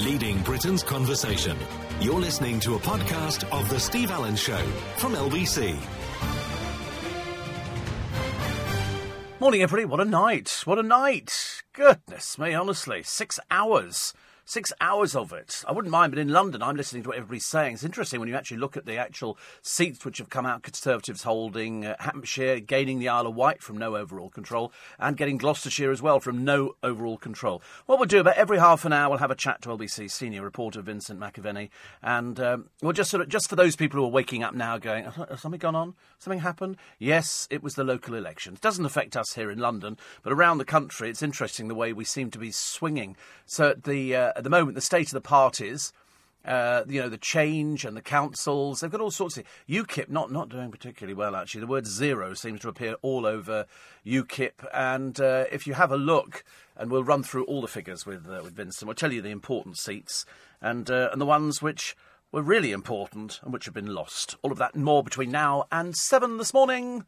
leading Britain's conversation. You're listening to a podcast of The Steve Allen Show from LBC. Morning, everybody. What a night. What a night. Goodness me, honestly. Six hours. Six hours of it. I wouldn't mind, but in London, I'm listening to what everybody's saying. It's interesting when you actually look at the actual seats which have come out. Conservatives holding uh, Hampshire, gaining the Isle of Wight from no overall control, and getting Gloucestershire as well from no overall control. What we'll do about every half an hour, we'll have a chat to LBC senior reporter Vincent McAviney, and um, we'll just sort of just for those people who are waking up now, going, has something gone on? Something happened? Yes, it was the local elections. It doesn't affect us here in London, but around the country, it's interesting the way we seem to be swinging. So the uh, at the moment, the state of the parties. Uh, you know the change and the councils. They've got all sorts of UKIP not not doing particularly well actually. The word zero seems to appear all over UKIP. And uh, if you have a look, and we'll run through all the figures with uh, with Vincent. We'll tell you the important seats and uh, and the ones which were really important and which have been lost. All of that and more between now and seven this morning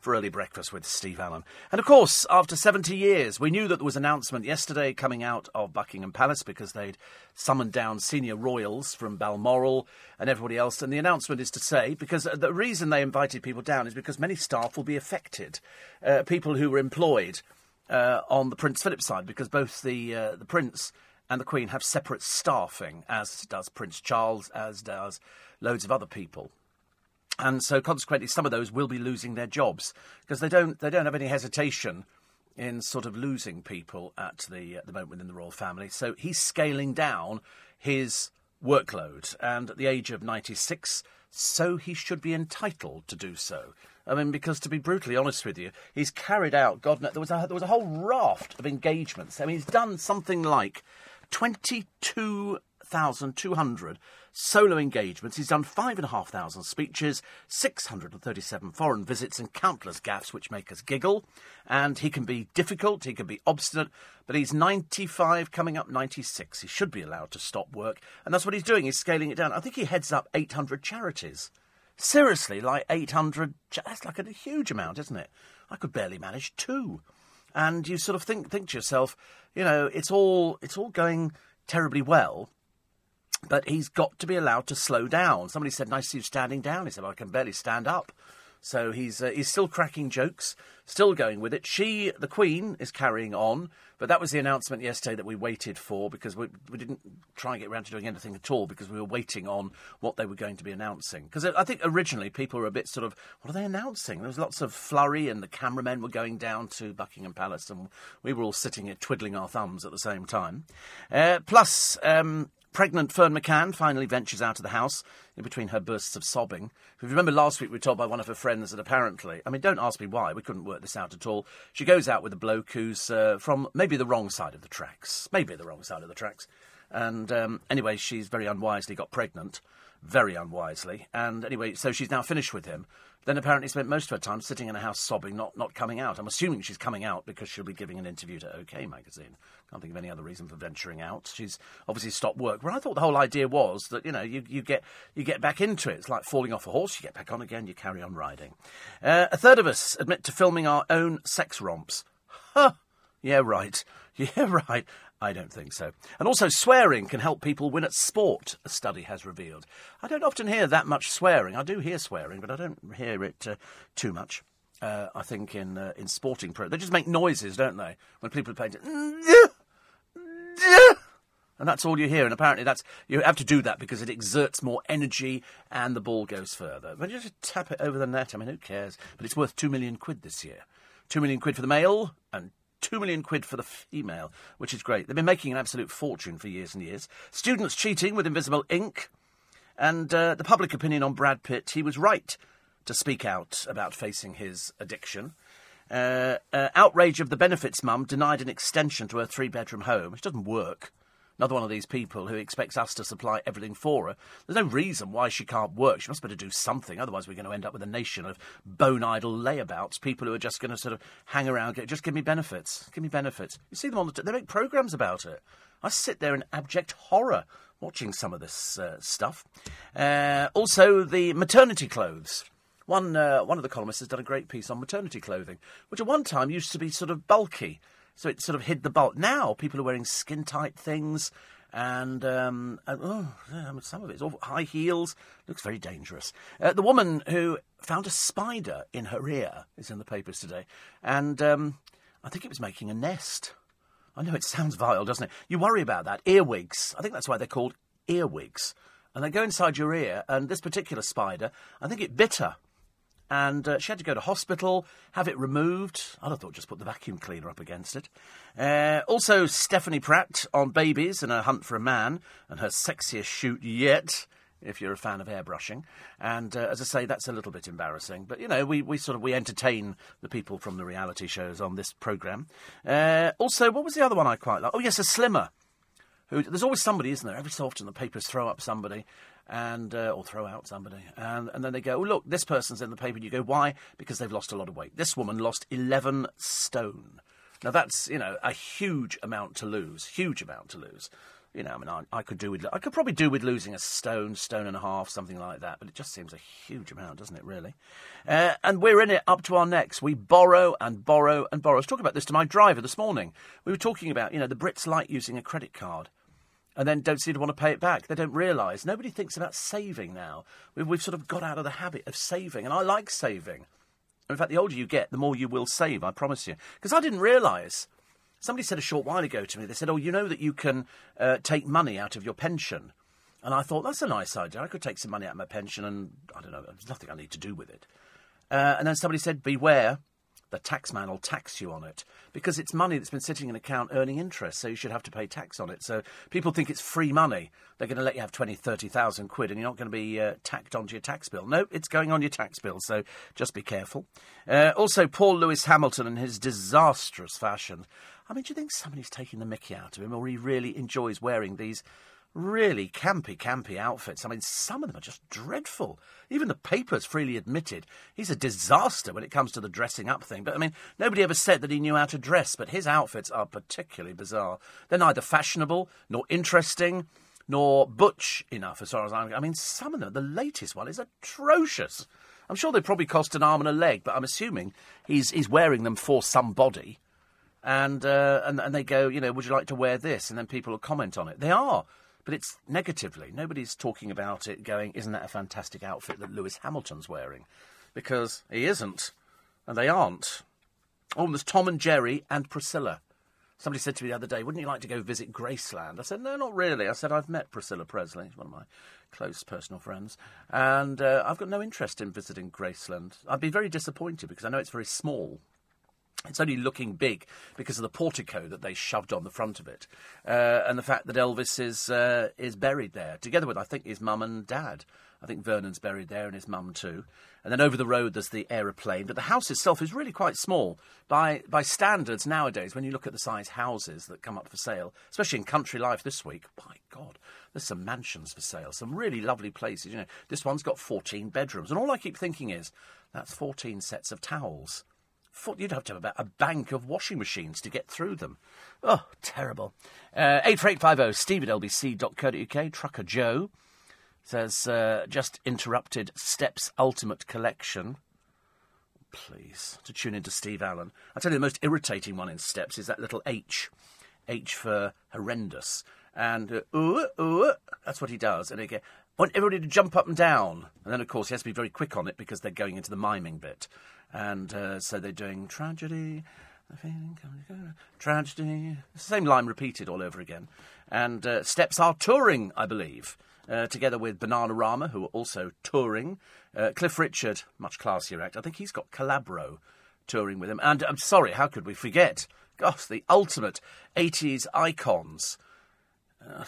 for early breakfast with Steve Allen. And of course, after 70 years, we knew that there was an announcement yesterday coming out of Buckingham Palace because they'd summoned down senior royals from Balmoral and everybody else. And the announcement is to say, because the reason they invited people down is because many staff will be affected, uh, people who were employed uh, on the Prince Philip side, because both the uh, the Prince and the Queen have separate staffing, as does Prince Charles, as does loads of other people and so consequently some of those will be losing their jobs because they don't they don't have any hesitation in sort of losing people at the at the moment within the royal family. So he's scaling down his workload, and at the age of 96, so he should be entitled to do so. I mean, because to be brutally honest with you, he's carried out. God, there was a, there was a whole raft of engagements. I mean, he's done something like 22 1,200 solo engagements. He's done 5,500 speeches, 637 foreign visits, and countless gaffes which make us giggle. And he can be difficult, he can be obstinate, but he's 95, coming up 96. He should be allowed to stop work. And that's what he's doing, he's scaling it down. I think he heads up 800 charities. Seriously, like 800, that's like a huge amount, isn't it? I could barely manage two. And you sort of think think to yourself, you know, it's all it's all going terribly well, but he's got to be allowed to slow down. Somebody said, "Nice to see you standing down." He said, well, "I can barely stand up." So he's uh, he's still cracking jokes, still going with it. She, the Queen, is carrying on, but that was the announcement yesterday that we waited for because we, we didn't try and get around to doing anything at all because we were waiting on what they were going to be announcing. Because I think originally people were a bit sort of, what are they announcing? There was lots of flurry, and the cameramen were going down to Buckingham Palace, and we were all sitting here twiddling our thumbs at the same time. Uh, plus. Um, Pregnant Ferne McCann finally ventures out of the house in between her bursts of sobbing. If you remember last week, we were told by one of her friends that apparently, I mean, don't ask me why, we couldn't work this out at all. She goes out with a bloke who's uh, from maybe the wrong side of the tracks. Maybe the wrong side of the tracks. And um, anyway, she's very unwisely got pregnant. Very unwisely. And anyway, so she's now finished with him then apparently spent most of her time sitting in a house sobbing, not, not coming out. I'm assuming she's coming out because she'll be giving an interview to OK magazine. Can't think of any other reason for venturing out. She's obviously stopped work. But I thought the whole idea was that, you know, you, you, get, you get back into it. It's like falling off a horse. You get back on again, you carry on riding. Uh, a third of us admit to filming our own sex romps. Huh. Yeah, right. Yeah, right. I don't think so. And also, swearing can help people win at sport, a study has revealed. I don't often hear that much swearing. I do hear swearing, but I don't hear it uh, too much. Uh, I think in uh, in sporting pro, they just make noises, don't they? When people are playing, and that's all you hear. And apparently, that's you have to do that because it exerts more energy and the ball goes further. But you just tap it over the net. I mean, who cares? But it's worth two million quid this year. Two million quid for the male and two million quid for the female, which is great. They've been making an absolute fortune for years and years. Students cheating with invisible ink. And uh, the public opinion on Brad Pitt, he was right to speak out about facing his addiction. Uh, uh, outrage of the benefits mum denied an extension to her three bedroom home, which doesn't work. Another one of these people who expects us to supply everything for her. There's no reason why she can't work. She must be able to do something. Otherwise, we're going to end up with a nation of bone idle layabouts, people who are just going to sort of hang around, just give me benefits. Give me benefits. You see them on the. T- they make programmes about it. I sit there in abject horror watching some of this uh, stuff. Uh, also, the maternity clothes. One, uh, one of the columnists has done a great piece on maternity clothing, which at one time used to be sort of bulky so it sort of hid the bulk. Now people are wearing skin tight things, And, um, and oh, some of it's awful. High heels. Looks very dangerous. Uh, the woman who found a spider in her ear is in the papers today. And um, I think it was making a nest. I know it sounds vile, doesn't it? You worry about that. Earwigs. I think that's why they're called earwigs. And they go inside your ear, and this particular spider, I think it bit her and uh, she had to go to hospital, have it removed. I'd have thought just put the vacuum cleaner up against it. Uh, also, Stephanie Pratt on babies and her hunt for a man, and her sexiest shoot yet. If you're a fan of airbrushing, and uh, as I say, that's a little bit embarrassing. But you know, we, we sort of we entertain the people from the reality shows on this program. Uh, also, what was the other one I quite like? Oh yes, a slimmer. Who, there's always somebody, isn't there? Every so often the papers throw up somebody and uh, or throw out somebody, and and then they go, oh look, this person's in the paper. And you go, why? Because they've lost a lot of weight. This woman lost eleven stone. Now that's you know a huge amount to lose, huge amount to lose. You know, I mean, I, I, could do with I could probably do with losing a stone, stone and a half, something like that. But it just seems a huge amount, doesn't it? Really. Uh, and we're in it up to our necks. We borrow and borrow and borrow. I was talking about this to my driver this morning. We were talking about you know the Brits like using a credit card and then don't seem to want to pay it back. They don't realise. Nobody thinks about saving now. We've, we've, sort of got out of the habit of saving, and I like saving. In fact, the older you get, the more you will save, I promise you. Because I didn't realise. Somebody said a short while ago to me, they said, Oh, you know that you can uh, take money out of your pension. And I thought, that's a nice idea. I could take some money out of my pension and, I don't know, there's nothing I need to do with it. Uh, and then somebody said, Beware, the taxman will tax you on it because it's money that's been sitting in an account earning interest, so you should have to pay tax on it. So people think it's free money. They're going to let you have 20, 30,000 quid and you're not going to be uh, tacked onto your tax bill. No, it's going on your tax bill, so just be careful. Uh, also, Paul Lewis Hamilton and his disastrous fashion. I mean, do you think somebody's taking the mickey out of him or he really enjoys wearing these really campy, campy outfits. I mean, some of them are just dreadful. Even the papers freely admitted he's a disaster when it comes to the dressing up thing. But I mean, nobody ever said that he knew how to dress, but his outfits are particularly bizarre. They're neither fashionable nor interesting nor butch enough, as far as I'm. I mean, some of them, the latest one is atrocious. I'm sure they probably cost an arm and a leg, but I'm assuming he's he's wearing them for somebody. And, uh, and and they go, you know, would you like to wear this? And then people will comment on it. They are but it's negatively. Nobody's talking about it going, isn't that a fantastic outfit that Lewis Hamilton's wearing? Because he isn't, and they aren't. Oh, and there's Tom and Jerry and Priscilla. Somebody said to me the other day, wouldn't you like to go visit Graceland? I said, no, not really. I said, I've met Priscilla Presley, she's one of my close personal friends, and uh, I've got no interest in visiting Graceland. I'd be very disappointed because I know it's very small. It's only looking big because of the portico that they shoved on the front of it, uh, and the fact that Elvis is uh, is buried there, together with I think his mum and dad. I think Vernon's buried there and his mum too. And then over the road there's the aeroplane. But the house itself is really quite small by by standards nowadays. When you look at the size houses that come up for sale, especially in country life this week, my God, there's some mansions for sale, some really lovely places. You know, this one's got 14 bedrooms, and all I keep thinking is that's 14 sets of towels. You'd have to have about a bank of washing machines to get through them. Oh, terrible. Uh, 84850 steve at lbc.co.uk. Trucker Joe says, uh, just interrupted Steps Ultimate Collection. Please, to tune into Steve Allen. I tell you, the most irritating one in Steps is that little H. H for horrendous. And, uh, ooh, ooh, that's what he does. And again, want everybody to jump up and down. And then, of course, he has to be very quick on it because they're going into the miming bit. And uh, so they're doing tragedy, tragedy. Same line repeated all over again. And uh, Steps are touring, I believe, uh, together with Bananarama, who are also touring. Uh, Cliff Richard, much classier act. I think he's got Calabro touring with him. And I'm sorry, how could we forget? Gosh, the ultimate 80s icons. Uh,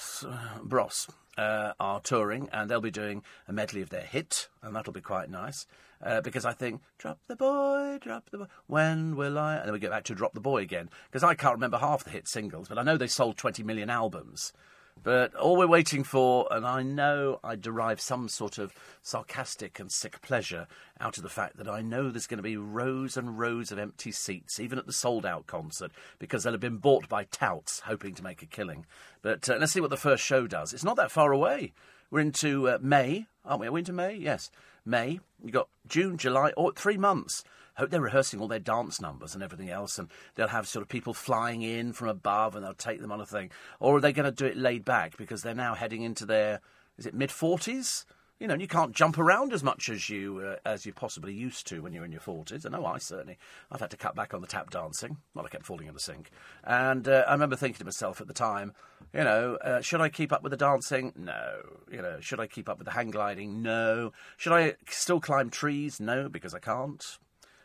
Bros uh, are touring, and they'll be doing a medley of their hit, and that'll be quite nice uh, because I think, drop the boy, drop the boy, when will I? And then we get back to drop the boy again because I can't remember half the hit singles, but I know they sold 20 million albums. But all we're waiting for, and I know I derive some sort of sarcastic and sick pleasure out of the fact that I know there's going to be rows and rows of empty seats, even at the sold out concert, because they'll have been bought by touts hoping to make a killing. But uh, let's see what the first show does. It's not that far away. We're into uh, May, aren't we? Are we into May? Yes. May. You've got June, July, or three months. Hope they're rehearsing all their dance numbers and everything else, and they'll have sort of people flying in from above and they'll take them on a thing. Or are they going to do it laid back because they're now heading into their, is it mid 40s? You know, and you can't jump around as much as you uh, as you possibly used to when you're in your forties. I know I certainly I've had to cut back on the tap dancing. Well, I kept falling in the sink, and uh, I remember thinking to myself at the time, you know, uh, should I keep up with the dancing? No. You know, should I keep up with the hang gliding? No. Should I still climb trees? No, because I can't.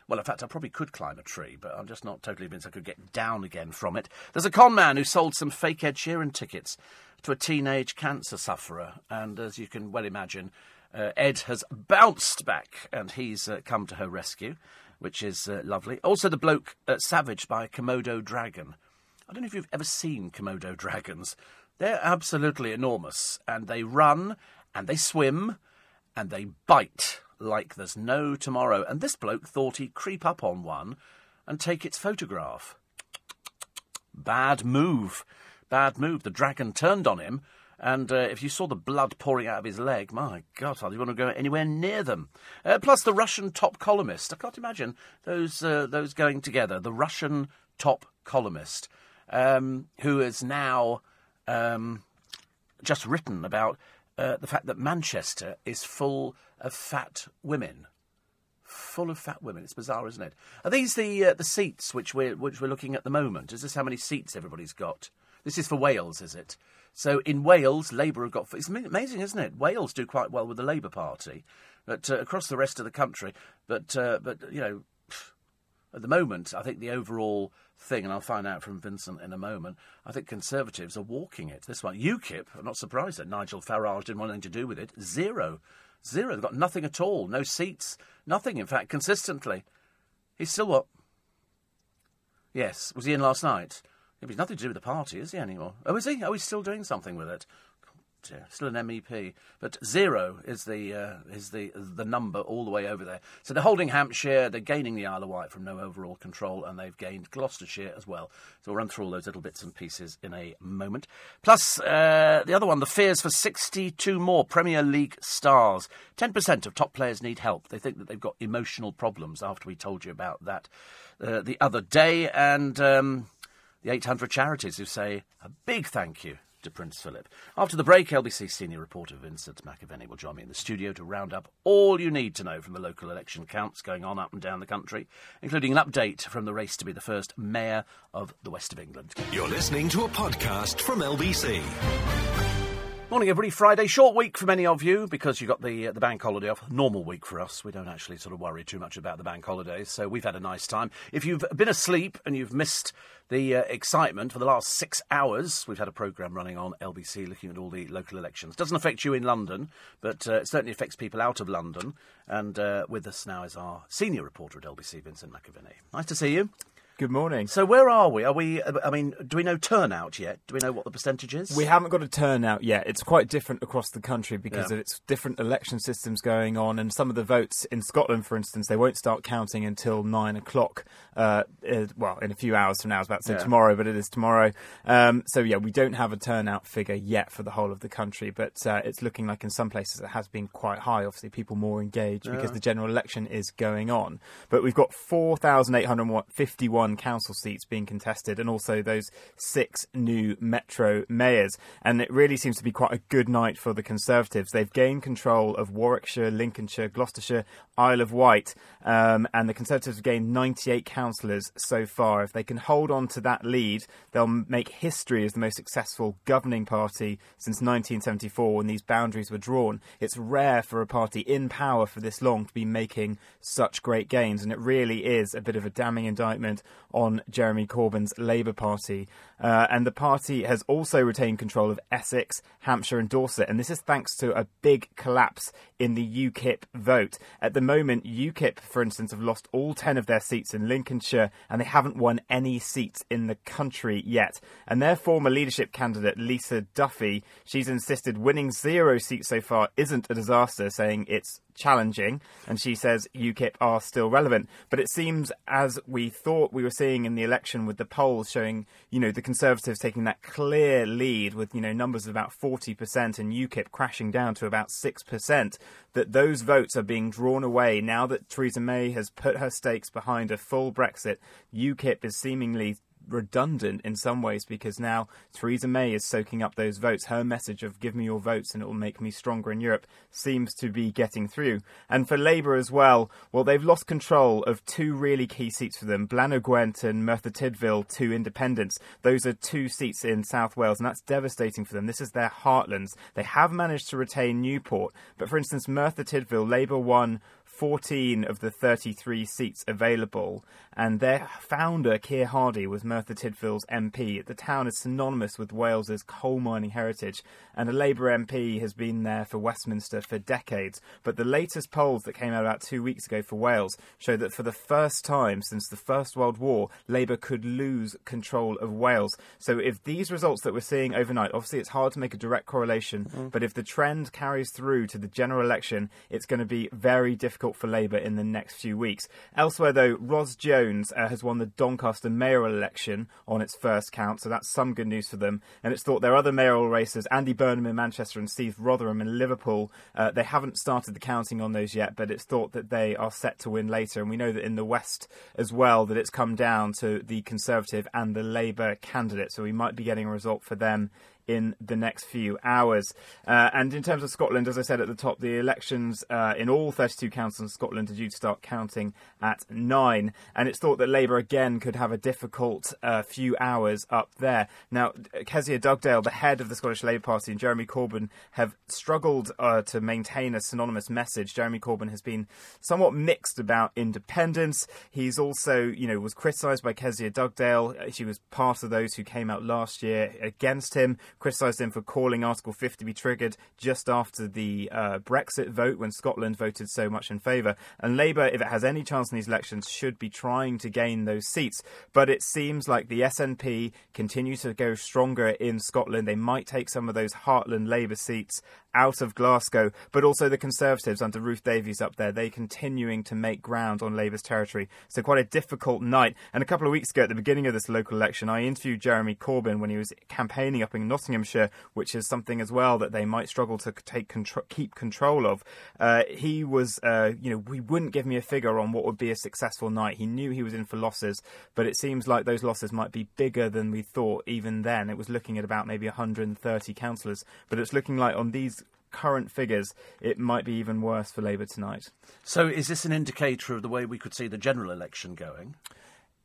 Well, in fact, I probably could climb a tree, but I'm just not totally convinced I could get down again from it. There's a con man who sold some fake Ed Sheeran tickets to a teenage cancer sufferer. And as you can well imagine, uh, Ed has bounced back and he's uh, come to her rescue, which is uh, lovely. Also, the bloke uh, savaged by a Komodo dragon. I don't know if you've ever seen Komodo dragons. They're absolutely enormous and they run and they swim and they bite like there's no tomorrow. And this bloke thought he'd creep up on one and take its photograph. Bad move. Bad move. The dragon turned on him, and uh, if you saw the blood pouring out of his leg, my God, I didn't want to go anywhere near them. Uh, plus, the Russian top columnist. I can't imagine those uh, those going together. The Russian top columnist, um, who has now um, just written about uh, the fact that Manchester is full of fat women full of fat women. It's bizarre, isn't it? Are these the uh, the seats which we're which we're looking at the moment? Is this how many seats everybody's got? This is for Wales, is it? So in Wales, Labour have got. It's amazing, isn't it? Wales do quite well with the Labour Party, but uh, across the rest of the country, but uh, but you know, at the moment, I think the overall thing, and I'll find out from Vincent in a moment. I think Conservatives are walking it. This one, UKIP. I'm not surprised that Nigel Farage didn't want anything to do with it. Zero, zero. They've got nothing at all. No seats. Nothing. In fact, consistently, he's still what? Yes. Was he in last night? Yeah, he's nothing to do with the party, is he anymore? Oh, is he? Oh, he's still doing something with it. Still an MEP, but zero is the uh, is the the number all the way over there. So they're holding Hampshire, they're gaining the Isle of Wight from no overall control, and they've gained Gloucestershire as well. So we'll run through all those little bits and pieces in a moment. Plus, uh, the other one, the fears for 62 more Premier League stars. 10% of top players need help. They think that they've got emotional problems after we told you about that uh, the other day, and. Um, the 800 charities who say a big thank you to Prince Philip. After the break, LBC senior reporter Vincent McAviney will join me in the studio to round up all you need to know from the local election counts going on up and down the country, including an update from the race to be the first mayor of the West of England. You're listening to a podcast from LBC. Morning, everybody. Friday, short week for many of you because you've got the uh, the bank holiday off. Normal week for us. We don't actually sort of worry too much about the bank holidays, so we've had a nice time. If you've been asleep and you've missed the uh, excitement for the last six hours, we've had a programme running on LBC looking at all the local elections. Doesn't affect you in London, but uh, it certainly affects people out of London. And uh, with us now is our senior reporter at LBC, Vincent McAviney. Nice to see you. Good morning. So where are we? Are we? I mean, do we know turnout yet? Do we know what the percentage is? We haven't got a turnout yet. It's quite different across the country because Yeah. of its different election systems going on, and some of the votes in Scotland, for instance, they won't start counting until nine o'clock. Uh, uh, well, in a few hours from now, I was about to say Yeah. tomorrow, but it is tomorrow. Um, so yeah, we don't have a turnout figure yet for the whole of the country, but uh, it's looking like in some places it has been quite high. Obviously, people more engaged because the general election is going on. But we've got four thousand eight hundred fifty-one council seats being contested, and also those six new metro mayors. And it really seems to be quite a good night for the Conservatives. They've gained control of Warwickshire, Lincolnshire, Gloucestershire, Isle of Wight, um, and the Conservatives have gained 98 councillors so far. If they can hold on to that lead, they'll make history as the most successful governing party since 1974 when these boundaries were drawn. It's rare for a party in power for this long to be making such great gains, and it really is a bit of a damning indictment on Jeremy Corbyn's Labour Party. Uh, and the party has also retained control of Essex, Hampshire, and Dorset, and this is thanks to a big collapse in the UKIP vote. At the moment, UKIP, for instance, have lost all 10 of their seats in Lincolnshire, and they haven't won any seats in the country yet. And their former leadership candidate, Lisa Duffy, she's insisted winning zero seats so far isn't a disaster, saying it's challenging, and she says UKIP are still relevant. But it seems as we thought we were seeing in the election with the polls showing, you know, the Conservatives taking that clear lead with, you know, numbers of about 40% and UKIP crashing down to about 6%, that those votes are being drawn away now that Theresa May has put her stakes behind a full Brexit. UKIP is seemingly redundant in some ways because now Theresa May is soaking up those votes. Her message of give me your votes and it will make me stronger in Europe seems to be getting through. And for Labour as well, well, they've lost control of two really key seats for them Blaenau Gwent and Merthyr Tydfil, two independents. Those are two seats in South Wales, and that's devastating for them. This is their heartlands. They have managed to retain Newport, but for instance, Merthyr Tydfil, Labour won 14 of the 33 seats available, and their founder, Keir Hardie, was Merthyr Tydfil's MP. The town is synonymous with Wales's coal mining heritage, and a Labour MP has been there for Westminster for decades. But the latest polls that came out about two weeks ago for Wales show that for the first time since the First World War, Labour could lose control of Wales. So if these results that we're seeing overnight, obviously it's hard to make a direct correlation, mm. but if the trend carries through to the general election, it's going to be very difficult difficult for Labour in the next few weeks. Elsewhere, though, Ros Jones uh, has won the Doncaster mayoral election on its first count, so that's some good news for them. And it's thought their other mayoral races, Andy Burnham in Manchester and Steve Rotheram in Liverpool, uh, they haven't started the counting on those yet, but it's thought that they are set to win later. And we know that in the West as well, that it's come down to the Conservative and the Labour candidate, so we might be getting a result for them in the next few hours. Uh, and in terms of Scotland, as I said at the top, the elections uh, in all 32 councils in Scotland are due to start counting at nine. And it's thought that Labour again could have a difficult uh, few hours up there. Now, Kezia Dugdale, the head of the Scottish Labour Party, and Jeremy Corbyn have struggled uh, to maintain a synonymous message. Jeremy Corbyn has been somewhat mixed about independence. He's also, you know, was criticised by Kezia Dugdale. She was part of those who came out last year against him criticised him for calling Article 50 to be triggered just after the uh, Brexit vote when Scotland voted so much in favour. And Labour, if it has any chance in these elections, should be trying to gain those seats. But it seems like the SNP continue to go stronger in Scotland. They might take some of those heartland Labour seats out of Glasgow, but also the Conservatives under Ruth Davies up there. They continuing to make ground on Labour's territory. So quite a difficult night. And a couple of weeks ago, at the beginning of this local election, I interviewed Jeremy Corbyn when he was campaigning up in Nottinghamshire, which is something as well that they might struggle to take contro- keep control of. Uh, he was, uh, you know, he wouldn't give me a figure on what would be a successful night. He knew he was in for losses, but it seems like those losses might be bigger than we thought even then. It was looking at about maybe 130 councillors, but it's looking like on these current figures, it might be even worse for Labour tonight. So, is this an indicator of the way we could see the general election going?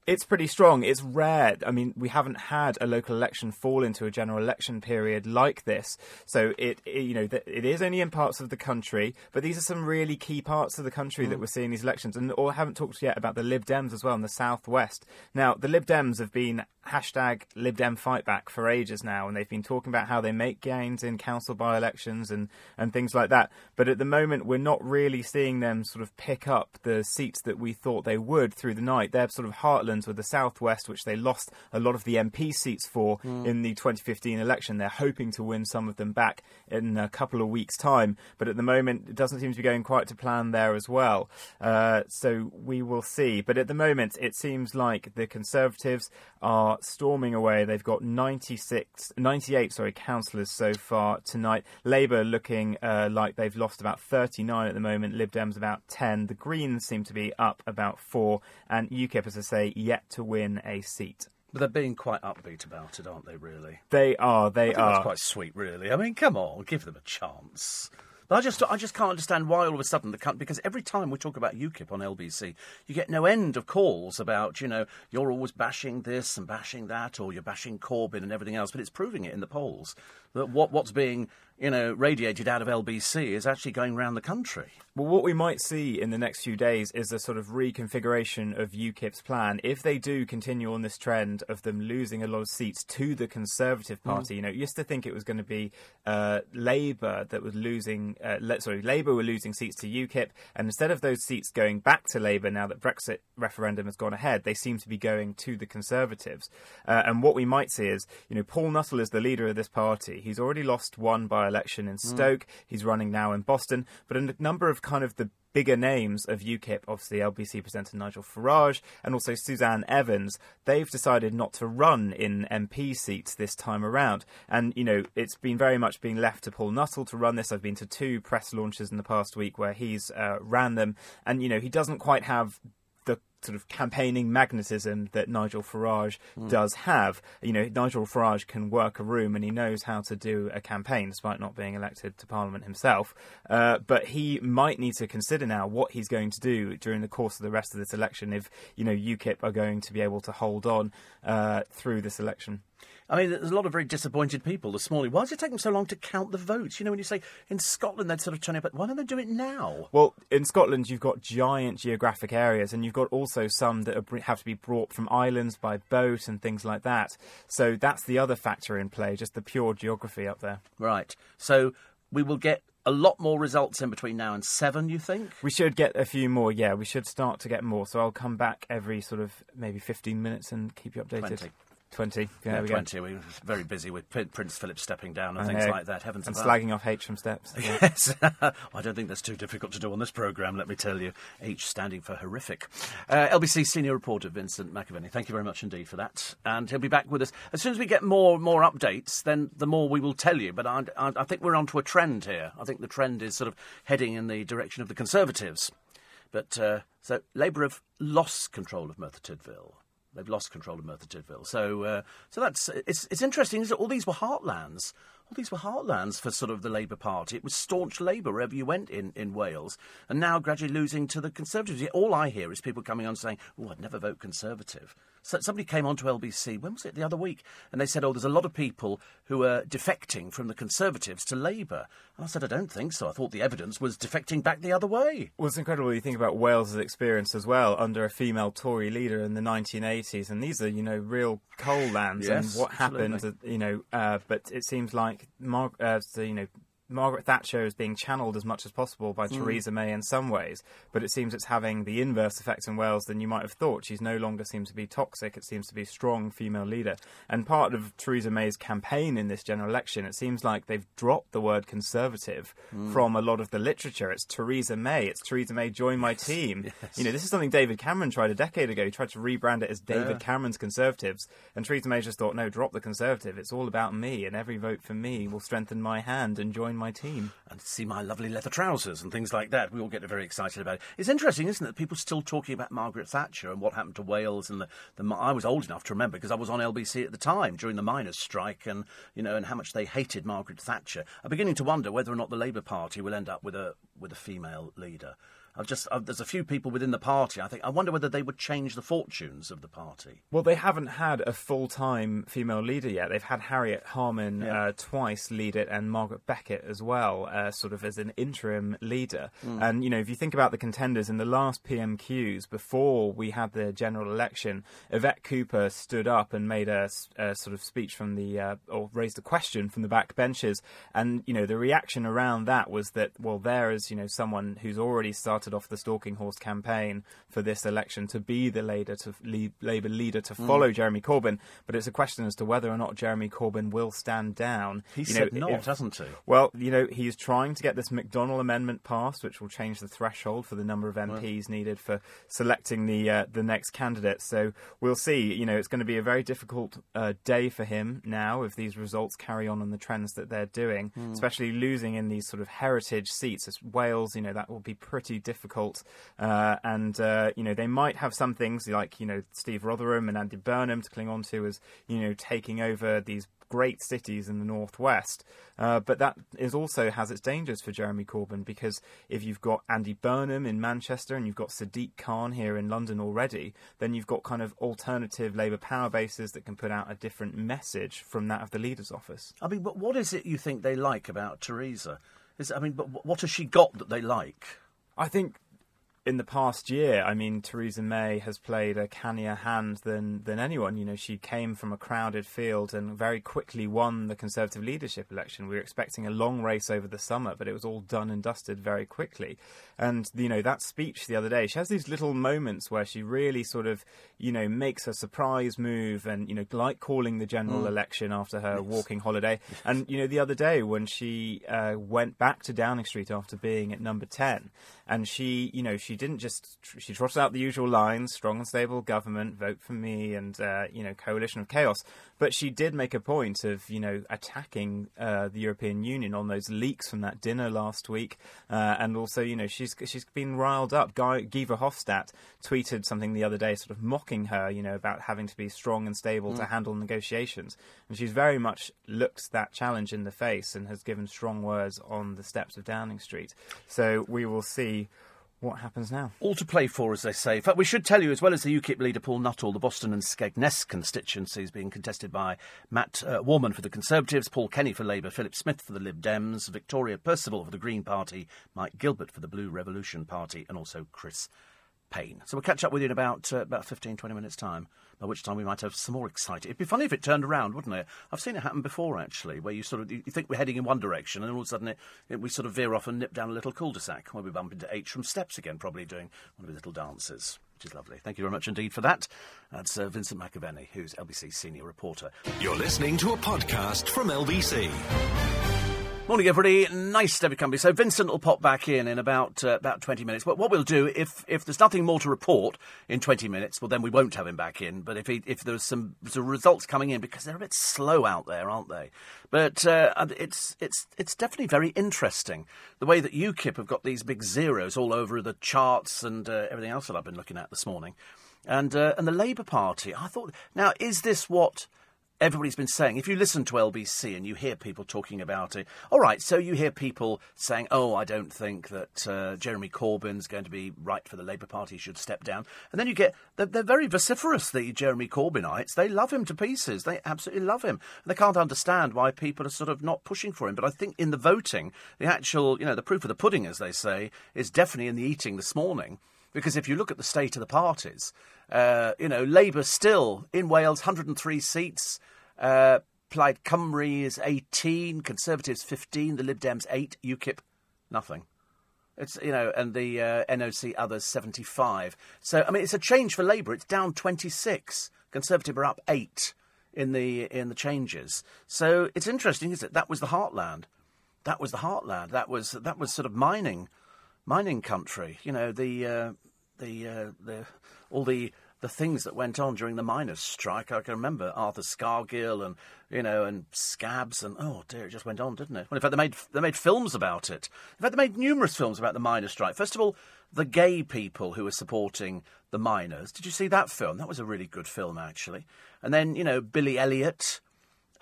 It's pretty strong. It's rare. I mean, we haven't had a local election fall into a general election period like this. So it, it you know, it is only in parts of the country, but these are some really key parts of the country mm. that we're seeing these elections. And or haven't talked yet about the Lib Dems as well in the southwest. Now, the Lib Dems have been hashtag Lib Dem Fightback for ages now, and they've been talking about how they make gains in council by elections and, and things like that. But at the moment, we're not really seeing them sort of pick up the seats that we thought they would through the night. They're sort of heartlands with the Southwest, which they lost a lot of the MP seats for mm. in the 2015 election. They're hoping to win some of them back in a couple of weeks' time, but at the moment, it doesn't seem to be going quite to plan there as well. Uh, so we will see. But at the moment, it seems like the Conservatives are are storming away. They've got 96, 98 sorry, councillors so far tonight. Labour looking uh, like they've lost about 39 at the moment. Lib Dems about 10. The Greens seem to be up about four. And UKIP, as I say, yet to win a seat. But they're being quite upbeat about it, aren't they, really? They are, they are. Quite sweet, really. I mean, come on, give them a chance. But I just, I just can't understand why all of a sudden the country, because every time we talk about UKIP on LBC, you get no end of calls about, you know, you're always bashing this and bashing that, or you're bashing Corbyn and everything else. But it's proving it in the polls that what, what's being you know, radiated out of LBC is actually going around the country. Well, what we might see in the next few days is a sort of reconfiguration of UKIP's plan. If they do continue on this trend of them losing a lot of seats to the Conservative mm. Party, mm. you know, used to think it was going to be uh, Labour that was losing, uh, le- sorry, Labour were losing seats to UKIP, and instead of those seats going back to Labour now that Brexit referendum has gone ahead, they seem to be going to the Conservatives. Uh, and what we might see is, you know, Paul Nuttall is the leader of this party He's already lost one by election in Stoke. He's running now in Boston, but a number of kind of the bigger names of UKIP, obviously LBC presenter Nigel Farage and also Suzanne Evans, they've decided not to run in MP seats this time around. And, you know, it's been very much being left to Paul Nuttall to run this. I've been to two press launches in the past week where he's uh, ran them. And, you know, he doesn't quite have sort of campaigning magnetism that Nigel Farage does have. You know, Nigel Farage can work a room and he knows how to do a campaign despite not being elected to Parliament himself. Uh, but he might need to consider now what he's going to do during the course of the rest of this election if, you know, UKIP are going to be able to hold on uh, through this election. I mean, there's a lot of very disappointed people this morning. Why does it take them so long to count the votes? You know, when you say in Scotland they're sort of turn up, but why don't they do it now? Well, in Scotland, you've got giant geographic areas, and you've got also some that are, have to be brought from islands by boat and things like that. So that's the other factor in play, just the pure geography up there. Right. So we will get a lot more results in between now and seven, you think? We should get a few more, yeah. We should start to get more. So I'll come back every sort of maybe 15 minutes and keep you updated. 20. 20. Yeah, Yeah, there we go. 20. We were very busy with Prin- Prince Philip stepping down and I things know. like that. Heavens And above. slagging off H from steps. Yes. I don't think that's too difficult to do on this programme, let me tell you. H standing for horrific. Uh, LBC senior reporter Vincent McAviney, thank you very much indeed for that. And he'll be back with us. As soon as we get more more updates, then the more we will tell you. But I, I, I think we're onto a trend here. I think the trend is sort of heading in the direction of the Conservatives. But uh, so Labour have lost control of Merthyr Tydfil. They've lost control of Merthyr Tydfil. So, uh, so that's it's it's interesting. It? All these were heartlands. All these were heartlands for sort of the Labour Party. It was staunch Labour wherever you went in, in Wales, and now gradually losing to the Conservatives. All I hear is people coming on saying, "Oh, I'd never vote Conservative." So somebody came on to LBC. When was it? The other week, and they said, "Oh, there's a lot of people who are defecting from the Conservatives to Labour." And I said, "I don't think so. I thought the evidence was defecting back the other way." Well, it's incredible. You think about Wales's experience as well under a female Tory leader in the 1980s, and these are, you know, real coal lands. Yes, and what happened, absolutely. uh, you know, uh, but it seems like, Mar- uh, you know, Margaret Thatcher is being channeled as much as possible by hmm. Theresa May in some ways, but it seems it's having the inverse effect in Wales than you might have thought. She's no longer seems to be toxic; it seems to be a strong female leader. And part of Theresa May's campaign in this general election, it seems like they've dropped the word conservative hmm. from a lot of the literature. It's Theresa May. It's Theresa May join my team. You know, this is something David Cameron tried a decade ago. He tried to rebrand it as David Cameron's Conservatives, and Theresa May just thought, no, drop the Conservative. It's all about me, and every vote for me will strengthen my hand and join my team. and see my lovely leather trousers and things like that. We all get very excited about it. It's interesting, isn't it? that People still talking about Margaret Thatcher and what happened to Wales and the, the. I was old enough to remember because I was on LBC at the time during the miners' strike, and you know, and how much they hated Margaret Thatcher. I'm beginning to wonder whether or not the Labour Party will end up with a with a female leader. I've just i there's a few people within the party. I think I wonder whether they would change the fortunes of the party. Well, they haven't had a full time female leader yet. They've had Harriet Harman Yeah. uh, twice lead it and Margaret Beckett as well, uh, sort of as an interim leader. And, you know, if you think about the contenders in the last PMQs, before we had the general election, Yvette Cooper stood up and made a sort of speech from the, uh, or raised a question from the back benches. And, you know, the reaction around that was that, well, there is, you know, someone who's already started off the stalking horse campaign for this election to be the leader to lead, Labour leader to follow Jeremy Corbyn. But it's a question as to whether or not Jeremy Corbyn will stand down. He You said know, not, if- hasn't he? well, you know, he's trying to get this McDonnell Amendment passed, which will change the threshold for the number of MPs needed for selecting the uh, the next candidate. So we'll see. You know, it's going to be a very difficult uh, day for him now if these results carry on on the trends that they're doing, especially losing in these sort of heritage seats. As Wales, you know, that will be pretty difficult. Uh, and uh, you know, they might have some things like you know Steve Rotheram and Andy Burnham to cling on to as you know taking over these great cities in the northwest. Uh, but that is also has its dangers for Jeremy Corbyn because if you've got Andy Burnham in Manchester and you've got Sadiq Khan here in London already, then you've got kind of alternative Labour power bases that can put out a different message from that of the leader's office. I mean, but what is it you think they like about Theresa? Is I mean, but what has she got that they like? I think in the past year, I mean, Theresa May has played a cannier hand than, than anyone. You know, she came from a crowded field and very quickly won the Conservative leadership election. We were expecting a long race over the summer, but it was all done and dusted very quickly. And, you know, that speech the other day, she has these little moments where she really sort of, you know, makes a surprise move and, you know, like calling the general mm. election after her yes. walking holiday. Yes. And, you know, the other day when she uh, went back to Downing Street after being at number 10, and she, you know, she didn't just she trotted out the usual lines: strong and stable government, vote for me, and uh, you know, coalition of chaos. But she did make a point of, you know, attacking uh, the European Union on those leaks from that dinner last week, uh, and also, you know, she's she's been riled up. Guy, Guy Verhofstadt tweeted something the other day, sort of mocking her, you know, about having to be strong and stable mm. to handle negotiations, and she's very much looked that challenge in the face and has given strong words on the steps of Downing Street. So we will see what happens now? All to play for, as they say. In fact, we should tell you, as well as the UKIP leader Paul Nuttall, the Boston and Skegness constituencies being contested by Matt uh, Warman for the Conservatives, Paul Kenny for Labour, Philip Smith for the Lib Dems, Victoria Percival for the Green Party, Mike Gilbert for the Blue Revolution Party, and also Chris Payne. So we'll catch up with you in about uh, about 15, 20 minutes' time by which time we might have some more exciting. It'd be funny if it turned around, wouldn't it? I've seen it happen before, actually, where you sort of you think we're heading in one direction, and then all of a sudden it, it, we sort of veer off and nip down a little cul-de-sac, where we bump into H from Steps again, probably doing one of his little dances. Which is lovely. Thank you very much indeed for that. That's uh, Vincent McAviney, who's LBC's senior reporter. You're listening to a podcast from LBC. Morning, everybody. Nice to you company. So Vincent will pop back in in about uh, about twenty minutes. But what we'll do, if if there's nothing more to report in twenty minutes, well then we won't have him back in. But if he, if there's some, some results coming in, because they're a bit slow out there, aren't they? But uh, it's it's it's definitely very interesting the way that UKIP have got these big zeros all over the charts and uh, everything else that I've been looking at this morning, and uh, and the Labour Party. I thought, now is this what? Everybody's been saying, if you listen to LBC and you hear people talking about it, all right, so you hear people saying, oh, I don't think that uh, Jeremy Corbyn's going to be right for the Labour Party, should step down. And then you get, they're, they're, very vociferous, the Jeremy Corbynites. They love him to pieces. They absolutely love him. And they can't understand why people are sort of not pushing for him. But I think in the voting, the actual, you know, the proof of the pudding, as they say, is definitely in the eating this morning. Because if you look at the state of the parties, uh, you know, Labour still in Wales, 103 seats. Uh, Plaid Cymru is 18, Conservatives 15, the Lib Dems 8, UKIP nothing. It's you know, and the uh, NOC others 75. So I mean, it's a change for Labour. It's down 26. Conservative are up eight in the in the changes. So it's interesting, isn't it? That was the heartland. That was the heartland. That was that was sort of mining, mining country. You know, the uh, the uh, the all the the things that went on during the miners' strike. I can remember Arthur Scargill and you know and Scabs and oh dear, it just went on, didn't it? Well, in fact, they made they made films about it. In fact, they made numerous films about the miners' strike. First of all, the gay people who were supporting the miners. Did you see that film? That was a really good film, actually. And then you know Billy Elliot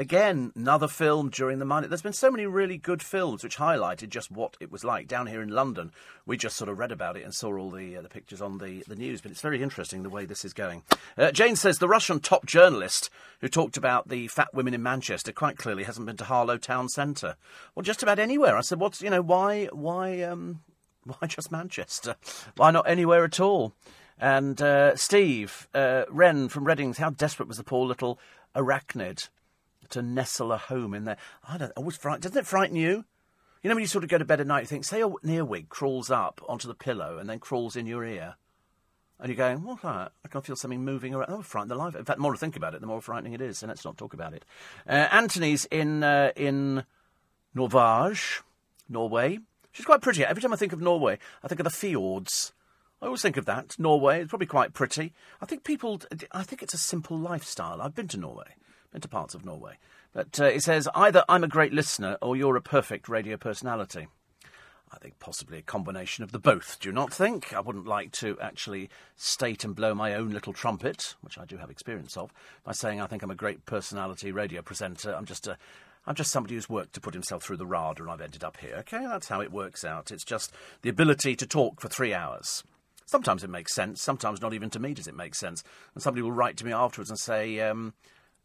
Again, another film during the money. There's been so many really good films which highlighted just what it was like down here in London. We just sort of read about it and saw all the uh, the pictures on the, the news, but it's very interesting the way this is going. Uh, Jane says the Russian top journalist who talked about the fat women in Manchester quite clearly hasn't been to Harlow Town Centre. Well, just about anywhere. I said, what's you know why why um, why just Manchester? Why not anywhere at all? And uh, Steve uh, Wren from Readings, how desperate was the poor little arachnid? To nestle a home in there. I don't. Always fright. Doesn't it frighten you? You know when you sort of go to bed at night, you think, say a earwig crawls up onto the pillow and then crawls in your ear, and you're going, what's that? I can feel something moving around. Oh, frighten the life. In fact, the more I think about it, the more frightening it is. So let's not talk about it. Uh, Anthony's in uh, in Norvage, Norway. She's quite pretty. Every time I think of Norway, I think of the fjords. I always think of that. Norway is probably quite pretty. I think people. I think it's a simple lifestyle. I've been to Norway into parts of Norway. But uh, it says either I'm a great listener or you're a perfect radio personality. I think possibly a combination of the both. Do you not think? I wouldn't like to actually state and blow my own little trumpet, which I do have experience of, by saying I think I'm a great personality radio presenter. I'm just a I'm just somebody who's worked to put himself through the RADA and I've ended up here. Okay, that's how it works out. It's just the ability to talk for three hours. Sometimes it makes sense, sometimes not even to me does it make sense. And somebody will write to me afterwards and say, um,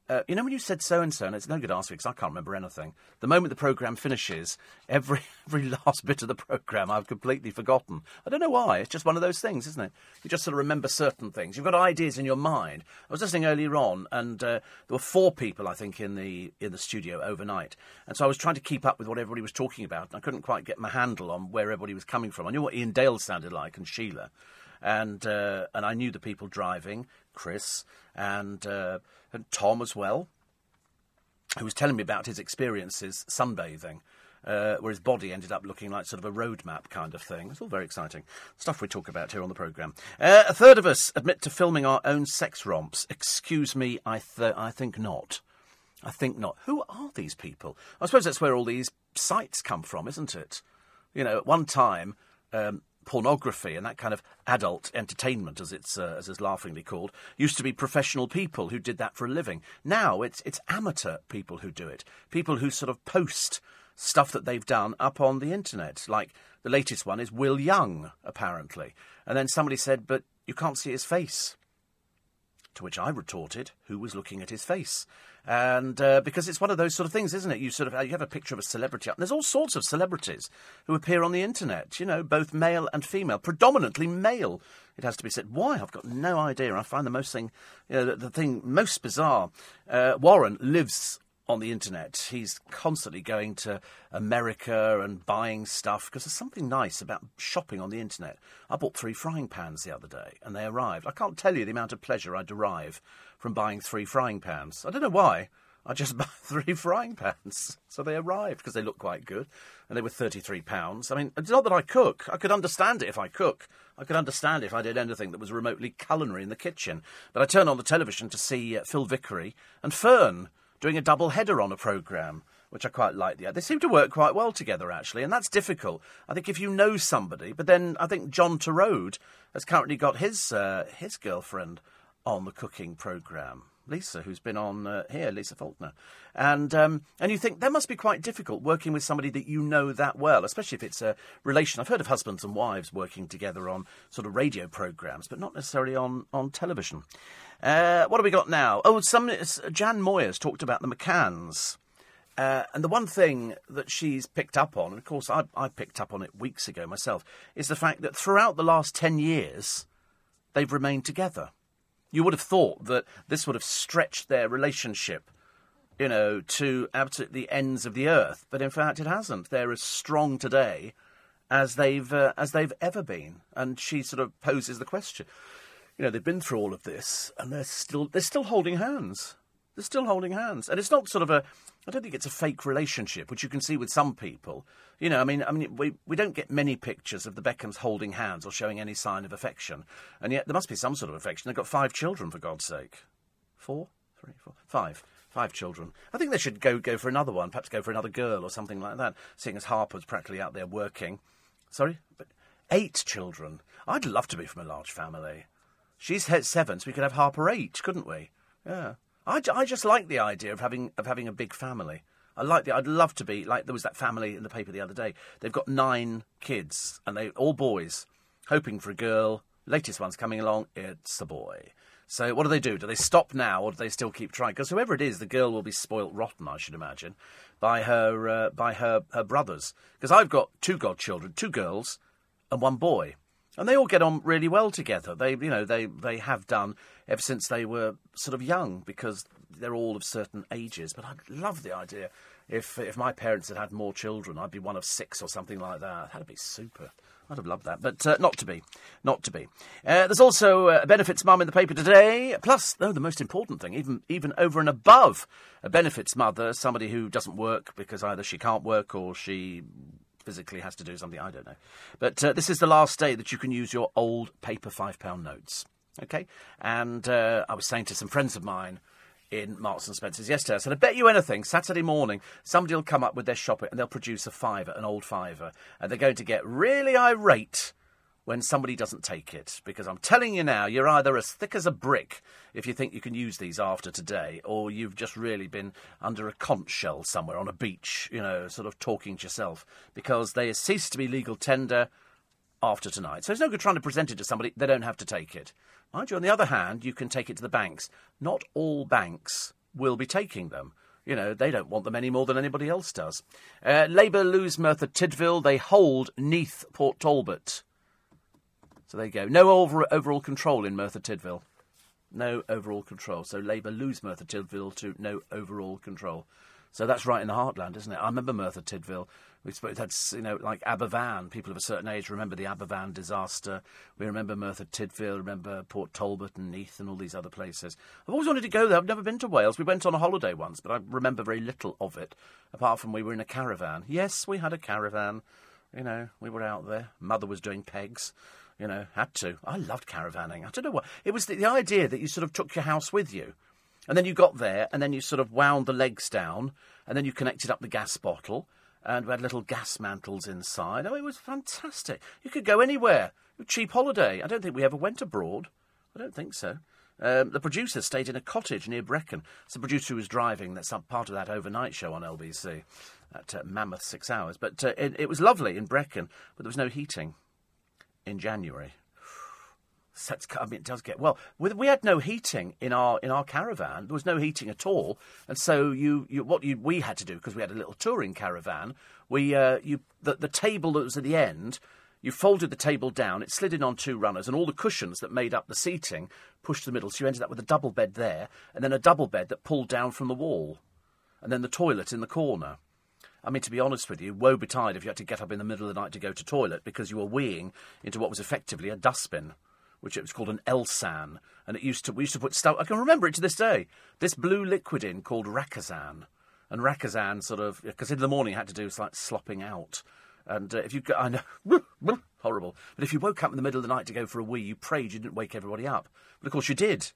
uh, you know when you said so and so, and it's no good asking because I can't remember anything. The moment the program finishes, every every last bit of the program I've completely forgotten. I don't know why. It's just one of those things, isn't it? You just sort of remember certain things. You've got ideas in your mind. I was listening earlier on, and uh, there were four people I think in the in the studio overnight, and so I was trying to keep up with what everybody was talking about, and I couldn't quite get my handle on where everybody was coming from. I knew what Iain Dale sounded like and Sheila, and uh, and I knew the people driving, Chris and uh, and Tom as well, who was telling me about his experiences sunbathing. Uh, where his body ended up looking like sort of a road map kind of thing. It's all very exciting. Stuff we talk about here on the programme. Uh, a third of us admit to filming our own sex romps. Excuse me, I, th- I think not. I think not. Who are these people? I suppose that's where all these sites come from, isn't it? You know, at one time, um, pornography and that kind of adult entertainment, as it's uh, as it's laughingly called, used to be professional people who did that for a living. Now it's it's amateur people who do it. People who sort of post stuff that they've done up on the internet. Like the latest one is Will Young, apparently. And then somebody said, "But you can't see his face." To which I retorted, "Who was looking at his face?" And uh, because it's one of those sort of things, isn't it? You sort of you have a picture of a celebrity and there's all sorts of celebrities who appear on the internet. You know, both male and female, predominantly male. It has to be said. Why? I've got no idea. I find the most thing, you know, the, the thing most bizarre. Uh, Warren lives on the internet. He's constantly going to America and buying stuff because there's something nice about shopping on the internet. I bought three frying pans the other day and they arrived. I can't tell you the amount of pleasure I derive from buying three frying pans. I don't know why. I just bought three frying pans. So they arrived because they look quite good. And they were £33. I mean, it's not that I cook. I could understand it if I cook. I could understand if I did anything that was remotely culinary in the kitchen. But I turn on the television to see uh, Phil Vickery and Fern doing a double header on a programme which I quite like. Yeah, they seem to work quite well together, actually, and that's difficult. I think if you know somebody, but then I think John Torode has currently got his uh, his girlfriend on the cooking programme. Lisa, who's been on uh, here, Lisa Faulkner, and um, and you think that must be quite difficult working with somebody that you know that well, especially if it's a relation. I've heard of husbands and wives working together on sort of radio programs, but not necessarily on on television. Uh, what have we got now? Oh, some Jan Moir's talked about the McCanns. Uh, and the one thing that she's picked up on, and of course I, I picked up on it weeks ago myself, is the fact that throughout the last 10 years, they've remained together. You would have thought that this would have stretched their relationship, you know, to absolutely the ends of the earth, but in fact it hasn't. They're as strong today as they've uh, as they've ever been. And she sort of poses the question, you know, they've been through all of this, and they're still they're still holding hands. They're still holding hands, and it's not sort of a. I don't think it's a fake relationship, which you can see with some people. You know, I mean, I mean, we we don't get many pictures of the Beckhams holding hands or showing any sign of affection, and yet there must be some sort of affection. They've got five children, for God's sake. Four, three, four, five. Five children. I think they should go go for another one, perhaps go for another girl or something like that. Seeing as Harper's practically out there working. Sorry, but eight children. I'd love to be from a large family. She's seven, so we could have Harper eight, couldn't we? Yeah. I, I just like the idea of having of having a big family. I like the. I'd love to be like there was that family in the paper the other day. They've got nine kids and they all boys, hoping for a girl. Latest one's coming along. It's a boy. So what do they do? Do they stop now, or do they still keep trying? Because whoever it is, the girl will be spoilt rotten, I should imagine, by her uh, by her her brothers. Because I've got two godchildren, two girls, and one boy and they all get on really well together. They, you know, they they have done ever since they were sort of young because they're all of certain ages. But I'd love the idea. If if my parents had had more children, I'd be one of six or something like that. That'd be super. I'd have loved that, but uh, not to be. Not to be. Uh, there's also a benefits mum in the paper today. Plus, though, the most important thing, even even over and above a benefits mother, somebody who doesn't work because either she can't work or she physically has to do something, I don't know. But uh, this is the last day that you can use your old paper £5 notes. Okay? And uh, I was saying to some friends of mine in Marks and Spencer's yesterday, I said, I bet you anything, Saturday morning, somebody will come up with their shopping and they'll produce a fiver, an old fiver, and they're going to get really irate when somebody doesn't take it. Because I'm telling you now, you're either as thick as a brick if you think you can use these after today, or you've just really been under a conch shell somewhere on a beach, you know, sort of talking to yourself. Because they cease to be legal tender after tonight. So it's no good trying to present it to somebody, they don't have to take it. Mind you, on the other hand, you can take it to the banks. Not all banks will be taking them. You know, they don't want them any more than anybody else does. Uh, Labour lose Merthyr Tydfil. They hold Neath Port Talbot. So there you go. No over- overall control in Merthyr Tydfil. No overall control. So Labour lose Merthyr Tydfil to no overall control. So that's right in the heartland, isn't it? I remember Merthyr Tydfil. We had, you know, like Aberfan. People of a certain age remember the Aberfan disaster. We remember Merthyr Tydfil, remember Port Talbot and Neath and all these other places. I've always wanted to go there. I've never been to Wales. We went on a holiday once, but I remember very little of it, apart from we were in a caravan. Yes, we had a caravan. You know, we were out there. Mother was doing pegs. You know, had to. I loved caravanning. I don't know what. It was the, the idea that you sort of took your house with you. And then you got there, and then you sort of wound the legs down, and then you connected up the gas bottle, and we had little gas mantles inside. Oh, it was fantastic. You could go anywhere. Cheap holiday. I don't think we ever went abroad. I don't think so. Um, the producer stayed in a cottage near Brecon. It's the producer who was driving. That's part of that overnight show on LBC, at uh, Mammoth Six Hours. But uh, it, it was lovely in Brecon, but there was no heating in January. I mean, it does get well. We, we had no heating in our in our caravan. There was no heating at all, and so you, you what you, we had to do because we had a little touring caravan. We uh, you the, the table that was at the end. You folded the table down. It slid in on two runners, and all the cushions that made up the seating pushed to the middle. So you ended up with a double bed there, and then a double bed that pulled down from the wall, and then the toilet in the corner. I mean, to be honest with you, woe betide if you had to get up in the middle of the night to go to toilet because you were weeing into what was effectively a dustbin which it was called an Elsan, and it used to we used to put stuff. I can remember it to this day. This blue liquid in called Racazan, and Racazan sort of because in the morning you had to do like slopping out, and uh, if you I know horrible, but if you woke up in the middle of the night to go for a wee, you prayed you didn't wake everybody up, but of course you did.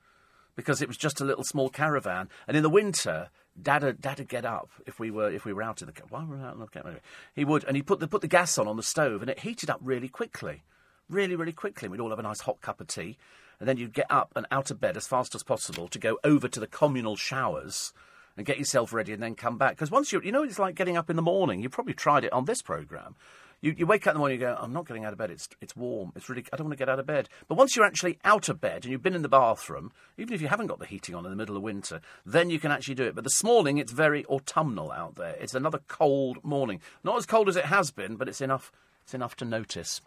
Because it was just a little small caravan, and in the winter, Dad'd, Dad'd get up if we were if we were out in the why were we out in the caravan? He would, and he put the put the gas on on the stove, and it heated up really quickly really, really quickly. And We'd all have a nice hot cup of tea, and then you'd get up and out of bed as fast as possible to go over to the communal showers and get yourself ready and then come back. Because once you, you know, it's like getting up in the morning. You've probably tried it on this programme. You, you wake up in the morning, you go, I'm not getting out of bed. It's it's warm. It's really, I don't want to get out of bed. But once you're actually out of bed and you've been in the bathroom, even if you haven't got the heating on in the middle of winter, then you can actually do it. But this morning, it's very autumnal out there. It's another cold morning. Not as cold as it has been, but it's enough. It's enough to notice.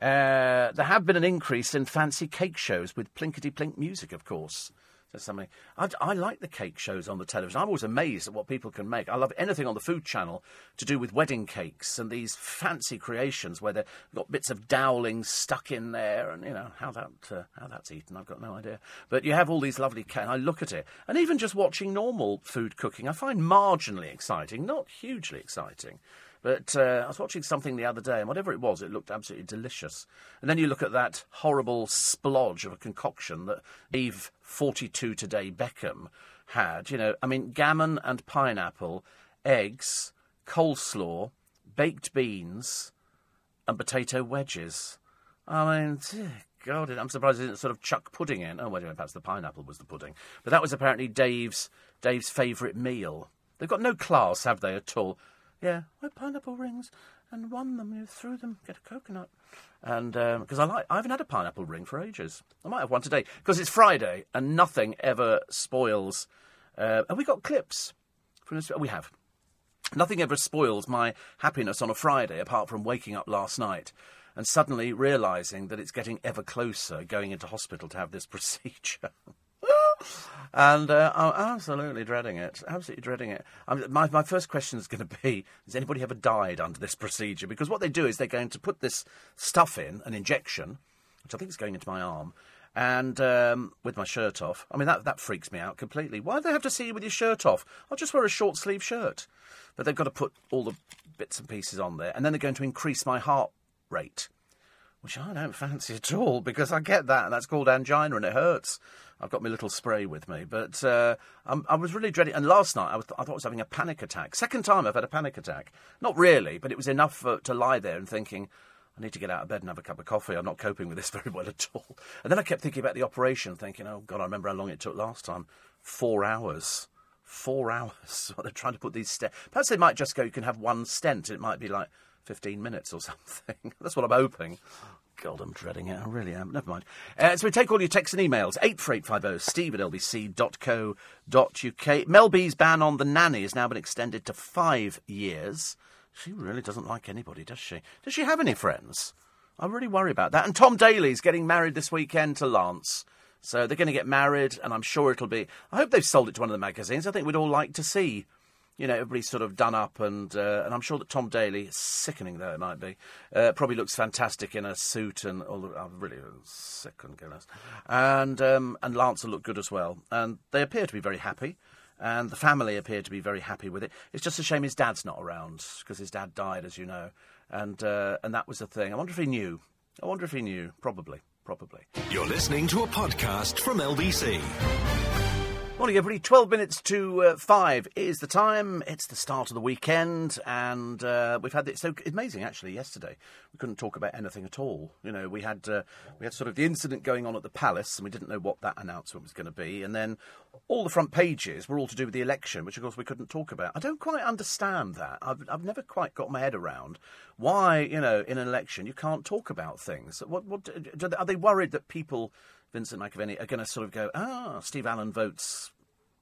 Uh, there have been an increase in fancy cake shows with plinkety plink music, of course. Says somebody. I, I, like the cake shows on the television. I'm always amazed at what people can make. I love anything on the Food Channel to do with wedding cakes and these fancy creations where they've got bits of dowling stuck in there, and you know how that uh, how that's eaten. I've got no idea. But you have all these lovely cakes. I look at it, and even just watching normal food cooking, I find marginally exciting, not hugely exciting. But uh, I was watching something the other day, and whatever it was, it looked absolutely delicious. And then you look at that horrible splodge of a concoction that Eve 42 Today Beckham had. You know, I mean, gammon and pineapple, eggs, coleslaw, baked beans, and potato wedges. I mean, God, I'm surprised they didn't sort of chuck pudding in. Oh, well, perhaps the pineapple was the pudding. But that was apparently Dave's Dave's favourite meal. They've got no class, have they, at all? Yeah, I pineapple rings and won them. You threw them, get a coconut. And because um, I like, I haven't had a pineapple ring for ages. I might have one today because it's Friday and nothing ever spoils. Uh, and we got clips from this. We have. Nothing ever spoils my happiness on a Friday apart from waking up last night and suddenly realizing that it's getting ever closer going into hospital to have this procedure and uh, I'm absolutely dreading it. Absolutely dreading it. my, my first question is going to be Has anybody ever died under this procedure? Because what they do is they're going to put this stuff in, an injection, which I think is going into my arm, and um, with my shirt off. I mean, that, that freaks me out completely. Why do they have to see you with your shirt off? I'll just wear a short sleeve shirt. But they've got to put all the bits and pieces on there, and then they're going to increase my heart rate which I don't fancy at all because I get that, and that's called angina, and it hurts. I've got my little spray with me, but uh, i was really dreading. And last night, I, was, I, thought I was having a panic attack. Second time I've had a panic attack. Not really, but it was enough for, to lie there and thinking, I need to get out of bed and have a cup of coffee. I'm not coping with this very well at all. And then I kept thinking about the operation, thinking, oh God, I remember how long it took last time. Four hours. Four hours. they're trying to put these stents. Perhaps they might just go, you can have one stent, and it might be like 15 minutes or something. That's what I'm hoping. God, I'm dreading it. I really am. Never mind. Uh, so we take all your texts and emails. 84850 steve at lbc.co.uk. Mel B's ban on the nanny has now been extended to five years. She really doesn't like anybody, does she? Does she have any friends? I really worry about that. And Tom Daley's getting married this weekend to Lance. So they're going to get married, and I'm sure it'll be. I hope they've sold it to one of the magazines. I think we'd all like to see you know, everybody's sort of done up, and uh, and I'm sure that Tom Daley, sickening though it might be, uh, probably looks fantastic in a suit and all. I'm really sick and goodness, and um, and Lance will look good as well, and they appear to be very happy. And the family appear to be very happy with it. It's just a shame his dad's not around because his dad died, as you know, and uh, and that was the thing. I wonder if he knew. I wonder if he knew. Probably, probably. You're listening to a podcast from LBC. Morning, everybody. 12 minutes to uh, 5 is the time. It's the start of the weekend, and uh, we've had it so amazing actually. Yesterday, we couldn't talk about anything at all. You know, we had uh, we had sort of the incident going on at the palace, and we didn't know what that announcement was going to be. And then all the front pages were all to do with the election, which of course we couldn't talk about. I don't quite understand that. I've, I've never quite got my head around why, you know, in an election you can't talk about things. What, what are they worried that people Vincent McAviney are going to sort of go, ah, Steve Allen votes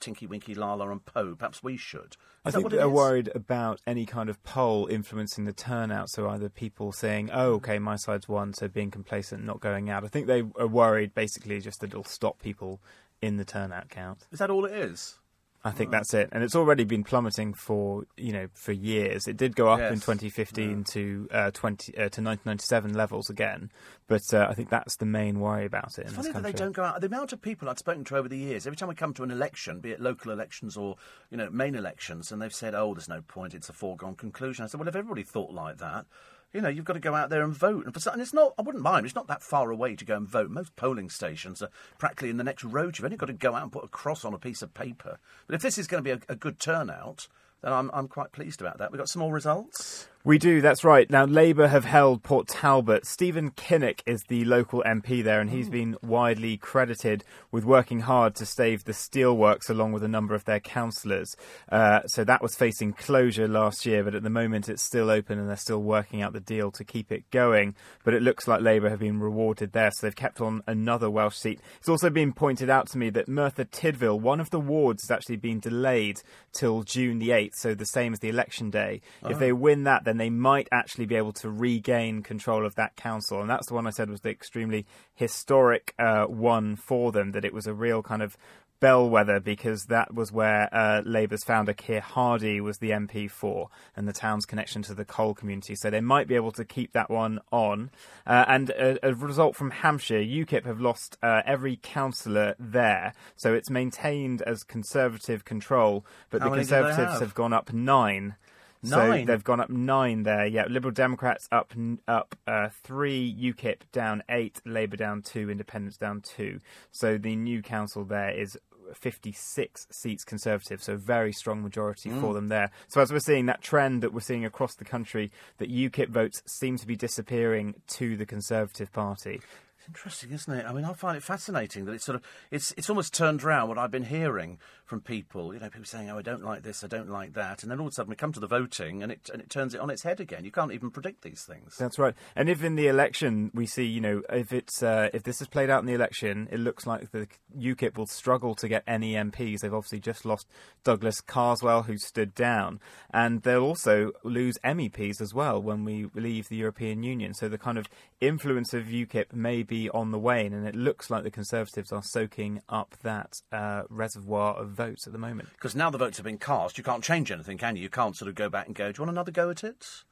Tinky Winky Lala and Poe. Perhaps we should. Is I think they're worried about any kind of poll influencing the turnout. So either people saying, "Oh, okay, my side's won," so being complacent, not going out. I think they are worried basically just that it'll stop people in the turnout count. Is that all it is? I think that's it, and it's already been plummeting for you know for years. It did go up yes. in 2015 yeah. to uh, 20 uh, to 1997 levels again, but uh, I think that's the main worry about it. It's funny that they don't go out. The amount of people I've spoken to over the years, every time we come to an election, be it local elections or you know main elections, and they've said, "Oh, there's no point; it's a foregone conclusion." I said, "Well, if everybody thought like that." You know, you've got to go out there and vote. And, for, and it's not, I wouldn't mind, it's not that far away to go and vote. Most polling stations are practically in the next road. You've only got to go out and put a cross on a piece of paper. But if this is going to be a, a good turnout, then I'm, I'm quite pleased about that. We've got some more results. We do, that's right. Now, Labour have held Port Talbot. Stephen Kinnock is the local MP there, and he's been widely credited with working hard to stave the steelworks along with a number of their councillors. Uh, so that was facing closure last year, but at the moment it's still open and they're still working out the deal to keep it going. But it looks like Labour have been rewarded there, so they've kept on another Welsh seat. It's also been pointed out to me that Merthyr Tydfil, one of the wards, has actually been delayed till June the 8th, so the same as the election day. Oh. If they win that, then they might actually be able to regain control of that council. And that's the one I said was the extremely historic uh, one for them, that it was a real kind of bellwether because that was where uh, Labour's founder Keir Hardie was the MP for, and the town's connection to the coal community. So they might be able to keep that one on. Uh, and a, a, result from Hampshire, UKIP have lost uh, every councillor there, so it's maintained as Conservative control, but How the Conservatives have? have gone up nine. Nine. So they've gone up nine there. Yeah, Liberal Democrats up up uh, three, UKIP down eight, Labour down two, Independents down two. So the new council there is 56 seats Conservative, so very strong majority mm. for them there. So as we're seeing that trend that we're seeing across the country, that UKIP votes seem to be disappearing to the Conservative Party interesting, isn't it? I mean, I find it fascinating that it's sort of it's it's almost turned around what I've been hearing from people. You know, people saying, "Oh, I don't like this, I don't like that," and then all of a sudden we come to the voting and it and it turns it on its head again. You can't even predict these things. That's right. And if in the election we see, you know, if it's uh, if this is played out in the election, it looks like the UKIP will struggle to get any MPs. They've obviously just lost Douglas Carswell, who stood down, and they'll also lose MEPs as well when we leave the European Union. So the kind of influence of UKIP may be on the wane, and it looks like the Conservatives are soaking up that uh, reservoir of votes at the moment. Because now the votes have been cast, you can't change anything, can you? You can't sort of go back and go, do you want another go at it?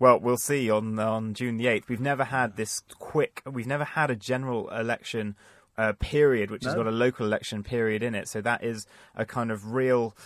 Well, we'll see on on June the eighth. We've never had this quick. We've never had a general election uh, period, which no. has got a local election period in it. So that is a kind of real,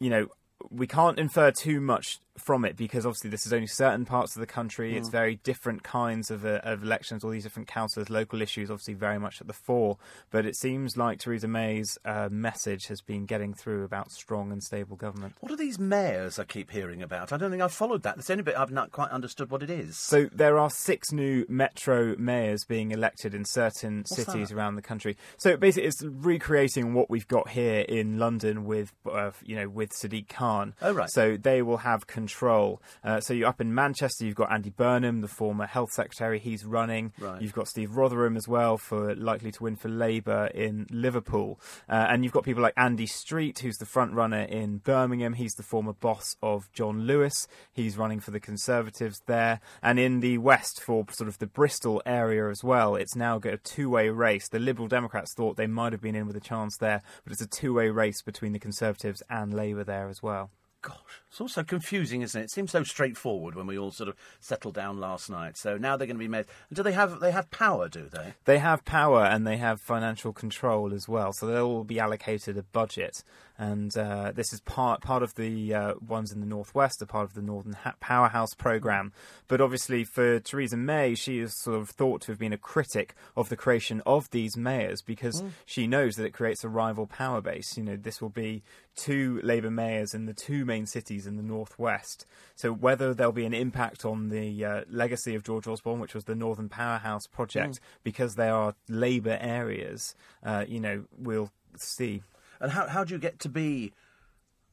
you know, we can't infer too much from it because obviously this is only certain parts of the country. Mm. It's very different kinds of, uh, of elections, all these different councils, local issues, obviously very much at the fore. But it seems like Theresa May's uh, message has been getting through about strong and stable government. What are these mayors I keep hearing about? I don't think I've followed that. That's the only bit I've not quite understood what it is. So there are six new metro mayors being elected in certain What's cities that? around the country. So basically, it's recreating what we've got here in London with, uh, you know, with Sadiq Khan. Oh right. So they will have. Con- control. Uh, so you're up in Manchester, you've got Andy Burnham, the former health secretary, he's running. Right. You've got Steve Rotheram as well, for likely to win for Labour in Liverpool, uh, and you've got people like Andy Street, who's the front runner in Birmingham. He's the former boss of John Lewis. He's running for the Conservatives there, and in the West for sort of the Bristol area as well. It's now got a two-way race. The Liberal Democrats thought they might have been in with a chance there, but it's a two-way race between the Conservatives and Labour there as well. Gosh, it's all so confusing, isn't it? It seems so straightforward when we all sort of settled down last night. So now they're going to be made. Do they have they have power? Do they? They have power and they have financial control as well. So they'll all be allocated a budget, and uh, this is part part of the uh, ones in the northwest, are part of the Northern ha- Powerhouse program. But obviously, for Theresa May, she is sort of thought to have been a critic of the creation of these mayors because she knows that it creates a rival power base. You know, this will be two Labour mayors in the two main cities in the northwest. So whether there'll be an impact on the uh, legacy of George Osborne, which was the Northern Powerhouse project, because they are Labour areas, uh, you know, we'll see. And how how do you get to be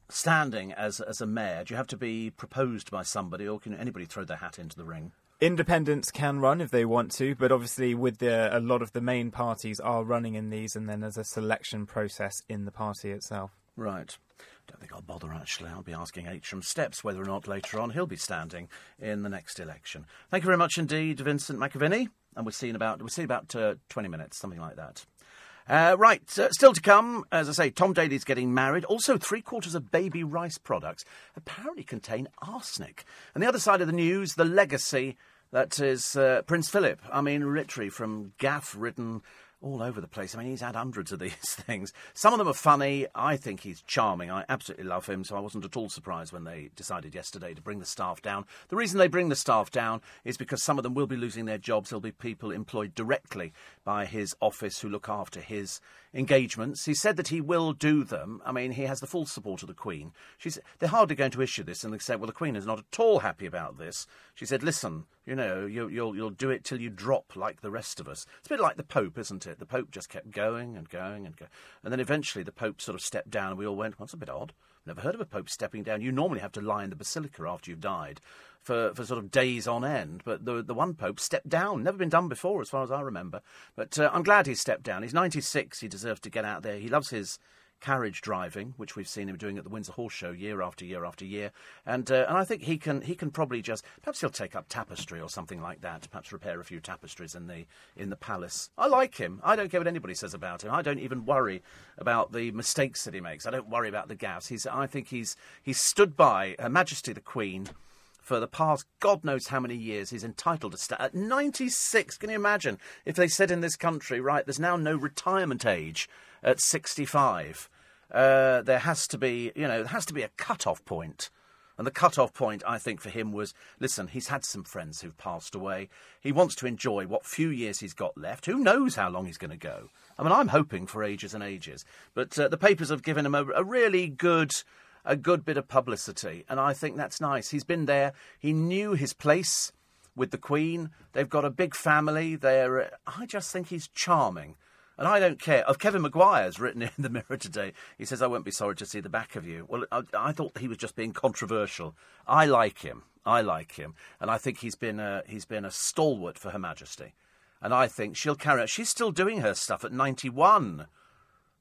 standing as as a mayor? Do you have to be proposed by somebody, or can anybody throw their hat into the ring? Independents can run if they want to, but obviously, with the, a lot of the main parties are running in these, and then there's a selection process in the party itself. Right. I Don't think I'll bother actually. I'll be asking H. Steps whether or not later on he'll be standing in the next election. Thank you very much indeed, Vincent McAviney. And we'll see in about we'll see about uh, twenty minutes, something like that. Uh, right, uh, still to come. As I say, Tom Daley's getting married. Also, three quarters of baby rice products apparently contain arsenic. And the other side of the news, the legacy that is uh, Prince Philip. I mean, literally from gaffe ridden all over the place. I mean, he's had hundreds of these things. Some of them are funny. I think he's charming. I absolutely love him, so I wasn't at all surprised when they decided yesterday to bring the staff down. The reason they bring the staff down is because some of them will be losing their jobs. There'll be people employed directly by his office who look after his engagements. He said that he will do them. I mean, he has the full support of the Queen. She's, they're hardly going to issue this, and they said, well, the Queen is not at all happy about this. She said, listen, you know, you, you'll, you'll do it till you drop like the rest of us. It's a bit like the Pope, isn't it? The Pope just kept going and going and going. And then eventually the Pope sort of stepped down, and we all went, well, that's a bit odd. Never heard of a Pope stepping down. You normally have to lie in the basilica after you've died for, for sort of days on end. But the the one Pope stepped down. Never been done before, as far as I remember. But uh, I'm glad he stepped down. He's 96. He deserves to get out there. He loves his carriage driving, which we've seen him doing at the Windsor Horse Show year after year after year, and uh, and I think he can he can probably just perhaps he'll take up tapestry or something like that, perhaps repair a few tapestries in the in the palace. I like him. I don't care what anybody says about him. I don't even worry about the mistakes that he makes. I don't worry about the gaffes. He's I think he's he's stood by Her Majesty the Queen for the past God knows how many years he's entitled to stay. At 96, can you imagine if they said in this country, right, there's now no retirement age at 65? Uh, there has to be, you know, there has to be a cut-off point. And the cut-off point, I think, for him was, listen, he's had some friends who've passed away. He wants to enjoy what few years he's got left. Who knows how long he's going to go? I mean, I'm hoping for ages and ages. But uh, the papers have given him a, a really good a good bit of publicity, and I think that's nice. He's been there. He knew his place with the Queen. They've got a big family. They're. Uh, I just think he's charming. And I don't care. Of Kevin Maguire's written in the Mirror today. He says, I won't be sorry to see the back of you. Well, I, I thought he was just being controversial. I like him. I like him. And I think he's been a, he's been a stalwart for Her Majesty. And I think she'll carry on. She's still doing her stuff at 91.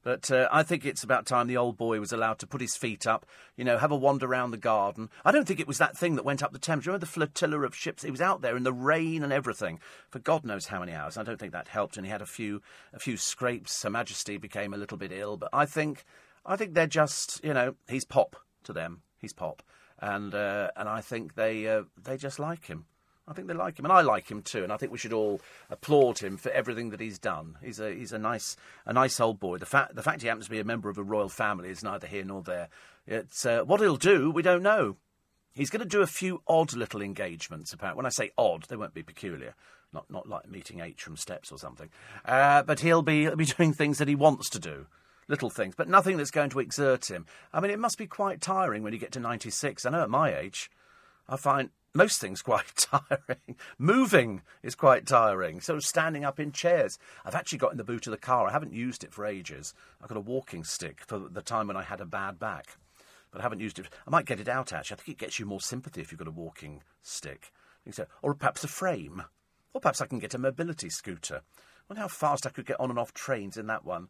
But uh, I think it's about time the old boy was allowed to put his feet up, you know, have a wander around the garden. I don't think it was that thing that went up the Thames. Remember the flotilla of ships? He was out there in the rain and everything for God knows how many hours. I don't think that helped, and he had a few a few scrapes. Her Majesty became a little bit ill, but I think I think they're just, you know, he's pop to them. He's pop, and uh, and I think they uh, they just like him. I think they like him, and I like him too. And I think we should all applaud him for everything that he's done. He's a he's a nice a nice old boy. The fact the fact he happens to be a member of a royal family is neither here nor there. It's uh, what he'll do. We don't know. He's going to do a few odd little engagements. Apparently, when I say odd, they won't be peculiar. Not not like meeting from Steps or something. Uh, but he'll be he'll be doing things that he wants to do little things, but nothing that's going to exert him. I mean, it must be quite tiring when you get to 96. I know at my age, I find most things quite tiring. Moving is quite tiring. So standing up in chairs. I've actually got in the boot of the car. I haven't used it for ages. I've got a walking stick for the time when I had a bad back. but I haven't used it. I might get it out actually. I think it gets you more sympathy if you've got a walking stick. Or perhaps a frame. Or perhaps I can get a mobility scooter. I wonder how fast I could get on and off trains in that one.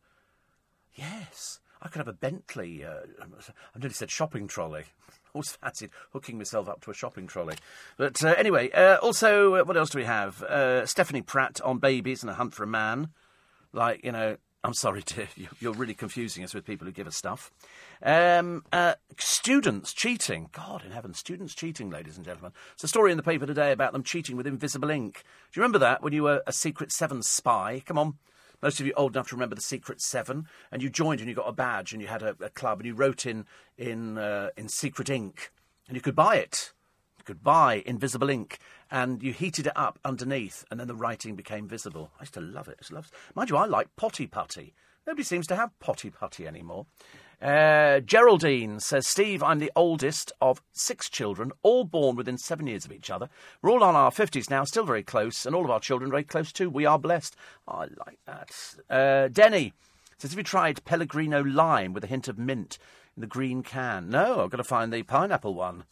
Yes. I could have a Bentley. Uh, I nearly said shopping trolley. Always fancied hooking myself up to a shopping trolley. But uh, anyway, uh, also, uh, what else do we have? Uh, Stephanie Pratt on babies and a hunt for a man. Like, you know, I'm sorry, dear, you're really confusing us with people who give us stuff. Um, uh, students cheating. God in heaven, students cheating, ladies and gentlemen. It's a story in the paper today about them cheating with invisible ink. Do you remember that when you were a Secret Seven spy? Come on. Most of you old enough to remember the Secret Seven, and you joined and you got a badge and you had a, a club and you wrote in in uh, in secret ink, and you could buy it. You could buy invisible ink, and you heated it up underneath, and then the writing became visible. I used to love it. I used to love it. Mind you, I like potty putty. Nobody seems to have potty putty anymore. Uh, Geraldine says, Steve, I'm the oldest of six children, all born within seven years of each other. We're all on our 50s now, still very close, and all of our children very close too. We are blessed. I like that. Uh, Denny says, Have you tried Pellegrino lime with a hint of mint in the green can? No, I've got to find the pineapple one.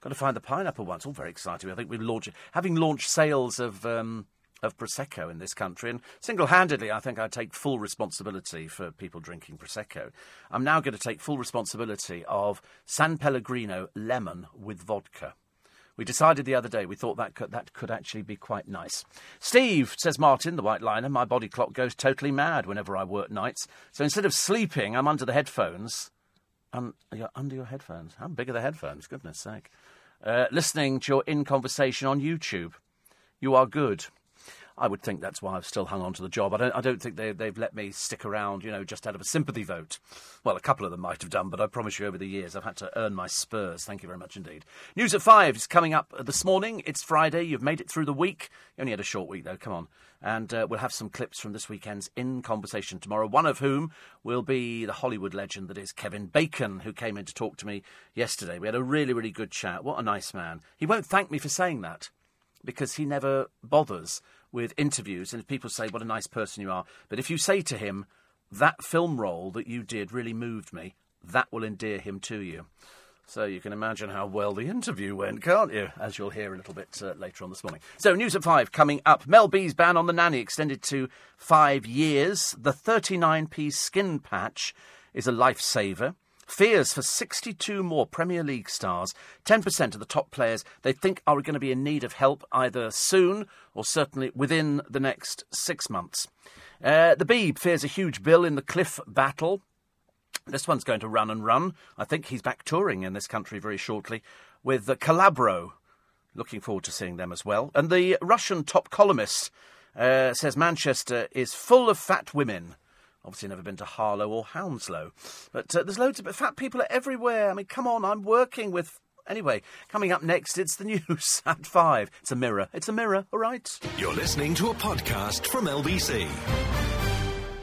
Got to find the pineapple one. It's all very exciting. I think we've launched, having launched sales of. Um, of Prosecco in this country. And single handedly, I think I take full responsibility for people drinking Prosecco. I'm now going to take full responsibility of San Pellegrino lemon with vodka. We decided the other day we thought that could, that could actually be quite nice. Steve, says Martin, the white liner, my body clock goes totally mad whenever I work nights. So instead of sleeping, I'm under the headphones. Um, you're under your headphones? How big are the headphones? Goodness sake. Uh, listening to your in conversation on YouTube. You are good. I would think that's why I've still hung on to the job. I don't, I don't think they, they've let me stick around, you know, just out of a sympathy vote. Well, a couple of them might have done, but I promise you over the years I've had to earn my spurs. Thank you very much indeed. News at five is coming up this morning. It's Friday. You've made it through the week. You only had a short week, though. Come on. And uh, we'll have some clips from this weekend's In Conversation tomorrow, one of whom will be the Hollywood legend that is Kevin Bacon, who came in to talk to me yesterday. We had a really, really good chat. What a nice man. He won't thank me for saying that because he never bothers with interviews, and people say, What a nice person you are. But if you say to him, That film role that you did really moved me, that will endear him to you. So you can imagine how well the interview went, can't you? As you'll hear a little bit uh, later on this morning. So, news at five coming up. Mel B's ban on the nanny extended to five years. The 39p skin patch is a lifesaver. Fears for 62 more Premier League stars. 10% of the top players they think are going to be in need of help either soon or certainly within the next six months. Uh, the Beeb fears a huge bill in the Cliff battle. This one's going to run and run. I think he's back touring in this country very shortly with the Calabro. Looking forward to seeing them as well. And the Russian top columnist uh, says Manchester is full of fat women. Obviously, never been to Harlow or Hounslow. But uh, there's loads of fat people are everywhere. I mean, come on, I'm working with. Anyway, coming up next, it's the news at five. It's a mirror. It's a mirror, all right? You're listening to a podcast from LBC.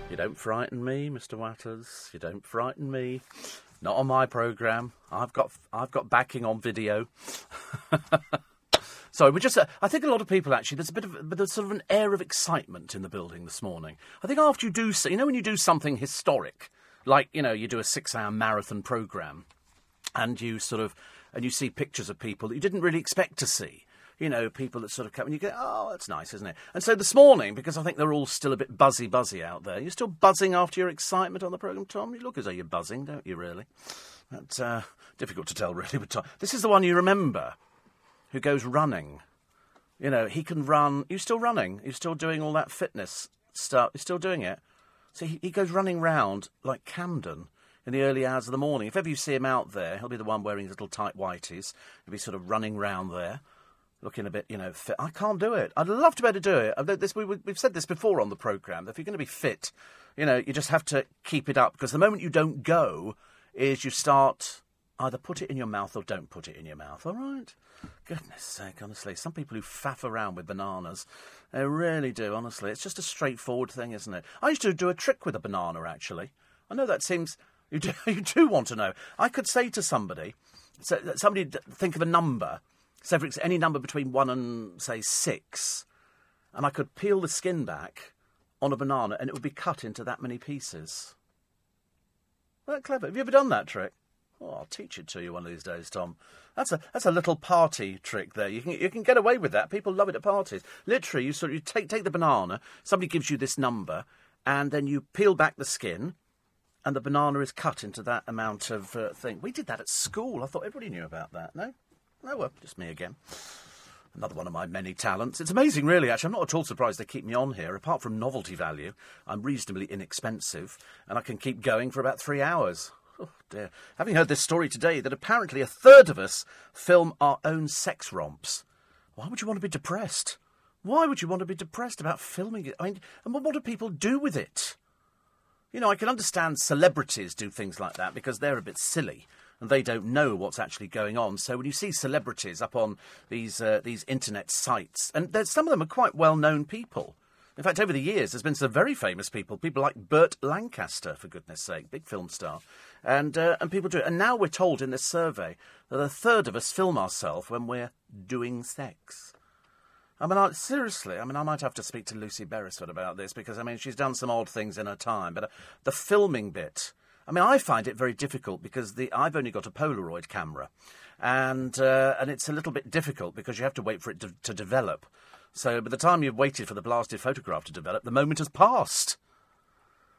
You don't frighten me, Mr. Watters. You don't frighten me. Not on my programme. I've got I've got backing on video. Sorry, we just. Uh, I think a lot of people actually. There's a bit of, but there's sort of an air of excitement in the building this morning. I think after you do, you know, when you do something historic, like you know, you do a six-hour marathon program, and you sort of, and you see pictures of people that you didn't really expect to see. You know, people that sort of come and you go, oh, that's nice, isn't it? And so this morning, because I think they're all still a bit buzzy, buzzy out there. You're still buzzing after your excitement on the program, Tom. You look as though you're buzzing, don't you? Really? That's uh, difficult to tell, really. But Tom, this is the one you remember who goes running. You know, he can run. You're still running. You're still doing all that fitness stuff. You're still doing it. So he, he goes running round like Camden in the early hours of the morning. If ever you see him out there, he'll be the one wearing his little tight whities. He'll be sort of running round there, looking a bit, you know, fit. I can't do it. I'd love to be able to do it. This, we, we've said this before on the programme. If you're going to be fit, you know, you just have to keep it up because the moment you don't go is you start either put it in your mouth or don't put it in your mouth. All right. Goodness sake, honestly, some people who faff around with bananas, they really do. Honestly, it's just a straightforward thing, isn't it? I used to do a trick with a banana. Actually, I know that seems you do, you do want to know. I could say to somebody, so somebody think of a number, say for any number between one and say six, and I could peel the skin back on a banana, and it would be cut into that many pieces. That clever? Have you ever done that trick? Oh, I'll teach it to you one of these days, Tom. That's a that's a little party trick there. You can you can get away with that. People love it at parties. Literally, you sort of you take take the banana. Somebody gives you this number, and then you peel back the skin, and the banana is cut into that amount of uh, thing. We did that at school. I thought everybody knew about that. No, no, well, just me again. Another one of my many talents. It's amazing, really, actually. I'm not at all surprised they keep me on here. Apart from novelty value, I'm reasonably inexpensive, and I can keep going for about three hours. Oh, dear. Having heard this story today, that apparently a third of us film our own sex romps. Why would you want to be depressed? Why would you want to be depressed about filming it? I mean, and what do people do with it? You know, I can understand celebrities do things like that because they're a bit silly and they don't know what's actually going on. So when you see celebrities up on these uh, these internet sites, and some of them are quite well known people. In fact, over the years, there's been some very famous people, people like Burt Lancaster, for goodness sake, big film star, and uh, and people do it. And now we're told in this survey that a third of us film ourselves when we're doing sex. I mean, I, seriously, I mean, I might have to speak to Lucy Beresford about this because, I mean, she's done some odd things in her time, but uh, the filming bit, I mean, I find it very difficult because the I've only got a Polaroid camera, and uh, and it's a little bit difficult because you have to wait for it to, to develop. So by the time you've waited for the blasted photograph to develop, the moment has passed.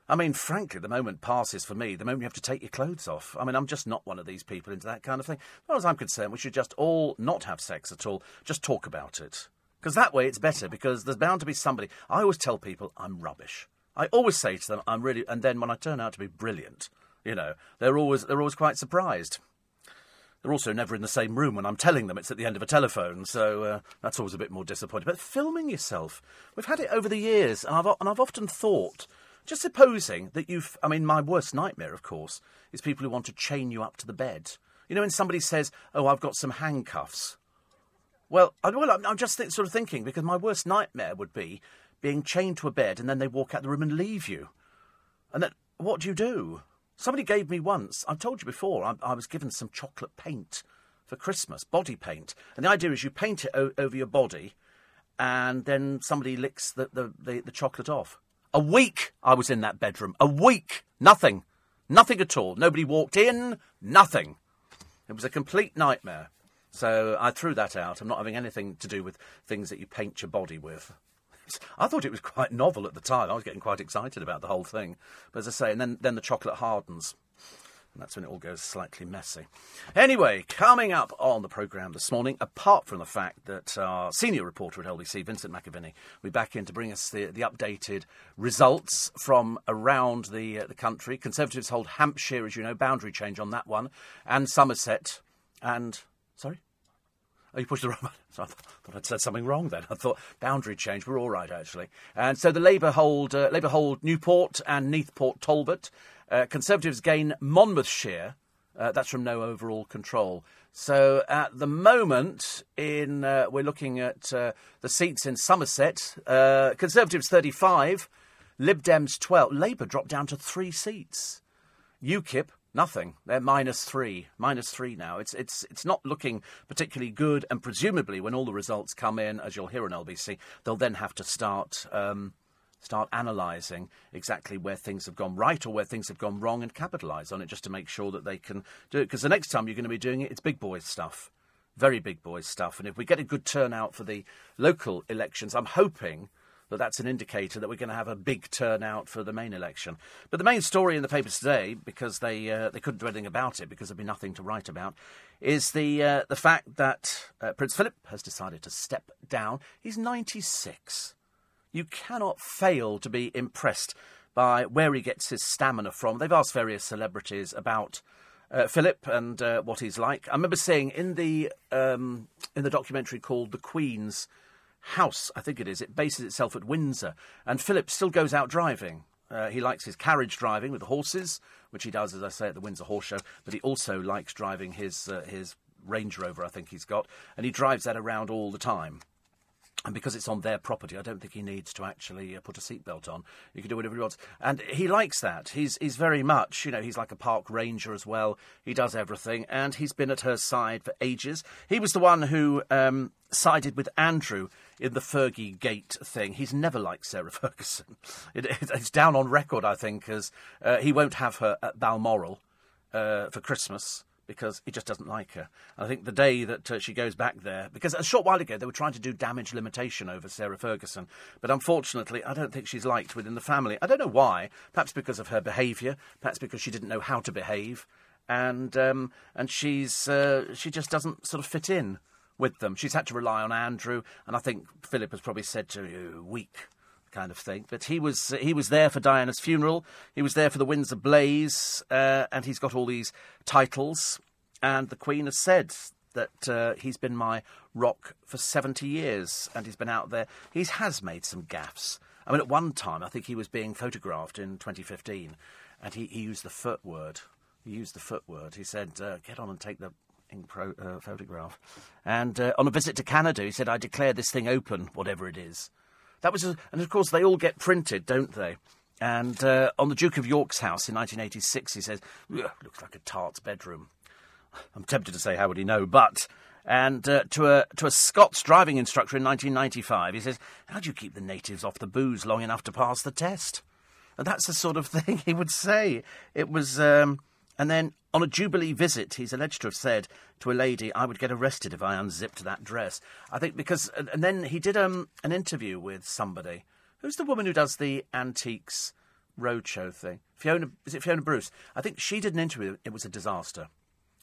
I mean, frankly, the moment passes for me the moment you have to take your clothes off. I mean, I'm just not one of these people into that kind of thing. As far as I'm concerned, we should just all not have sex at all, just talk about it. Because that way it's better, because there's bound to be somebody. I always tell people I'm rubbish. I always say to them, I'm really. And then when I turn out to be brilliant, you know, they're always, they're always quite surprised. They're also never in the same room when I'm telling them it's at the end of a telephone, so uh, that's always a bit more disappointing. But filming yourself, we've had it over the years, and I've, and I've often thought just supposing that you've. I mean, my worst nightmare, of course, is people who want to chain you up to the bed. You know, when somebody says, Oh, I've got some handcuffs. Well, I, well I'm just th- sort of thinking, because my worst nightmare would be being chained to a bed and then they walk out the room and leave you. And then, what do you do? Somebody gave me once, I've told you before, I, I was given some chocolate paint for Christmas, body paint. And the idea is you paint it o- over your body and then somebody licks the, the, the, the chocolate off. A week I was in that bedroom. A week. Nothing. Nothing at all. Nobody walked in. Nothing. It was a complete nightmare. So I threw that out. I'm not having anything to do with things that you paint your body with. I thought it was quite novel at the time. I was getting quite excited about the whole thing. But as I say, and then, then the chocolate hardens. And that's when it all goes slightly messy. Anyway, coming up on the programme this morning, apart from the fact that our senior reporter at LBC, Vincent McAviney, will be back in to bring us the, the updated results from around the, uh, the country. Conservatives hold Hampshire, as you know, boundary change on that one, and Somerset, and. Sorry? Oh, you pushed the wrong button. So I thought I'd said something wrong then. I thought boundary change. We're all right actually. And so the Labour hold uh, Labour hold Newport and Neath Port Talbot. Uh, Conservatives gain Monmouthshire. Uh, that's from no overall control. So at the moment, in uh, we're looking at uh, the seats in Somerset. Uh, Conservatives 35, Lib Dems 12. Labour dropped down to three seats. UKIP Nothing. They're minus three. Minus three now. It's it's it's not looking particularly good. And presumably, when all the results come in, as you'll hear on LBC, they'll then have to start um, start analysing exactly where things have gone right or where things have gone wrong and capitalise on it, just to make sure that they can do it. Because the next time you're going to be doing it, it's big boys stuff, very big boys stuff. And if we get a good turnout for the local elections, I'm hoping that that's an indicator that we're going to have a big turnout for the main election. But the main story in the papers today, because they uh, they couldn't do anything about it because there'd be nothing to write about, is the uh, the fact that uh, Prince Philip has decided to step down. He's 96. You cannot fail to be impressed by where he gets his stamina from. They've asked various celebrities about. Uh, Philip and uh, what he's like. I remember seeing in the um, in the documentary called "The Queen's house, I think it is. It bases itself at Windsor. And Philip still goes out driving. Uh, he likes his carriage driving with the horses, which he does, as I say, at the Windsor Horse Show. But he also likes driving his uh, his Range Rover, I think he's got, and he drives that around all the time. And because it's on their property, I don't think he needs to actually uh, put a seatbelt on. He can do whatever he wants. And he likes that. He's, he's very much, you know, he's like a park ranger as well. He does everything. And he's been at her side for ages. He was the one who um, sided with Andrew in the Fergie Gate thing. He's never liked Sarah Ferguson. It, it, it's down on record, I think, as uh, he won't have her at Balmoral uh, for Christmas because he just doesn't like her. And I think the day that uh, she goes back there, because a short while ago they were trying to do damage limitation over Sarah Ferguson, but unfortunately I don't think she's liked within the family. I don't know why. Perhaps because of her behaviour, perhaps because she didn't know how to behave, and um, and she's uh, she just doesn't sort of fit in with them. She's had to rely on Andrew, and I think Philip has probably said to you, weak kind of thing. But he was he was there for Diana's funeral. He was there for the Windsor Blaze, uh, and he's got all these titles. And the Queen has said that uh, he's been my rock for seventy years, and he's been out there. He has made some gaffes. I mean, at one time, I think he was being photographed in 2015, and he, he used the foot word. He used the foot word. He said, uh, "Get on and take the Pro, uh, photograph. And uh, on a visit to Canada, he said, I declare this thing open, whatever it is. That was, a, and of course, they all get printed, don't they? And uh, on the Duke of York's house in 1986, he says, looks like a tart's bedroom. I'm tempted to say, how would he know? But, and uh, to, a, to a Scots driving instructor in 1995, he says, how do you keep the natives off the booze long enough to pass the test? And that's the sort of thing he would say. It was. Um, and then on a Jubilee visit, he's alleged to have said to a lady, I would get arrested if I unzipped that dress. I think because. And then he did um, an interview with somebody. Who's the woman who does the antiques roadshow thing? Fiona. Is it Fiona Bruce? I think she did an interview. It was a disaster.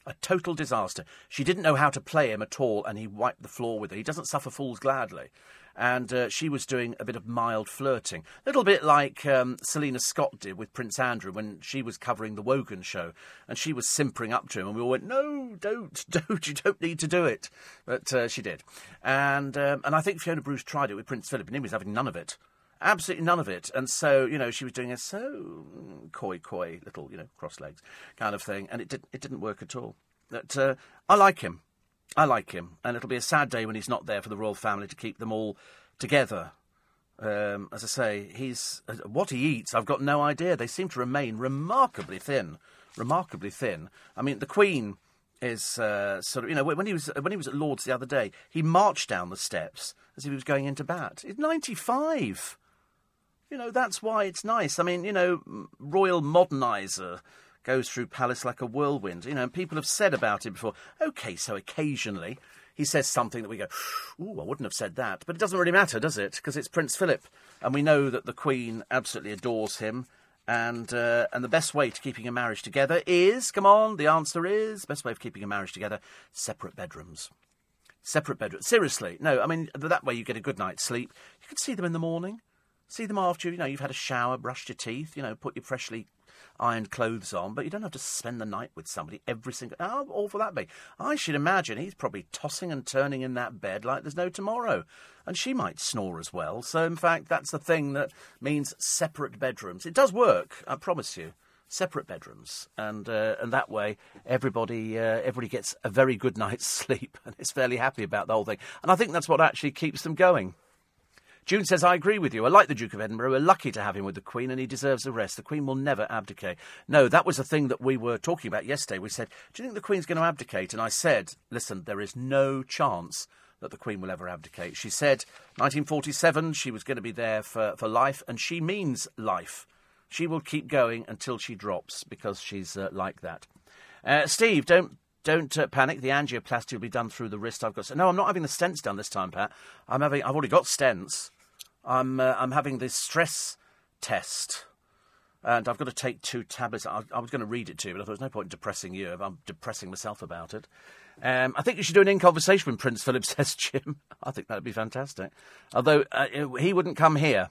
A total disaster. She didn't know how to play him at all, and he wiped the floor with her. He doesn't suffer fools gladly and uh, she was doing a bit of mild flirting. A little bit like um, Selina Scott did with Prince Andrew when she was covering the Wogan show, and she was simpering up to him, and we all went, No, don't, don't, you don't need to do it. But uh, she did. And, um, and I think Fiona Bruce tried it with Prince Philip, and he was having none of it. Absolutely none of it. And so, you know, she was doing a so coy, coy, little, you know, cross legs kind of thing, and it, did, it didn't work at all. But uh, I like him. I like him, and it'll be a sad day when he's not there for the royal family to keep them all together. Um, as I say, he's uh, what he eats. I've got no idea. They seem to remain remarkably thin, remarkably thin. I mean, the Queen is uh, sort of you know when he was when he was at Lords the other day, he marched down the steps as if he was going into bat. He's ninety five. You know that's why it's nice. I mean, you know, royal moderniser goes through Palace like a whirlwind. You know, and people have said about him before. Okay, so occasionally he says something that we go, "Ooh, I wouldn't have said that," but it doesn't really matter, does it? Because it's Prince Philip, and we know that the Queen absolutely adores him. And uh, and the best way to keeping a marriage together is, come on, the answer is best way of keeping a marriage together: separate bedrooms. Separate bedrooms. Seriously, no. I mean that way you get a good night's sleep. You can see them in the morning, see them after you know you've had a shower, brushed your teeth, you know, put your freshly ironed clothes on, but you don't have to spend the night with somebody every single. How awful that be? I should imagine he's probably tossing and turning in that bed like there's no tomorrow, and she might snore as well. So, in fact, that's the thing that means separate bedrooms. It does work, I promise you. Separate bedrooms, and uh, and that way everybody uh, everybody gets a very good night's sleep and is fairly happy about the whole thing. And I think that's what actually keeps them going. June says, I agree with you. I like the Duke of Edinburgh. We're lucky to have him with the Queen, and he deserves the rest. The Queen will never abdicate. No, that was the thing that we were talking about yesterday. We said, Do you think the Queen's going to abdicate? And I said, Listen, there is no chance that the Queen will ever abdicate. She said 1947 she was going to be there for, for life, and she means life. She will keep going until she drops because she's uh, like that. Uh, Steve, don't don't uh, panic. The angioplasty will be done through the wrist. I've got. So, no, I'm not having the stents done this time, Pat. I'm having. I've already got stents. I'm. Uh, I'm having this stress test, and I've got to take two tablets. I, I was going to read it to you, but I thought there's no point in depressing you if I'm depressing myself about it. Um, I think you should do an in conversation with Prince Philip, says Jim. I think that'd be fantastic. Although uh, he wouldn't come here.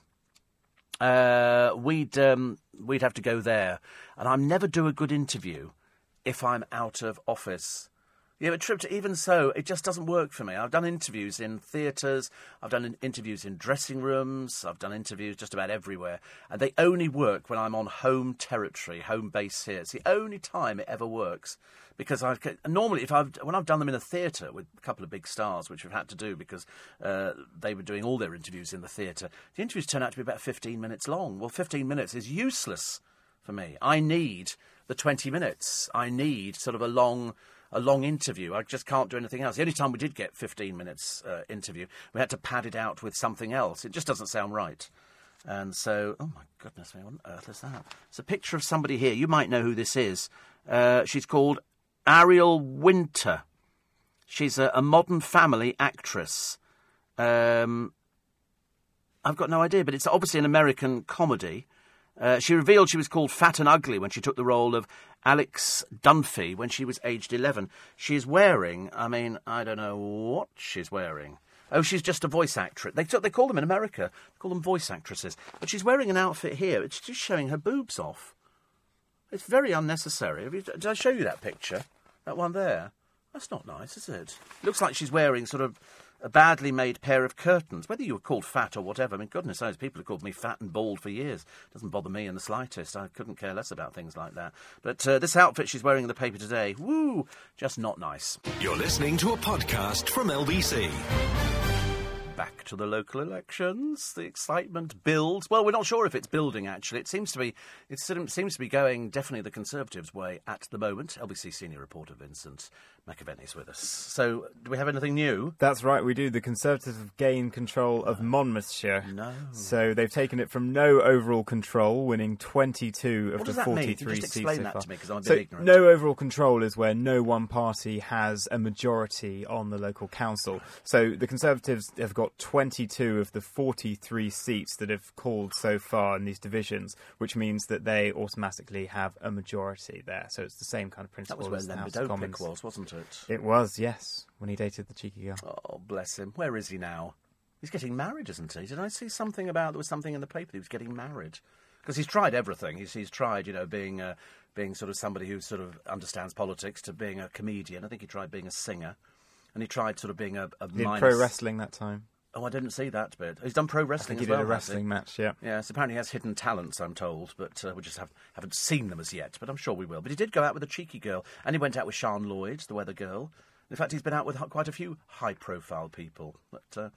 Uh, we'd um, we'd have to go there, and I never do a good interview if I'm out of office. Yeah, but trip to even so, it just doesn't work for me. I've done interviews in theatres, I've done interviews in dressing rooms, I've done interviews just about everywhere, and they only work when I'm on home territory, home base here. It's the only time it ever works because I normally if I've when I've done them in a theatre with a couple of big stars, which we've had to do because uh, they were doing all their interviews in the theatre, the interviews turn out to be about 15 minutes long. Well, 15 minutes is useless for me. I need the 20 minutes. I need sort of a long a long interview. I just can't do anything else. The only time we did get 15 minutes uh, interview, we had to pad it out with something else. It just doesn't sound right. And so, oh my goodness me, what on earth is that? It's a picture of somebody here. You might know who this is. Uh, she's called Ariel Winter. She's a, a modern family actress. Um, I've got no idea, but it's obviously an American comedy. Uh, she revealed she was called Fat and Ugly when she took the role of Alex Dunphy when she was aged 11. She is wearing, I mean, I don't know what she's wearing. Oh, she's just a voice actress. They, they call them in America, they call them voice actresses. But she's wearing an outfit here. It's just showing her boobs off. It's very unnecessary. You, did I show you that picture? That one there? That's not nice, is it? Looks like she's wearing sort of a badly made pair of curtains. Whether you were called fat or whatever, I mean, goodness knows, people have called me fat and bald for years. It Doesn't bother me in the slightest. I couldn't care less about things like that. But uh, this outfit she's wearing in the paper today, woo, just not nice. You're listening to a podcast from LBC back to the local elections. The excitement builds. Well, we're not sure if it's building. Actually, it seems to be. It seems to be going definitely the Conservatives' way at the moment. LBC senior reporter Vincent McAviney's with us. So, do we have anything new? That's right, we do. The Conservatives have gained control of Monmouthshire. No. So they've taken it from no overall control, winning 22 of what the 43 seats explain so that far. to me because I'm a bit so ignorant. no overall control is where no one party has a majority on the local council. So the Conservatives have got 22 of the 43 seats that have called so far in these divisions, which means that they automatically have a majority there. So it's the same kind of principle. That was as where the House of Commons. Was, wasn't it? It was, yes, when he dated the cheeky girl. Oh, bless him. Where is he now? He's getting married, isn't he? Did I see something about there was something in the paper that he was getting married? Because he's tried everything. He's, he's tried, you know, being uh, being sort of somebody who sort of understands politics to being a comedian. I think he tried being a singer, and he tried sort of being a, a minus- pro wrestling that time. Oh, I didn't see that bit. He's done pro I wrestling think he did well. a wrestling match, yeah. Yes, apparently he has hidden talents, I'm told, but uh, we just have, haven't seen them as yet. But I'm sure we will. But he did go out with a cheeky girl, and he went out with Siân Lloyd, the weather girl. In fact, he's been out with quite a few high-profile people. But uh,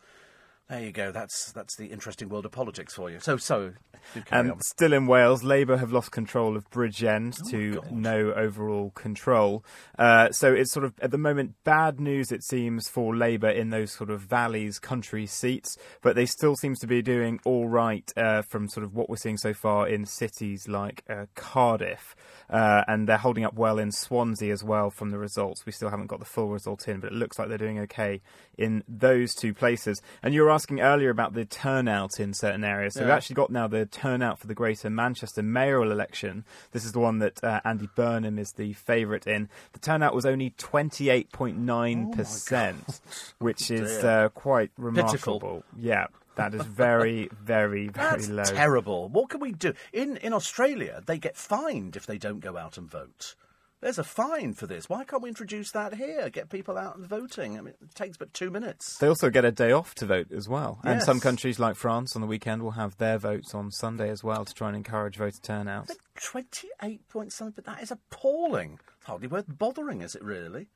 there you go. That's that's the interesting world of politics for you. So, so do carry And on. still in Wales, Labour have lost control of Bridgend Oh, to God. no overall control. Uh, so it's sort of, at the moment, bad news, it seems, for Labour in those sort of valleys, country seats. But they still seem to be doing all right uh, from sort of what we're seeing so far in cities like uh, Cardiff. Uh, and they're holding up well in Swansea as well from the results. We still haven't got the full result in, but it looks like they're doing okay in those two places. And you were asking earlier about the turnout in certain areas. So we've actually got now the turnout for the Greater Manchester mayoral election. This is the one that uh, Andy Burnham is the favourite in. The turnout was only 28.9%, which is uh, quite Pitiful. remarkable. Yeah, that is very, very, very That's low. terrible. What can we do? In in Australia, they get fined if they don't go out and vote. There's a fine for this. Why can't we introduce that here? Get people out and voting. I mean, it takes but two minutes. They also get a day off to vote as well. And some countries like France on the weekend will have their votes on Sunday as well to try and encourage voter turnout. Twenty-eight point something, but that is appalling. It's hardly worth bothering, is it really?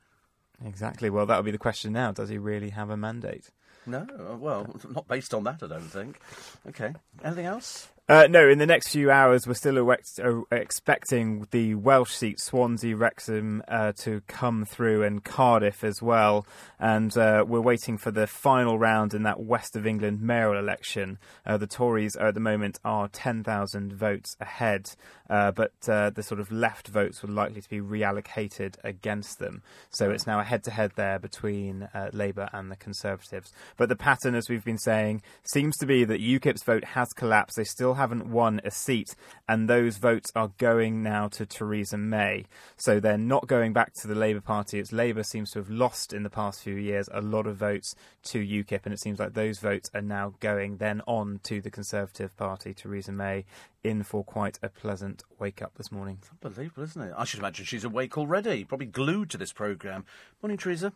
Exactly. Well, that would be the question now. Does he really have a mandate? No, uh, well, not based on that, I don't think. Okay, anything else? Uh, no, in the next few hours, we're still ex- uh, expecting the Welsh seat, Swansea, Wrexham, uh, to come through, and Cardiff as well. And uh, we're waiting for the final round in that West of England mayoral election. Uh, the Tories at the moment are 10,000 votes ahead, but the sort of left votes were likely to be reallocated against them. So it's now a head-to-head there between Labour and the Conservatives. But the pattern, as we've been saying, seems to be that UKIP's vote has collapsed. They still haven't won a seat, and those votes are going now to Theresa May. So they're not going back to the Labour Party. It's Labour seems to have lost in the past few years a lot of votes to UKIP, and it seems like those votes are now going then on to the Conservative Party, Theresa May, in for quite a pleasant wake up this morning. It's Unbelievable, isn't it? I should imagine she's awake already, probably glued to this programme. Morning, Theresa.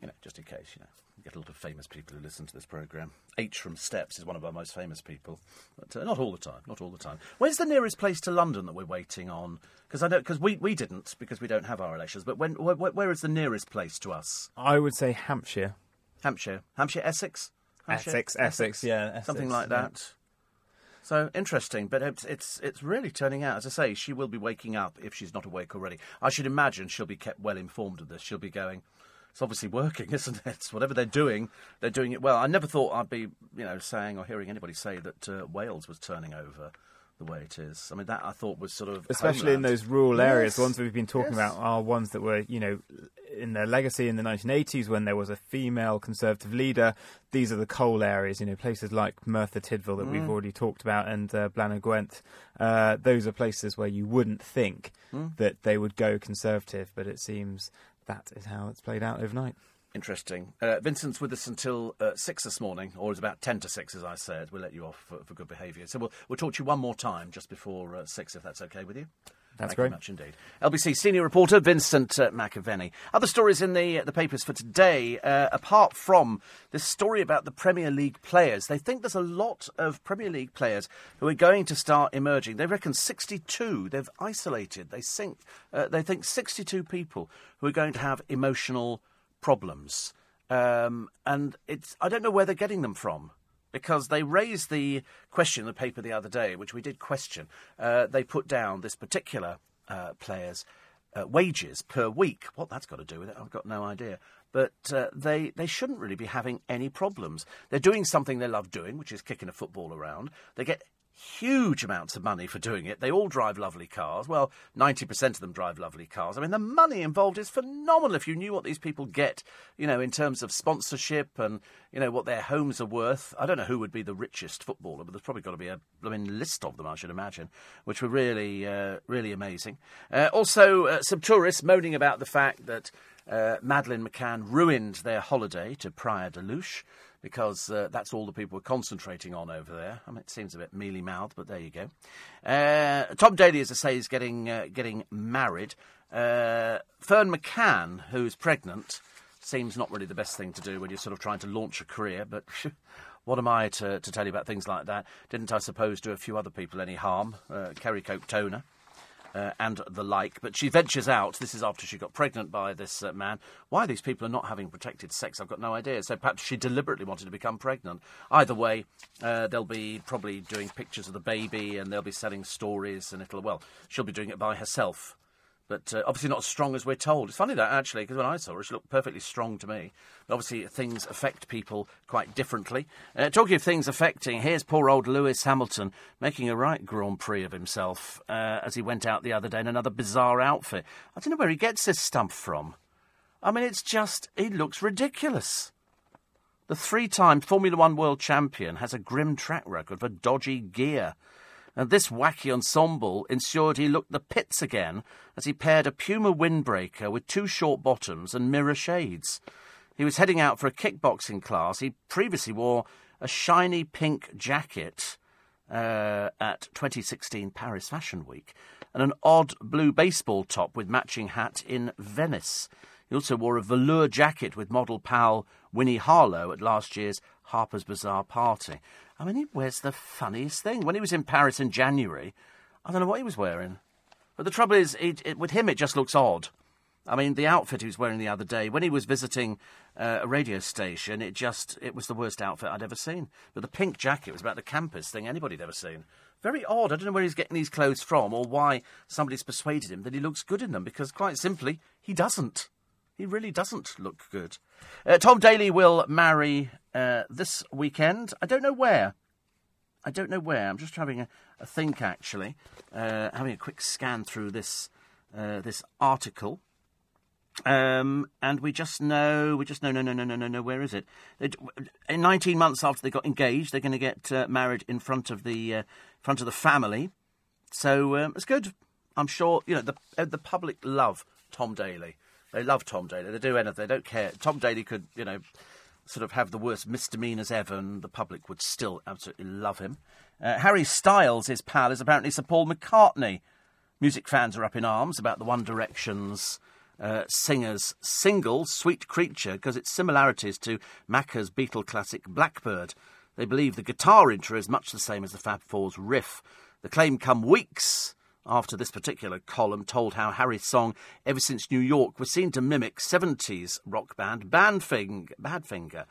You know, just in case, you know, we get a lot of famous people who listen to this programme. H from Steps is one of our most famous people, but uh, not all the time. Not all the time. Where's the nearest place to London that we're waiting on? Because I don't, because we, we didn't because we don't have our elections. But when wh- wh- where is the nearest place to us? I would say Hampshire. Hampshire, Hampshire, Essex, Hampshire? Essex, Essex, yeah, Essex, something like yeah. that. So interesting, but it's it's it's really turning out. As I say, she will be waking up if she's not awake already. I should imagine she'll be kept well informed of this. She'll be going. It's obviously working, isn't it? Whatever they're doing, they're doing it well. I never thought I'd be, you know, saying or hearing anybody say that uh, Wales was turning over the way it is. I mean, that I thought was sort of especially homeland. in those rural areas. Yes. The ones we've been talking Yes. about are ones that were, you know, in their legacy in the 1980s when there was a female Conservative leader. These are the coal areas, you know, places like Merthyr Tydfil that Mm. we've already talked about, and uh, Blaenau Gwent. Uh, those are places where you wouldn't think Mm. that they would go Conservative, but it seems that is how it's played out overnight. Interesting. Uh, Vincent's with us until uh, six this morning, or it's about ten to six, as I said. We'll let you off for, for good behaviour. So we'll, we'll talk to you one more time just before uh, six, if that's okay with you. That's Thank great. you much indeed. LBC senior reporter Vincent uh, McAviney. Other stories in the the papers for today, uh, apart from this story about the Premier League players, they think there's a lot of Premier League players who are going to start emerging. They reckon 62. They've isolated. They think uh, they think 62 people who are going to have emotional problems, um, and it's I don't know where they're getting them from because they raised the question in the paper the other day, which we did question. Uh, they put down this particular uh, player's uh, wages per week. What that's got to do with it, I've got no idea. But uh, they, they shouldn't really be having any problems. They're doing something they love doing, which is kicking a football around. They get huge amounts of money for doing it. They all drive lovely cars. Well, 90% of them drive lovely cars. I mean, the money involved is phenomenal if you knew what these people get, you know, in terms of sponsorship and, you know, what their homes are worth. I don't know who would be the richest footballer, but there's probably got to be a blooming list of them, I should imagine, which were really, uh, really amazing. Uh, also, uh, some tourists moaning about the fact that uh, Madeleine McCann ruined their holiday to Praia da Luz because uh, that's all the people were concentrating on over there. I mean, it seems a bit mealy mouthed, but there you go. Uh, Tom Daley, as I say, is getting uh, getting married. Uh, Ferne McCann, who's pregnant, seems not really the best thing to do when you're sort of trying to launch a career, but. What am I to, to tell you about things like that? Didn't I suppose do a few other people any harm? Uh, Kerry Katona uh, and the like. But she ventures out. This is after she got pregnant by this uh, man. Why these people are not having protected sex, I've got no idea. So perhaps she deliberately wanted to become pregnant. Either way, uh, they'll be probably doing pictures of the baby and they'll be selling stories, and it'll, well, she'll be doing it by herself. But uh, obviously not as strong as we're told. It's funny that actually, because when I saw her, she looked perfectly strong to me. But obviously, things affect people quite differently. Uh, talking of things affecting, here's poor old Lewis Hamilton making a right Grand Prix of himself uh, as he went out the other day in another bizarre outfit. I don't know where he gets this stuff from. I mean, it's just, he looks ridiculous. The three time Formula One world champion has a grim track record for dodgy gear. And this wacky ensemble ensured he looked the pits again as he paired a Puma windbreaker with two short bottoms and mirror shades. He was heading out for a kickboxing class. He previously wore a shiny pink jacket uh, at 2016 Paris Fashion Week and an odd blue baseball top with matching hat in Venice. He also wore a velour jacket with model pal Winnie Harlow at last year's Harper's Bazaar party. I mean, he wears the funniest thing. When he was in Paris in January, I don't know what he was wearing. But the trouble is, it, it, with him, it just looks odd. I mean, the outfit he was wearing the other day, when he was visiting uh, a radio station, it just, it was the worst outfit I'd ever seen. But the pink jacket was about the campus thing anybody'd ever seen. Very odd. I don't know where he's getting these clothes from or why somebody's persuaded him that he looks good in them, because quite simply, he doesn't. He really doesn't look good. Uh, Tom Daley will marry uh, this weekend. I don't know where. I don't know where. I'm just having a, a think, actually, uh, having a quick scan through this uh, this article. Um, and we just know, we just know, no, no, no, no, no, no. Where is it? it in 19 months after they got engaged, they're going to get uh, married in front of the uh, front of the family. So um, it's good. I'm sure you know the uh, the public love Tom Daley. They love Tom Daley. They do anything. They don't care. Tom Daley could, you know, sort of have the worst misdemeanors ever, and the public would still absolutely love him. Uh, Harry Styles, his pal, is apparently Sir Paul McCartney. Music fans are up in arms about the One Direction's uh, singer's single, Sweet Creature, because its similarities to Macca's Beatle classic Blackbird. They believe the guitar intro is much the same as the Fab Four's riff. The claim come weeks after this particular column told how Harry's song Ever Since New York was seen to mimic 70s rock band Badfinger. Badfinger.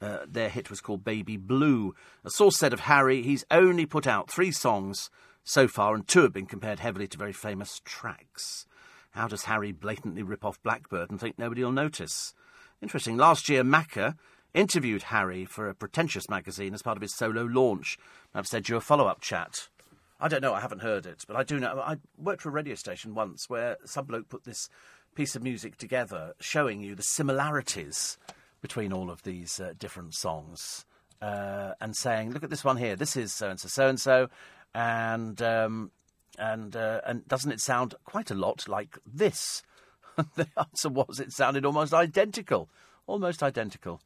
Uh, their hit was called Baby Blue. A source said of Harry, he's only put out three songs so far, and two have been compared heavily to very famous tracks. How does Harry blatantly rip off Blackbird and think nobody will notice? Interesting. Last year, Macca interviewed Harry for a pretentious magazine as part of his solo launch. I've said you a follow up chat I don't know. I haven't heard it, but I do know. I worked for a radio station once where some bloke put this piece of music together, showing you the similarities between all of these uh, different songs, uh, and saying, "Look at this one here. This is so and so, so and so," and um, and uh, and doesn't it sound quite a lot like this? the answer was it sounded almost identical, almost identical.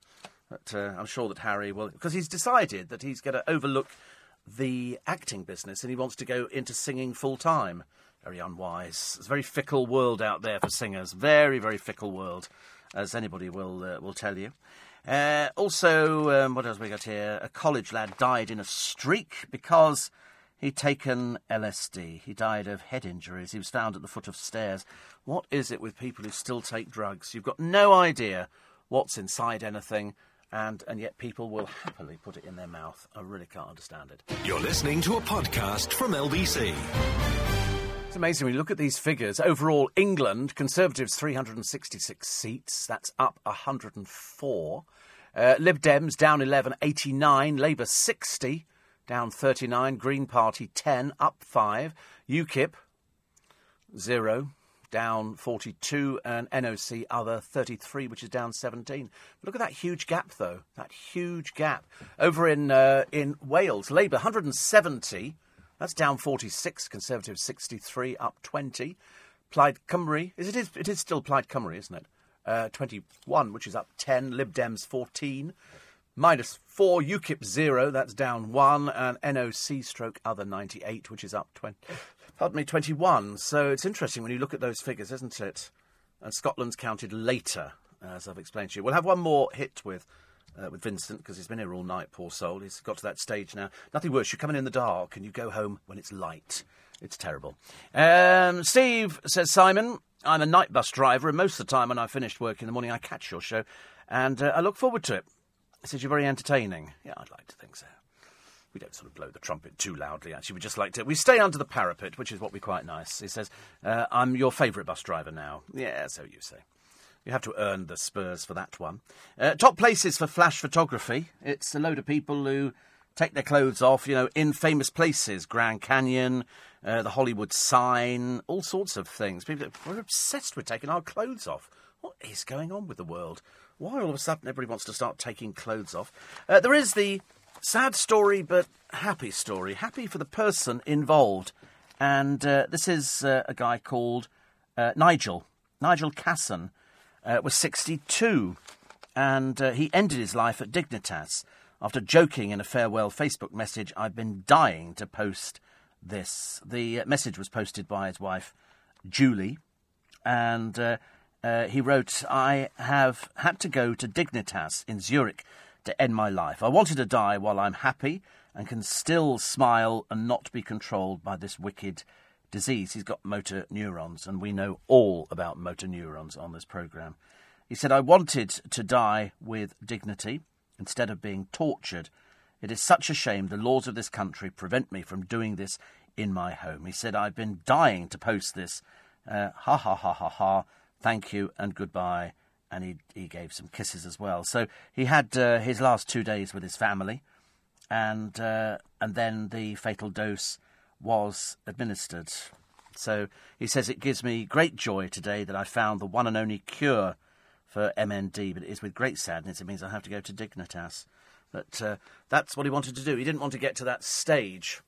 But uh, I'm sure that Harry will, because he's decided that he's going to overlook the acting business and he wants to go into singing full time. Very unwise. It's a very fickle world out there for singers. Very, very fickle world, as anybody will uh, will tell you. Uh, also, um, what else we got here? A college lad died in a streak because he'd taken LSD. He died of head injuries. He was found at the foot of stairs. What is it with people who still take drugs? You've got no idea what's inside anything and and yet people will happily put it in their mouth. I really can't understand it. You're listening to a podcast from LBC. It's amazing when you look at these figures. Overall, England, Conservatives 366 seats. That's up 104. Uh, Lib Dems down 11, 89. Labour 60, down 39. Green Party 10, up 5. UKIP 0, down 42, and NOC other 33, which is down 17. But look at that huge gap, though. That huge gap. Over in, uh, in Wales, Labour 170, that's down 46, Conservative 63, up 20. Plaid Cymru, is it, is, it is still Plaid Cymru, isn't it? Uh, 21, which is up 10. Lib Dems 14. Minus 4, UKIP 0, that's down 1. And NOC stroke other 98, which is up 20 pardon me, 21. So it's interesting when you look at those figures, isn't it? And Scotland's counted later, as I've explained to you. We'll have one more hit with. Uh, with Vincent, because he's been here all night, poor soul. He's got to that stage now. Nothing worse. You come in the dark and you go home when it's light. It's terrible. Um, Steve says, Simon, I'm a night bus driver, and most of the time when I finished work in the morning, I catch your show, and uh, I look forward to it. He says, You're very entertaining. Yeah, I'd like to think so we don't sort of blow the trumpet too loudly, actually. We just like to. We stay under the parapet, which is what we quite nice. He says, uh, I'm your favourite bus driver now. Yeah, so you say. You have to earn the spurs for that one. Uh, top places for flash photography. It's a load of people who take their clothes off, you know, in famous places. Grand Canyon, uh, the Hollywood sign, all sorts of things. People are obsessed with taking our clothes off. What is going on with the world? Why all of a sudden everybody wants to start taking clothes off? Uh, there is the Sad story, but happy story. Happy for the person involved. And uh, this is uh, a guy called uh, Nigel. Nigel Casson uh, was 62. And uh, he ended his life at Dignitas after joking in a farewell Facebook message, I've been dying to post this. The message was posted by his wife, Julie. And uh, he wrote, I have had to go to Dignitas in Zurich to end my life. I wanted to die while I'm happy and can still smile and not be controlled by this wicked disease. He's got motor neurons, and we know all about motor neurons on this programme. He said, I wanted to die with dignity instead of being tortured. It is such a shame the laws of this country prevent me from doing this in my home. He said, I've been dying to post this. Uh, ha ha ha ha ha. Thank you and goodbye and he he gave some kisses as well. So he had uh, his last two days with his family, and uh, and then the fatal dose was administered. So he says it gives me great joy today that I found the one and only cure for MND, but it is with great sadness it means I have to go to Dignitas. But uh, that's what he wanted to do. He didn't want to get to that stage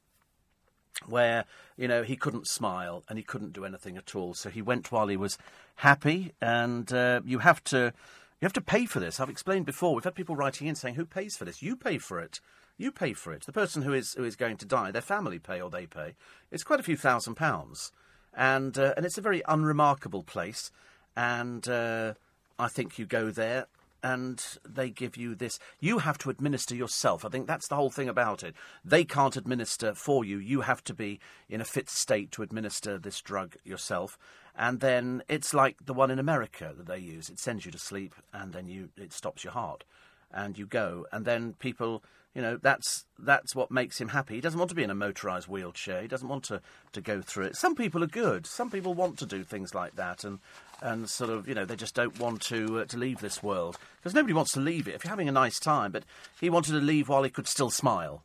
where you know he couldn't smile and he couldn't do anything at all. So he went while he was happy, and uh, you have to you have to pay for this. I've explained before. We've had people writing in saying, "Who pays for this? You pay for it. You pay for it. The person who is who is going to die, their family pay or they pay. It's quite a few thousand pounds, and uh, and it's a very unremarkable place. And uh, I think you go there and they give you this. You have to administer yourself. I think that's the whole thing about it. They can't administer for you. You have to be in a fit state to administer this drug yourself. And then it's like the one in America that they use. It sends you to sleep, and then you it stops your heart, and you go. And then people you know, that's that's what makes him happy. He doesn't want to be in a motorised wheelchair. He doesn't want to, to go through it. Some people are good. Some people want to do things like that, and and sort of you know they just don't want to uh, to leave this world because nobody wants to leave it if you're having a nice time. But he wanted to leave while he could still smile,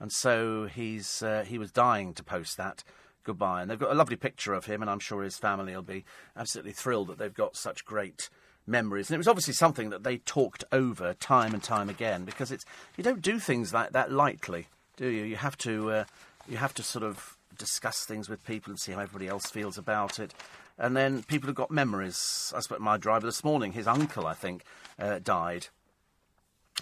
and so he's uh, he was dying to post that goodbye. And they've got a lovely picture of him, and I'm sure his family will be absolutely thrilled that they've got such great memories. And it was obviously something that they talked over time and time again because it's you don't do things like that lightly, do you? You have to uh, you have to sort of discuss things with people and see how everybody else feels about it. And then people have got memories. I spoke to my driver this morning. His uncle, I think, uh, died.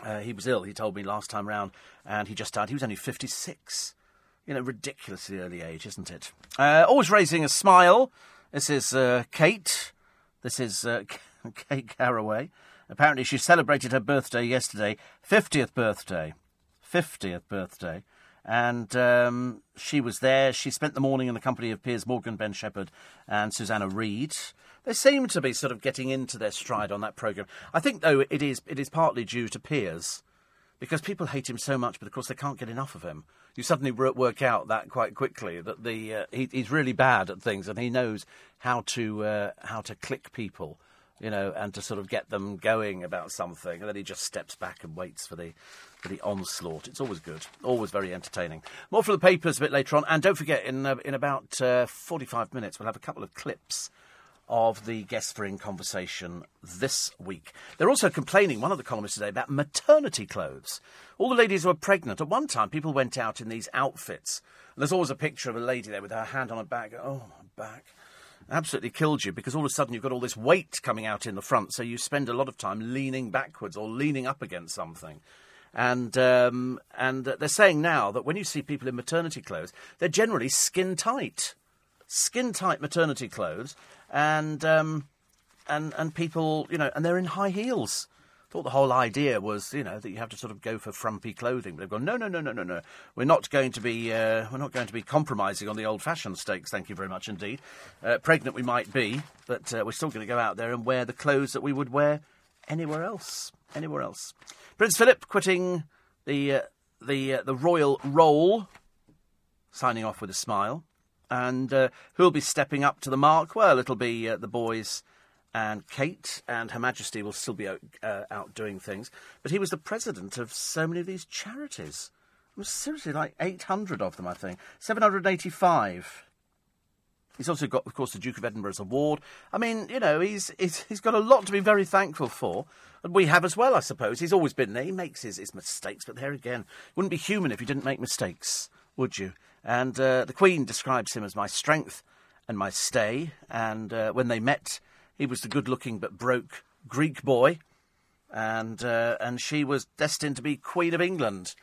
Uh, he was ill, he told me last time round, and he just died. He was only 56. You know, ridiculously early age, isn't it? Uh, always raising a smile. This is uh, Kate. This is uh, Kate Garraway. Apparently, she celebrated her birthday yesterday, 50th birthday. 50th birthday. And um, she was there. She spent the morning in the company of Piers Morgan, Ben Shephard, and Susanna Reid. They seem to be sort of getting into their stride on that programme. I think, though, it is it is partly due to Piers, because people hate him so much, but of course they can't get enough of him. You suddenly work out that quite quickly that the uh, he, he's really bad at things, and he knows how to uh, how to click people you know, and to sort of get them going about something, and then he just steps back and waits for the for the onslaught. It's always good, always very entertaining. More from the papers a bit later on, and don't forget, in uh, in about uh, forty five minutes, we'll have a couple of clips of the guest for in conversation this week. They're also complaining, one of the columnists today, about maternity clothes. All the ladies who are pregnant. At one time, people went out in these outfits. And there's always a picture of a lady there with her hand on her back. Oh, my back absolutely killed you because all of a sudden you've got all this weight coming out in the front, so you spend a lot of time leaning backwards or leaning up against something. And um, and they're saying now that when you see people in maternity clothes, they're generally skin tight, skin tight maternity clothes, and um, and and people, you know, and they're in high heels thought the whole idea was, you know, that you have to sort of go for frumpy clothing. But they've gone, no, no, no, no, no, no. We're not going to be, uh, we're not going to be compromising on the old-fashioned stakes. Thank you very much indeed. Uh, pregnant we might be, but uh, we're still going to go out there and wear the clothes that we would wear anywhere else. Anywhere else. Prince Philip quitting the uh, the uh, the royal role, signing off with a smile, and uh, who'll be stepping up to the mark? Well, it'll be the boys and Kate and Her Majesty will still be out, uh, out doing things. But he was the president of so many of these charities. It was seriously like 800 of them, I think. 785. He's also got, of course, the Duke of Edinburgh's award. I mean, you know, he's, he's, he's got a lot to be very thankful for. And we have as well, I suppose. He's always been there. He makes his, his mistakes, but there again, wouldn't be human if you didn't make mistakes, would you? And uh, the Queen describes him as my strength and my stay. And uh, when they met, he was the good-looking but broke Greek boy, and uh, and she was destined to be Queen of England.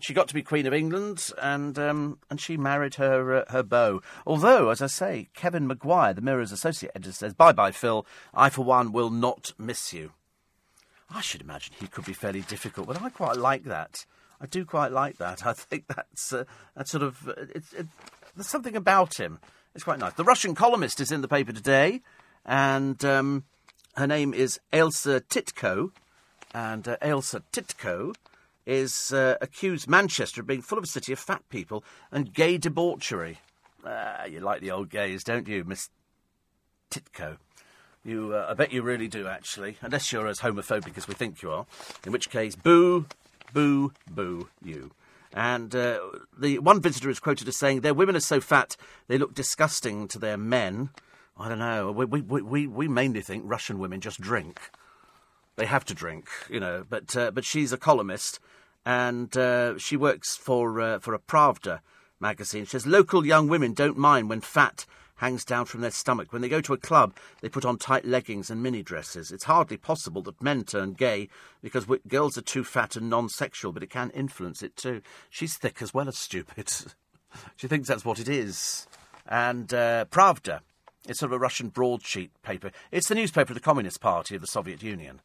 She got to be Queen of England, and um, and she married her uh, her beau. Although, as I say, Kevin Maguire, the Mirror's associate editor, says, "Bye bye, Phil. I for one will not miss you." I should imagine he could be fairly difficult, but I quite like that. I do quite like that. I think that's uh, that's sort of uh, it's, it, there's something about him. It's quite nice. The Russian columnist is in the paper today and um, her name is Ailsa Titko, and uh, Ailsa Titko is uh, accused Manchester of being full of a city of fat people and gay debauchery. Ah, you like the old gays, don't you, Miss Titko? You, uh, I bet you really do, actually, unless you're as homophobic as we think you are. In which case, boo, boo, boo, you. And uh, the one visitor is quoted as saying, "Their women are so fat they look disgusting to their men." I don't know. We, we, we, we mainly think Russian women just drink. They have to drink, you know. But uh, but she's a columnist, and uh, she works for uh, for a Pravda magazine. She says local young women don't mind when fat hangs down from their stomach. When they go to a club, they put on tight leggings and mini dresses. It's hardly possible that men turn gay because girls are too fat and non-sexual, but it can influence it too. She's thick as well as stupid. she thinks that's what it is. And uh, Pravda it's sort of a Russian broadsheet paper. It's the newspaper of the Communist Party of the Soviet Union.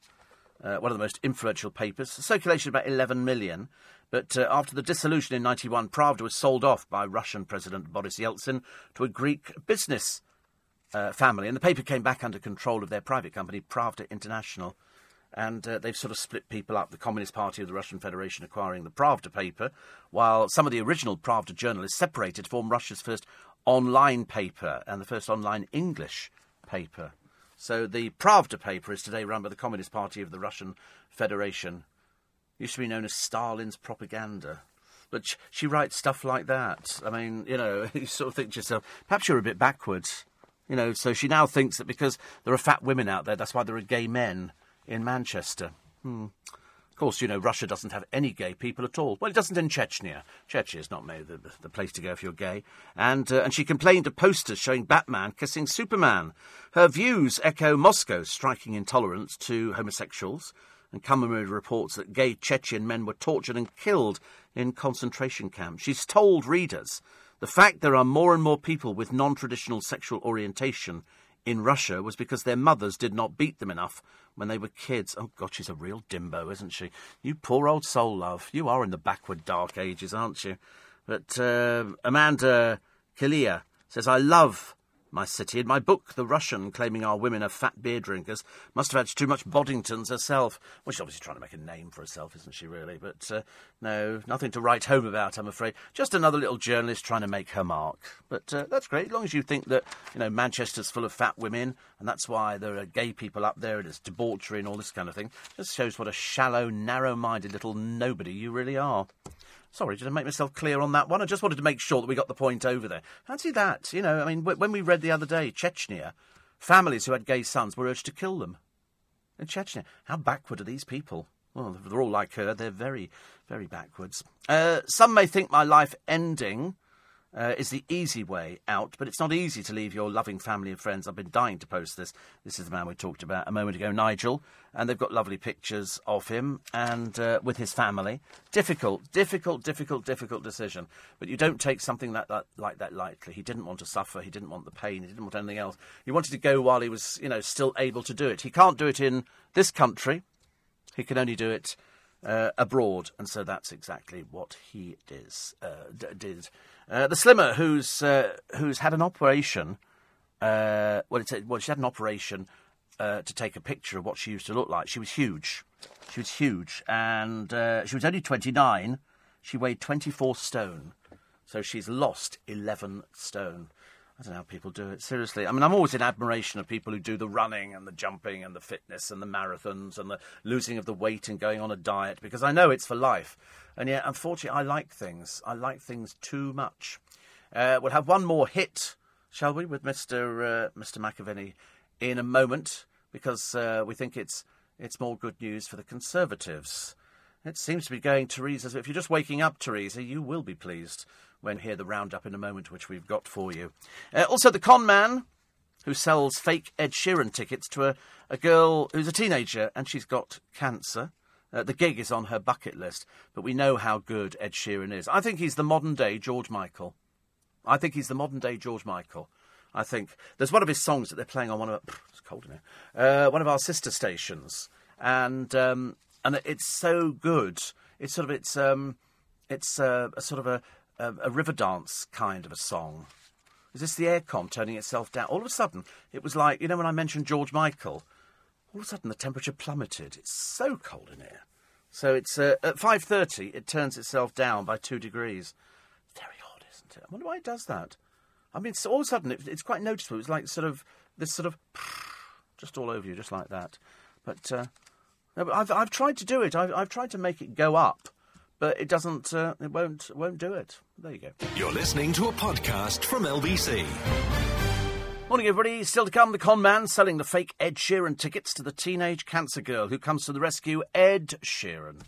Uh, one of the most influential papers. The Circulation about 11 million. But uh, after the dissolution in 91, Pravda was sold off by Russian President Boris Yeltsin to a Greek business uh, family. And the paper came back under control of their private company, Pravda International. And uh, they've sort of split people up. The Communist Party of the Russian Federation acquiring the Pravda paper, while some of the original Pravda journalists separated to form Russia's first online paper and the first online English paper. So the Pravda paper is today run by the Communist Party of the Russian Federation. Used to be known as Stalin's propaganda. But she writes stuff like that. I mean, you know, you sort of think to yourself, perhaps you're a bit backwards. You know, so she now thinks that because there are fat women out there, that's why there are gay men in Manchester. Hmm. Of course, you know, Russia doesn't have any gay people at all. Well, it doesn't in Chechnya. Chechnya is not made the, the place to go if you're gay. And, uh, and she complained of posters showing Batman kissing Superman. Her views echo Moscow's striking intolerance to homosexuals and commemorated reports that gay Chechen men were tortured and killed in concentration camps. She's told readers the fact there are more and more people with non traditional sexual orientation in Russia was because their mothers did not beat them enough when they were kids. Oh, God, she's a real dimbo, isn't she? You poor old soul, love. You are in the backward dark ages, aren't you? But uh, Amanda Kalia says, I love my city. In my book, The Russian, claiming our women are fat beer drinkers, must have had too much Boddingtons herself. Well, she's obviously trying to make a name for herself, isn't she, really? But uh, no, nothing to write home about, I'm afraid. Just another little journalist trying to make her mark. But uh, that's great, as long as you think that, you know, Manchester's full of fat women, and that's why there are gay people up there, and it's debauchery and all this kind of thing. Just shows what a shallow, narrow-minded little nobody you really are. Sorry, did I make myself clear on that one? I just wanted to make sure that we got the point over there. Fancy that. You know, I mean, when we read the other day, Chechnya, families who had gay sons were urged to kill them. In Chechnya. How backward are these people? Well, they're all like her. They're very, very backwards. Uh, some may think my life ending uh, is the easy way out, but it's not easy to leave your loving family and friends. I've been dying to post this. This is the man we talked about a moment ago, Nigel, and they've got lovely pictures of him and uh, with his family. Difficult, difficult, difficult, difficult decision. But you don't take something like that, like that lightly. He didn't want to suffer. He didn't want the pain. He didn't want anything else. He wanted to go while he was, you know, still able to do it. He can't do it in this country. He can only do it uh, abroad, and so that's exactly what he uh, d- did. Uh, the slimmer who's uh, who's had an operation. Uh, well, it's a, well, she had an operation uh, to take a picture of what she used to look like. She was huge. She was huge, and uh, she was only twenty nine. She weighed twenty four stone, so she's lost eleven stone. I don't know how people do it. Seriously, I mean, I'm always in admiration of people who do the running and the jumping and the fitness and the marathons and the losing of the weight and going on a diet because I know it's for life. And yet, unfortunately, I like things. I like things too much. Uh, we'll have one more hit, shall we, with Mr. Uh, Mr. McAviney in a moment because uh, we think it's it's more good news for the Conservatives. It seems to be going, Theresa. If you're just waking up, Theresa, you will be pleased when hear the roundup in a moment, which we've got for you. Uh, also, the con man who sells fake Ed Sheeran tickets to a, a girl who's a teenager and she's got cancer. Uh, the gig is on her bucket list, but we know how good Ed Sheeran is. I think he's the modern day George Michael. I think he's the modern day George Michael. I think there's one of his songs that they're playing on one of it's cold in here, uh, one of our sister stations, and um, and it's so good. It's sort of it's um, it's uh, a sort of a, a, a river dance kind of a song. Is this the aircon turning itself down? All of a sudden, it was like you know when I mentioned George Michael all of a sudden the temperature plummeted. It's so cold in here. So it's uh, at five thirty. It turns itself down by two degrees. Very odd, isn't it? I wonder why it does that. I mean, all of a sudden it, it's quite noticeable. It's like sort of this sort of just all over you, just like that. But, uh, no, but I've I've tried to do it. I've I've tried to make it go up, but it doesn't. Uh, it won't won't do it. There you go. You're listening to a podcast from LBC. Morning, everybody. Still to come, the con man selling the fake Ed Sheeran tickets to the teenage cancer girl who comes to the rescue, Ed Sheeran.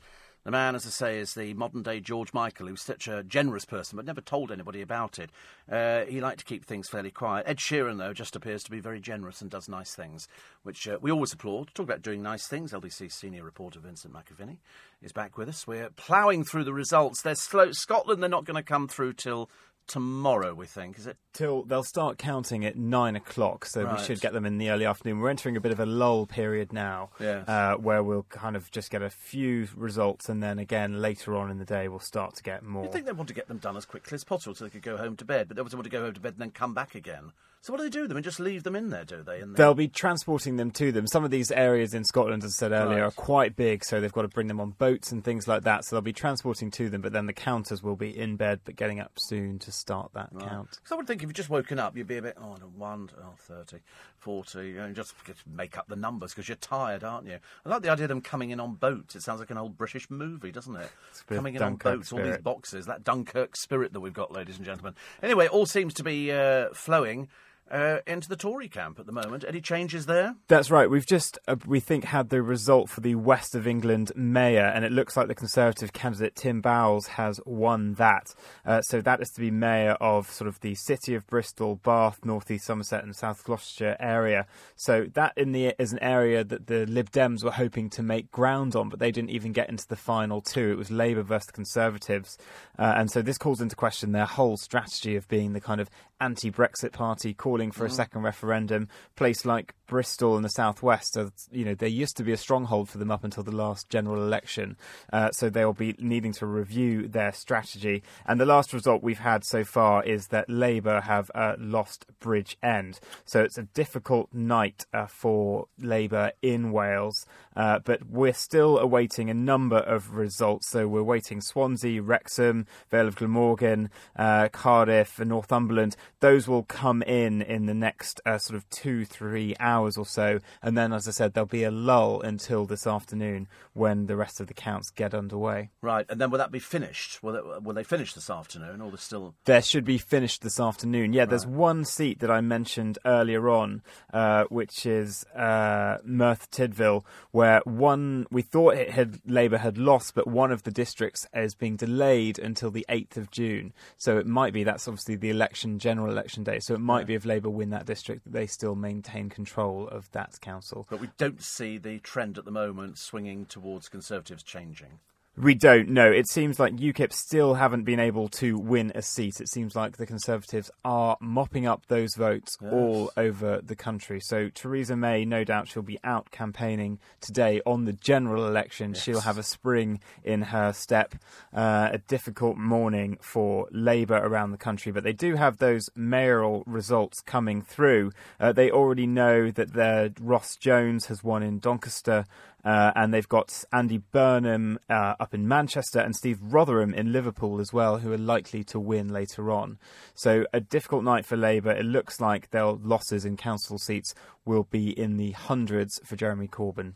The man, as I say, is the modern day George Michael, who's such a generous person but never told anybody about it. Uh, he liked to keep things fairly quiet. Ed Sheeran, though, just appears to be very generous and does nice things, which uh, we always applaud. Talk about doing nice things. LBC senior reporter Vincent McAviney is back with us. We're ploughing through the results. They're slow. Scotland, they're not going to come through till tomorrow, we think. Is it? Till they'll start counting at nine o'clock, so Right. we should get them in the early afternoon. We're entering a bit of a lull period now, Yes. uh, where we'll kind of just get a few results, and then again later on in the day we'll start to get more. You'd think they want to get them done as quickly as possible so they could go home to bed, but they want to go home to bed and then come back again. So what do they do with them and just leave them in there, do they? In there? They'll be transporting them to them. Some of these areas in Scotland, as I said earlier, Right. are quite big, so they've got to bring them on boats and things like that. So they'll be transporting to them, but then the counters will be in bed but getting up soon to start that count. Because I would think if you'd just woken up, you'd be a bit, oh, 1, oh, 30, 40, you just, just make up the numbers because you're tired, aren't you? I like the idea of them coming in on boats. It sounds like an old British movie, doesn't it? Coming in on Dunkirk boats, all these boxes, that Dunkirk spirit that we've got, ladies and gentlemen. Anyway, all seems to be uh, flowing uh, into the Tory camp at the moment. Any changes there? That's right. We've just, uh, we think, had the result for the West of England mayor, and it looks like the Conservative candidate Tim Bowles has won that. Uh, so that is to be mayor of sort of the city of Bristol, Bath, North East Somerset, and South Gloucestershire area. So that in the is an area that the Lib Dems were hoping to make ground on, but they didn't even get into the final two. It was Labour versus the Conservatives, uh, and so this calls into question their whole strategy of being the kind of anti-Brexit party, calling for a mm. second referendum. Place like Bristol in the southwest, are, you know, there used to be a stronghold for them up until the last general election, uh, so they'll be needing to review their strategy. And the last result we've had so far is that Labour have uh, lost Bridgend, so it's a difficult night uh, for Labour in Wales. Uh, but we're still awaiting a number of results. So we're waiting Swansea, Wrexham, Vale of Glamorgan, uh, Cardiff, and Northumberland. Those will come in in the next uh, sort of two, three hours or so. And then, as I said, there'll be a lull until this afternoon when the rest of the counts get underway. Right, and then will that be finished? Will, it, will they finish this afternoon, or there's still... There should be finished this afternoon. Yeah, there's one seat that I mentioned earlier on, uh, which is uh, Merthyr Tydfil, where one we thought it had Labour had lost, but one of the districts is being delayed until the 8th of June. So it might be that's obviously the election, general election day. So it might be if Labour win that district that they still maintain control of that council. But we don't see the trend at the moment swinging towards Conservatives changing. We don't know. It seems like UKIP still haven't been able to win a seat. It seems like the Conservatives are mopping up those votes all over the country. So Theresa May, no doubt, she'll be out campaigning today on the general election. She'll have a spring in her step. Uh, a difficult morning for Labour around the country, but they do have those mayoral results coming through. Uh, they already know that their Ros Jones has won in Doncaster. Uh, and they've got Andy Burnham uh, up in Manchester and Steve Rotheram in Liverpool as well, who are likely to win later on. So a difficult night for Labour. It looks like their losses in council seats will be in the hundreds for Jeremy Corbyn.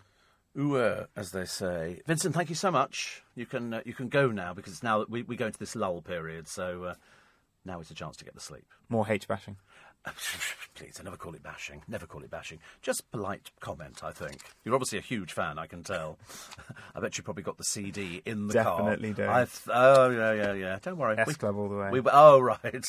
Ooh, uh, as they say. Vincent, thank you so much. You can uh, you can go now because now we, we go into this lull period, so uh, now is a chance to get the sleep. More hate bashing. Please, I never call it bashing. Never call it bashing. Just polite comment, I think. You're obviously a huge fan, I can tell. I bet you probably got the CD in the car. Definitely do. I th- oh, yeah, yeah, yeah. Don't worry. S Club all the way. We, oh, right.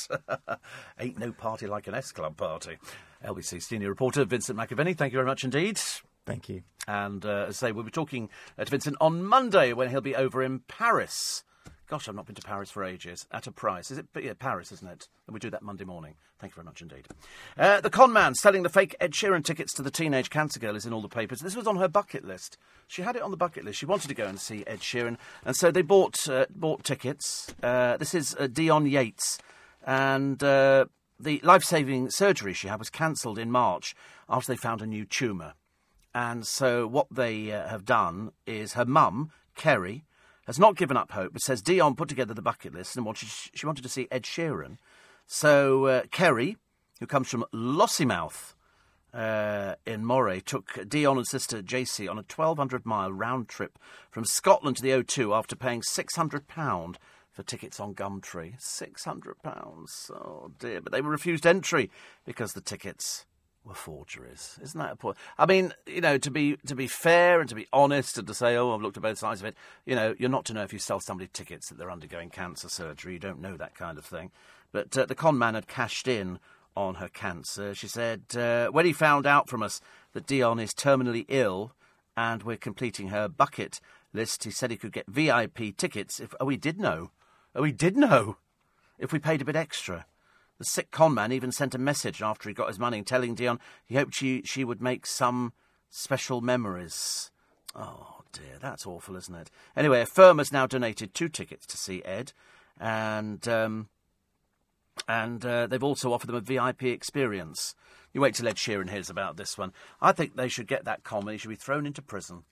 Ain't no party like an S Club party. LBC senior reporter Vincent McAviney, thank you very much indeed. Thank you. And uh, as I say, we'll be talking uh, to Vincent on Monday when he'll be over in Paris. Gosh, I've not been to Paris for ages. At a price. Is it? Yeah, Paris, isn't it? And we do that Monday morning. Thank you very much indeed. Uh, the con man selling the fake Ed Sheeran tickets to the teenage cancer girl is in all the papers. This was on her bucket list. She had it on the bucket list. She wanted to go and see Ed Sheeran, and so they bought uh, bought tickets. Uh, this is uh, Dion Yates, and uh, the life saving surgery she had was cancelled in March after they found a new tumour. And so what they uh, have done is her mum, Kerry, has not given up hope, but says Dion put together the bucket list and wanted, she wanted to see Ed Sheeran. So uh, Kerry, who comes from Lossiemouth uh, in Moray, took Dion and sister JC on a 1,200 mile round trip from Scotland to the O2 after paying £600 for tickets on Gumtree. £600. Oh dear. But they were refused entry because the tickets were forgeries. Isn't that a point? I mean, you know, to be to be fair and to be honest and to say, oh, I've looked at both sides of it. You know, you're not to know if you sell somebody tickets that they're undergoing cancer surgery. You don't know that kind of thing. But uh, the con man had cashed in on her cancer. She said uh, when he found out from us that Dion is terminally ill and we're completing her bucket list, he said he could get VIP tickets if. Oh, he did know. Oh, he did know. If we paid a bit extra. The sick con man even sent a message after he got his money telling Dion he hoped she, she would make some special memories. Oh dear, that's awful, isn't it? Anyway, a firm has now donated two tickets to see Ed, and um, and uh, they've also offered them a VIP experience. You wait till Ed Sheeran hears about this one. I think they should get that con. He should be thrown into prison.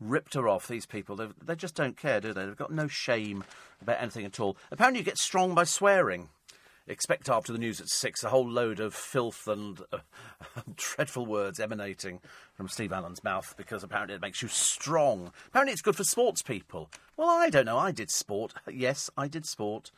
Ripped her off. These people, they they just don't care, do they? They've got no shame about anything at all. Apparently, you get strong by swearing. Expect after the news at six a whole load of filth and uh, dreadful words emanating from Steve Allen's mouth because apparently it makes you strong. Apparently it's good for sports people. Well, I don't know. I did sport. Yes, I did sport.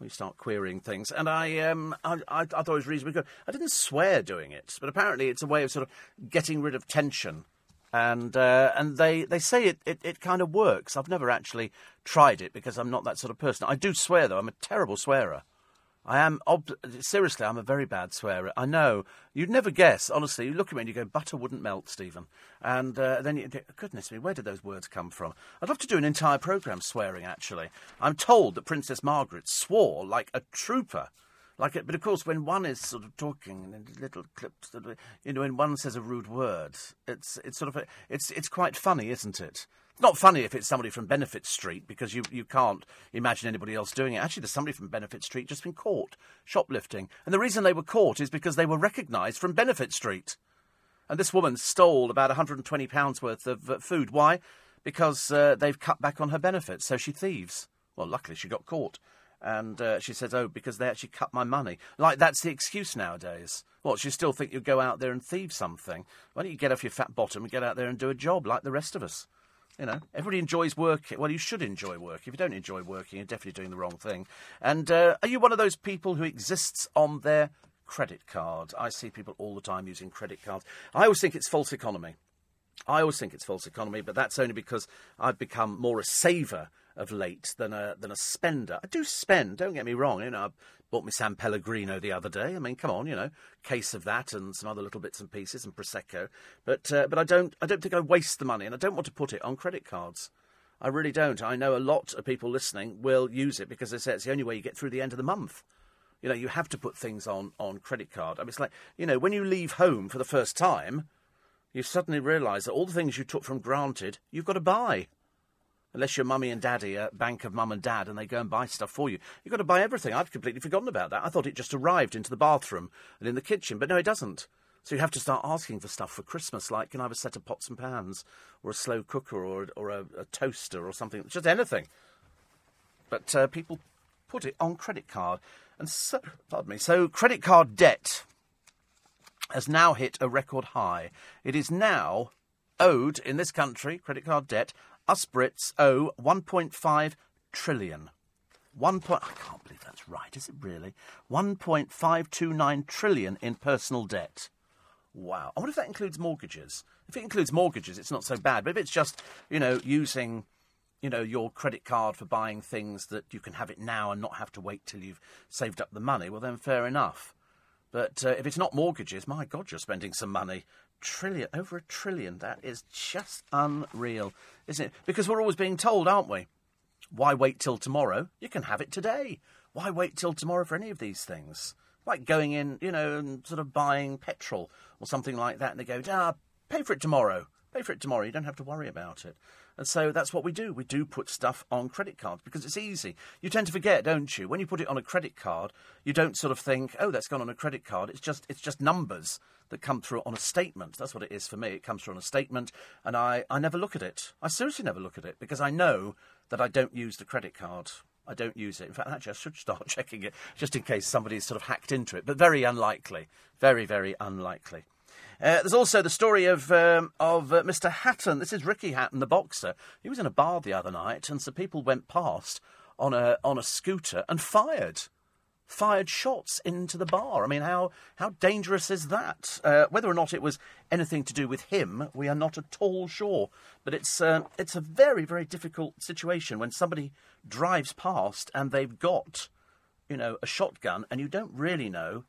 We start querying things, and I, um, I, I, I thought it was reasonably good. I didn't swear doing it, but apparently it's a way of sort of getting rid of tension and uh, and they, they say it, it, it kind of works. I've never actually tried it because I'm not that sort of person. I do swear though. I'm a terrible swearer. I am ob- seriously. I'm a very bad swearer. I know you'd never guess. Honestly, you look at me and you go, "Butter wouldn't melt, Stephen." And uh, then you, goodness me, where did those words come from? I'd love to do an entire program swearing. Actually, I'm told that Princess Margaret swore like a trooper like it. But of course, when one is sort of talking in little clips, you know, when one says a rude word, it's it's sort of a, it's it's quite funny, isn't it? It's not funny if it's somebody from Benefit Street because you you can't imagine anybody else doing it. Actually, there's somebody from Benefit Street just been caught shoplifting, and the reason they were caught is because they were recognised from Benefit Street. And this woman stole about 120 pounds worth of uh, food. Why? Because uh, they've cut back on her benefits, so she thieves. Well, luckily she got caught. And uh, she says, "Oh, because they actually cut my money." Like that's the excuse nowadays. What? You still think you go out there and thieve something? Why don't you get off your fat bottom and get out there and do a job like the rest of us? You know, everybody enjoys working. Well, you should enjoy work. If you don't enjoy working, you're definitely doing the wrong thing. And uh, are you one of those people who exists on their credit card? I see people all the time using credit cards. I always think it's false economy. I always think it's false economy, but that's only because I've become more a saver of late than a than a spender. I do spend. Don't get me wrong. You know, I bought me San Pellegrino the other day. I mean, come on, you know, case of that and some other little bits and pieces and prosecco. But uh, but I don't I don't think I waste the money, and I don't want to put it on credit cards. I really don't. I know a lot of people listening will use it because they say it's the only way you get through the end of the month. You know, you have to put things on on credit card. I mean, it's like you know, when you leave home for the first time, you suddenly realise that all the things you took for granted, you've got to buy unless your mummy and daddy are bank of mum and dad and they go and buy stuff for you. You've got to buy everything. I'd completely forgotten about that. I thought it just arrived into the bathroom and in the kitchen, but no, it doesn't. So you have to start asking for stuff for Christmas, like can I have a set of pots and pans, or a slow cooker, or or a, a toaster, or something, just anything. But uh, people put it on credit card, and so, pardon me. So credit card debt has now hit a record high. It is now owed in this country, credit card debt, us Brits owe 1.5 trillion. One point, I can't believe that's right, is it really? 1.529 trillion in personal debt. Wow. I wonder if that includes mortgages. If it includes mortgages, it's not so bad. But if it's just, you know, using, you know, your credit card for buying things that you can have it now and not have to wait till you've saved up the money, well, then fair enough. But uh, if it's not mortgages, my God, you're spending some money trillion, over a trillion. That is just unreal, isn't it? Because we're always being told, aren't we? Why wait till tomorrow? You can have it today. Why wait till tomorrow for any of these things? Like going in, you know, and sort of buying petrol or something like that, and they go, ah, pay for it tomorrow. Pay for it tomorrow. You don't have to worry about it. And so that's what we do. We do put stuff on credit cards because it's easy. You tend to forget, don't you? When you put it on a credit card, you don't sort of think, "Oh, that's gone on a credit card." It's just it's just numbers that come through on a statement. That's what it is for me. It comes through on a statement, and I, I never look at it. I seriously never look at it because I know that I don't use the credit card. I don't use it. In fact, actually, I should start checking it just in case somebody's sort of hacked into it, but very unlikely. Very, very unlikely. Uh, there's also the story of um, of uh, Mr. Hatton. This is Ricky Hatton, the boxer. He was in a bar the other night, and some people went past on a on a scooter and fired fired shots into the bar. I mean, how how dangerous is that? Uh, whether or not it was anything to do with him, we are not at all sure. But it's uh, it's a very very difficult situation when somebody drives past and they've got, you know, a shotgun and you don't really know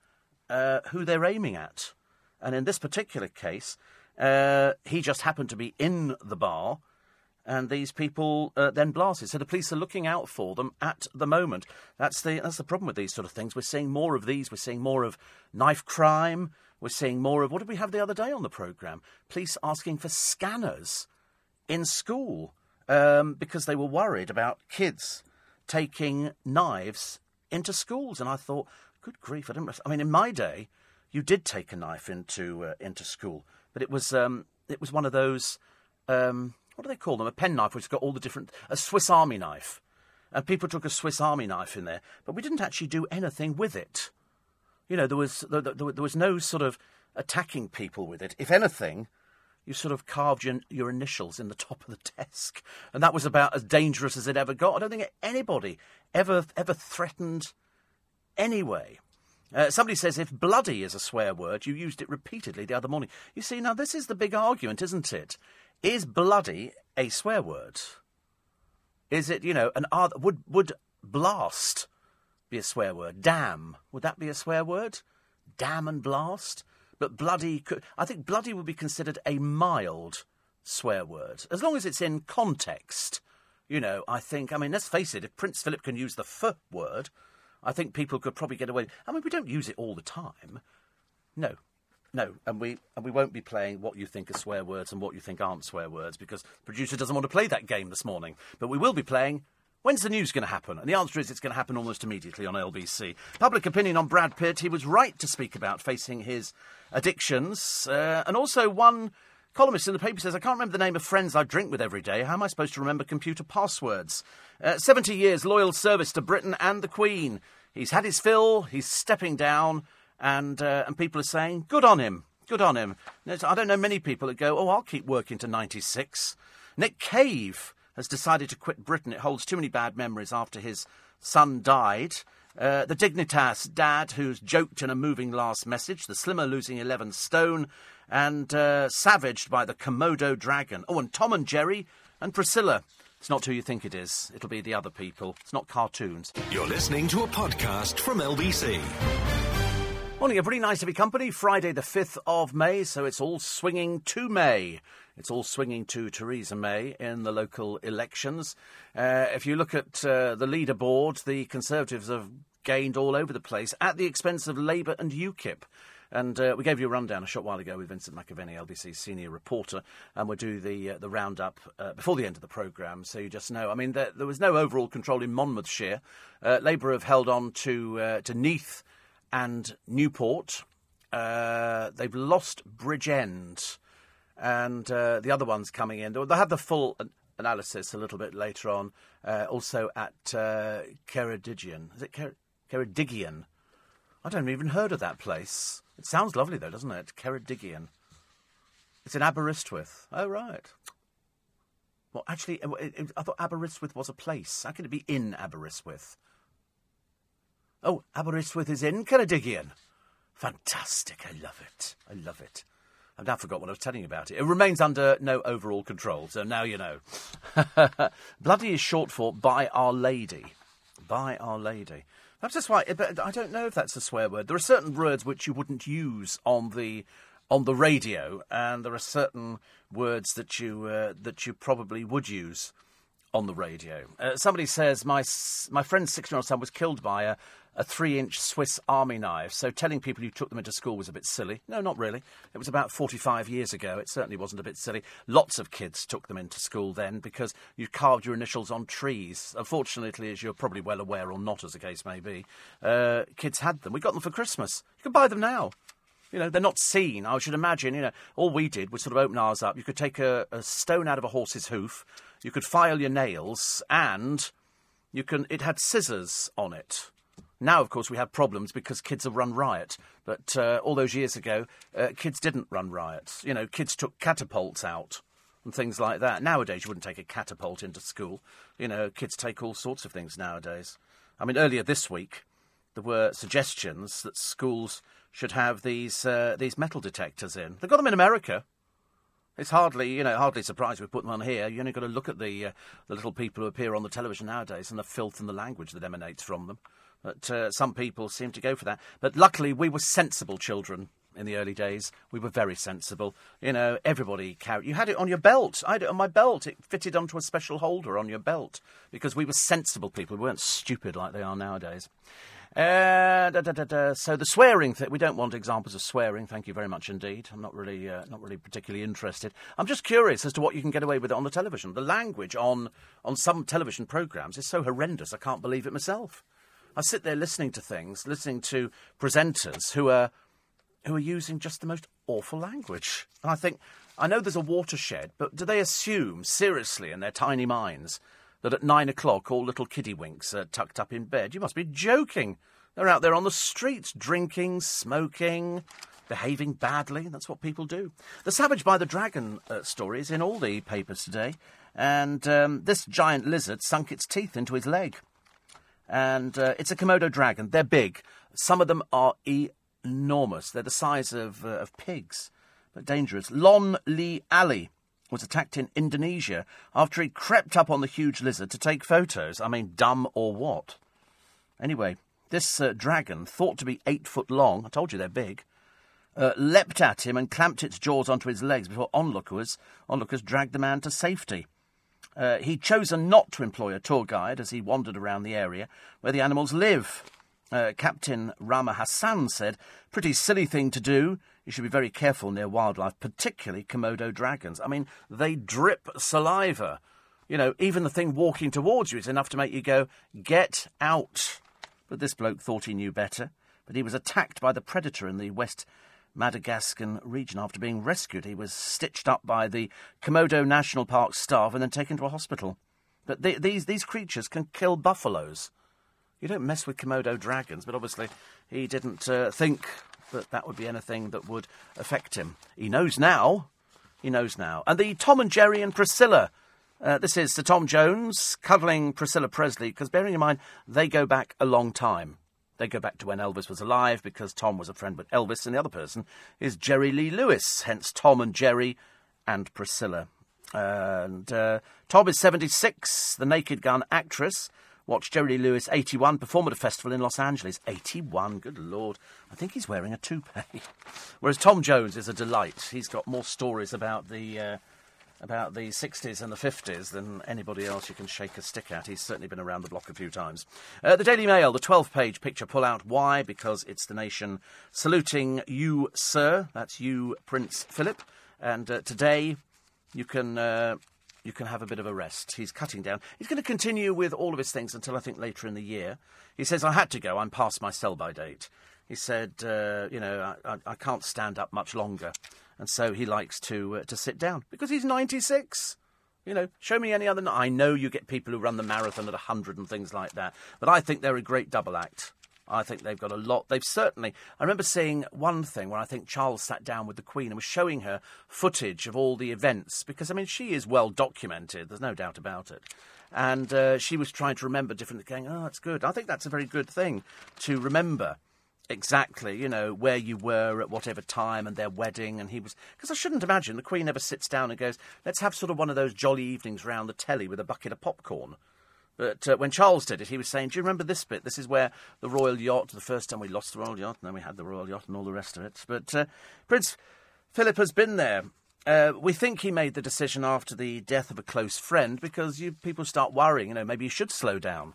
uh, who they're aiming at. And in this particular case, uh, he just happened to be in the bar and these people uh, then blasted. So the police are looking out for them at the moment. That's the that's the problem with these sort of things. We're seeing more of these. We're seeing more of knife crime. We're seeing more of what did we have the other day on the program? Police asking for scanners in school um, because they were worried about kids taking knives into schools. And I thought, good grief! I didn't. I mean, in my day, you did take a knife into uh, into school, but it was um, it was one of those. Um, what do they call them? A penknife, which has got all the different, a Swiss Army knife. and people took a Swiss Army knife in there, but we didn't actually do anything with it. You know, there was there, there, there was no sort of attacking people with it. If anything, you sort of carved your, your initials in the top of the desk, and that was about as dangerous as it ever got. I don't think anybody ever ever threatened anyway. Uh, somebody says if bloody is a swear word, you used it repeatedly the other morning. You see, now this is the big argument, isn't it? Is bloody a swear word? Is it, you know, an other, would would blast be a swear word? Damn, would that be a swear word? Damn and blast? But bloody could, I think bloody would be considered a mild swear word, as long as it's in context. You know, I think, I mean, let's face it, if Prince Philip can use the f word, I think people could probably get away. I mean, we don't use it all the time. No. No, and we and we won't be playing what you think are swear words and what you think aren't swear words because the producer doesn't want to play that game this morning. But we will be playing When's the news going to happen? And the answer is it's going to happen almost immediately on LBC. Public opinion on Brad Pitt. He was right to speak about facing his addictions. Uh, and also, one columnist in the paper says, I can't remember the name of friends I drink with every day. How am I supposed to remember computer passwords? Uh, 70 years loyal service to Britain and the Queen. He's had his fill, he's stepping down, and, uh, and people are saying, good on him. Good on him. I don't know many people that go, oh, I'll keep working to 96. Nick Cave has decided to quit Britain. It holds too many bad memories after his son died. Uh, the Dignitas dad, who's joked in a moving last message, the Slimmer losing 11 stone, and uh, savaged by the Komodo dragon. Oh, and Tom and Jerry and Priscilla. It's not who you think it is. It'll be the other people. It's not cartoons. You're listening to a podcast from LBC. Morning, everybody. Nice to be company. Friday, the 5th of May, so it's all swinging to May. It's all swinging to Theresa May in the local elections. Uh, if you look at uh, the leaderboard, the Conservatives have gained all over the place at the expense of Labour and UKIP. And uh, we gave you a rundown a short while ago with Vincent McAviney, LBC's senior reporter, and we'll do the uh, the roundup uh, before the end of the programme, so you just know. I mean, there, there was no overall control in Monmouthshire. Uh, Labour have held on to uh, to Neath and Newport. Uh, they've lost Bridgend and uh, the other ones coming in. They'll have the full analysis a little bit later on, uh, also at uh. Is it Cer-? I don't even heard of that place. It sounds lovely though, doesn't it? Ceredigion. It's in Aberystwyth. Oh right. Well, actually, it, it, I thought Aberystwyth was a place. How can it be in Aberystwyth? Oh, Aberystwyth is in Ceredigion. Fantastic. I love it. I love it. I've now forgot what I was telling you about it. It remains under no overall control, so now you know. Bloody is short for By Our Lady. By Our Lady. That's just why, but I don't know if that's a swear word. There are certain words which you wouldn't use on the on the radio, and there are certain words that you uh, that you probably would use on the radio. Uh, somebody says my my friend's six-year-old son was killed by a, a three-inch Swiss Army knife. So telling people you took them into school was a bit silly. No, not really. It was about 45 years ago. It certainly wasn't a bit silly. Lots of kids took them into school then because you carved your initials on trees. Unfortunately, as you're probably well aware, or not as the case may be, uh, kids had them. We got them for Christmas. You can buy them now. You know, they're not seen. I should imagine, you know, all we did was sort of open ours up. You could take a, a stone out of a horse's hoof, you could file your nails, and you can. It had scissors on it. Now, of course, we have problems because kids have run riot. But uh, all those years ago, uh, kids didn't run riots. You know, kids took catapults out and things like that. Nowadays, you wouldn't take a catapult into school. You know, kids take all sorts of things nowadays. I mean, earlier this week, there were suggestions that schools should have these uh, these metal detectors in. They've got them in America. It's hardly, you know, hardly surprised we put them on here. You only got to look at the uh, the little people who appear on the television nowadays and the filth and the language that emanates from them. But uh, some people seem to go for that. But luckily, we were sensible children in the early days. We were very sensible. You know, everybody carried. You had it on your belt. I had it on my belt. It fitted onto a special holder on your belt because we were sensible people. We weren't stupid like they are nowadays. Uh, da, da, da, so the swearing thing, we don't want examples of swearing. Thank you very much indeed. I'm not really, uh, not really particularly interested. I'm just curious as to what you can get away with on the television. The language on on some television programs is so horrendous. I can't believe it myself. I sit there listening to things, listening to presenters who are who are using just the most awful language. And I think I know there's a watershed, but do they assume seriously in their tiny minds that at nine o'clock all little kiddywinks are tucked up in bed. You must be joking. They're out there on the streets, drinking, smoking, behaving badly. That's what people do. The Savage by the Dragon uh, story is in all the papers today. And um, this giant lizard sunk its teeth into his leg. And uh, it's a Komodo dragon. They're big. Some of them are enormous. They're the size of, uh, of pigs, but dangerous. Lon Lee Ali was attacked in Indonesia after he crept up on the huge lizard to take photos. I mean, dumb or what? Anyway, this uh, dragon, thought to be eight foot long, I told you they're big, uh, leapt at him and clamped its jaws onto his legs before onlookers, onlookers dragged the man to safety. Uh, he'd chosen not to employ a tour guide as he wandered around the area where the animals live. Uh, Captain Rama Hassan said, Pretty silly thing to do. You should be very careful near wildlife, particularly Komodo dragons. I mean, they drip saliva. You know, even the thing walking towards you is enough to make you go, Get out. But this bloke thought he knew better. But he was attacked by the predator in the West Madagascan region after being rescued. He was stitched up by the Komodo National Park staff and then taken to a hospital. But they, these, these creatures can kill buffaloes. You don't mess with Komodo dragons, but obviously he didn't uh, think that that would be anything that would affect him. He knows now. He knows now. And the Tom and Jerry and Priscilla. Uh, this is Sir Tom Jones cuddling Priscilla Presley, because bearing in mind, they go back a long time. They go back to when Elvis was alive because Tom was a friend with Elvis, and the other person is Jerry Lee Lewis, hence Tom and Jerry and Priscilla. And uh, Tom is 76, the Naked Gun actress. Watch Jerry Lee Lewis, 81, perform at a festival in Los Angeles. 81, good lord. I think he's wearing a toupee. Whereas Tom Jones is a delight. He's got more stories about the. Uh, about the 60s and the 50s than anybody else you can shake a stick at. He's certainly been around the block a few times. Uh, the Daily Mail, the 12 page picture pull out. Why? Because it's the nation saluting you, sir. That's you, Prince Philip. And uh, today you can. Uh, you can have a bit of a rest. He's cutting down. He's going to continue with all of his things until I think later in the year. He says, I had to go. I'm past my sell by date. He said, uh, you know, I, I, I can't stand up much longer and so he likes to uh, to sit down because he's 96. You know, show me any other. I know you get people who run the marathon at 100 and things like that, but I think they're a great double act. I think they've got a lot. They've certainly. I remember seeing one thing where I think Charles sat down with the Queen and was showing her footage of all the events because I mean she is well documented. There's no doubt about it. And uh, she was trying to remember different. Going, oh, that's good. I think that's a very good thing to remember exactly, you know, where you were at whatever time and their wedding. And he was. Because I shouldn't imagine the Queen ever sits down and goes, let's have sort of one of those jolly evenings round the telly with a bucket of popcorn. But uh, when Charles did it, he was saying, Do you remember this bit? This is where the royal yacht, the first time we lost the royal yacht, and then we had the royal yacht and all the rest of it. But uh, Prince Philip has been there. Uh, we think he made the decision after the death of a close friend because you, people start worrying, you know, maybe you should slow down.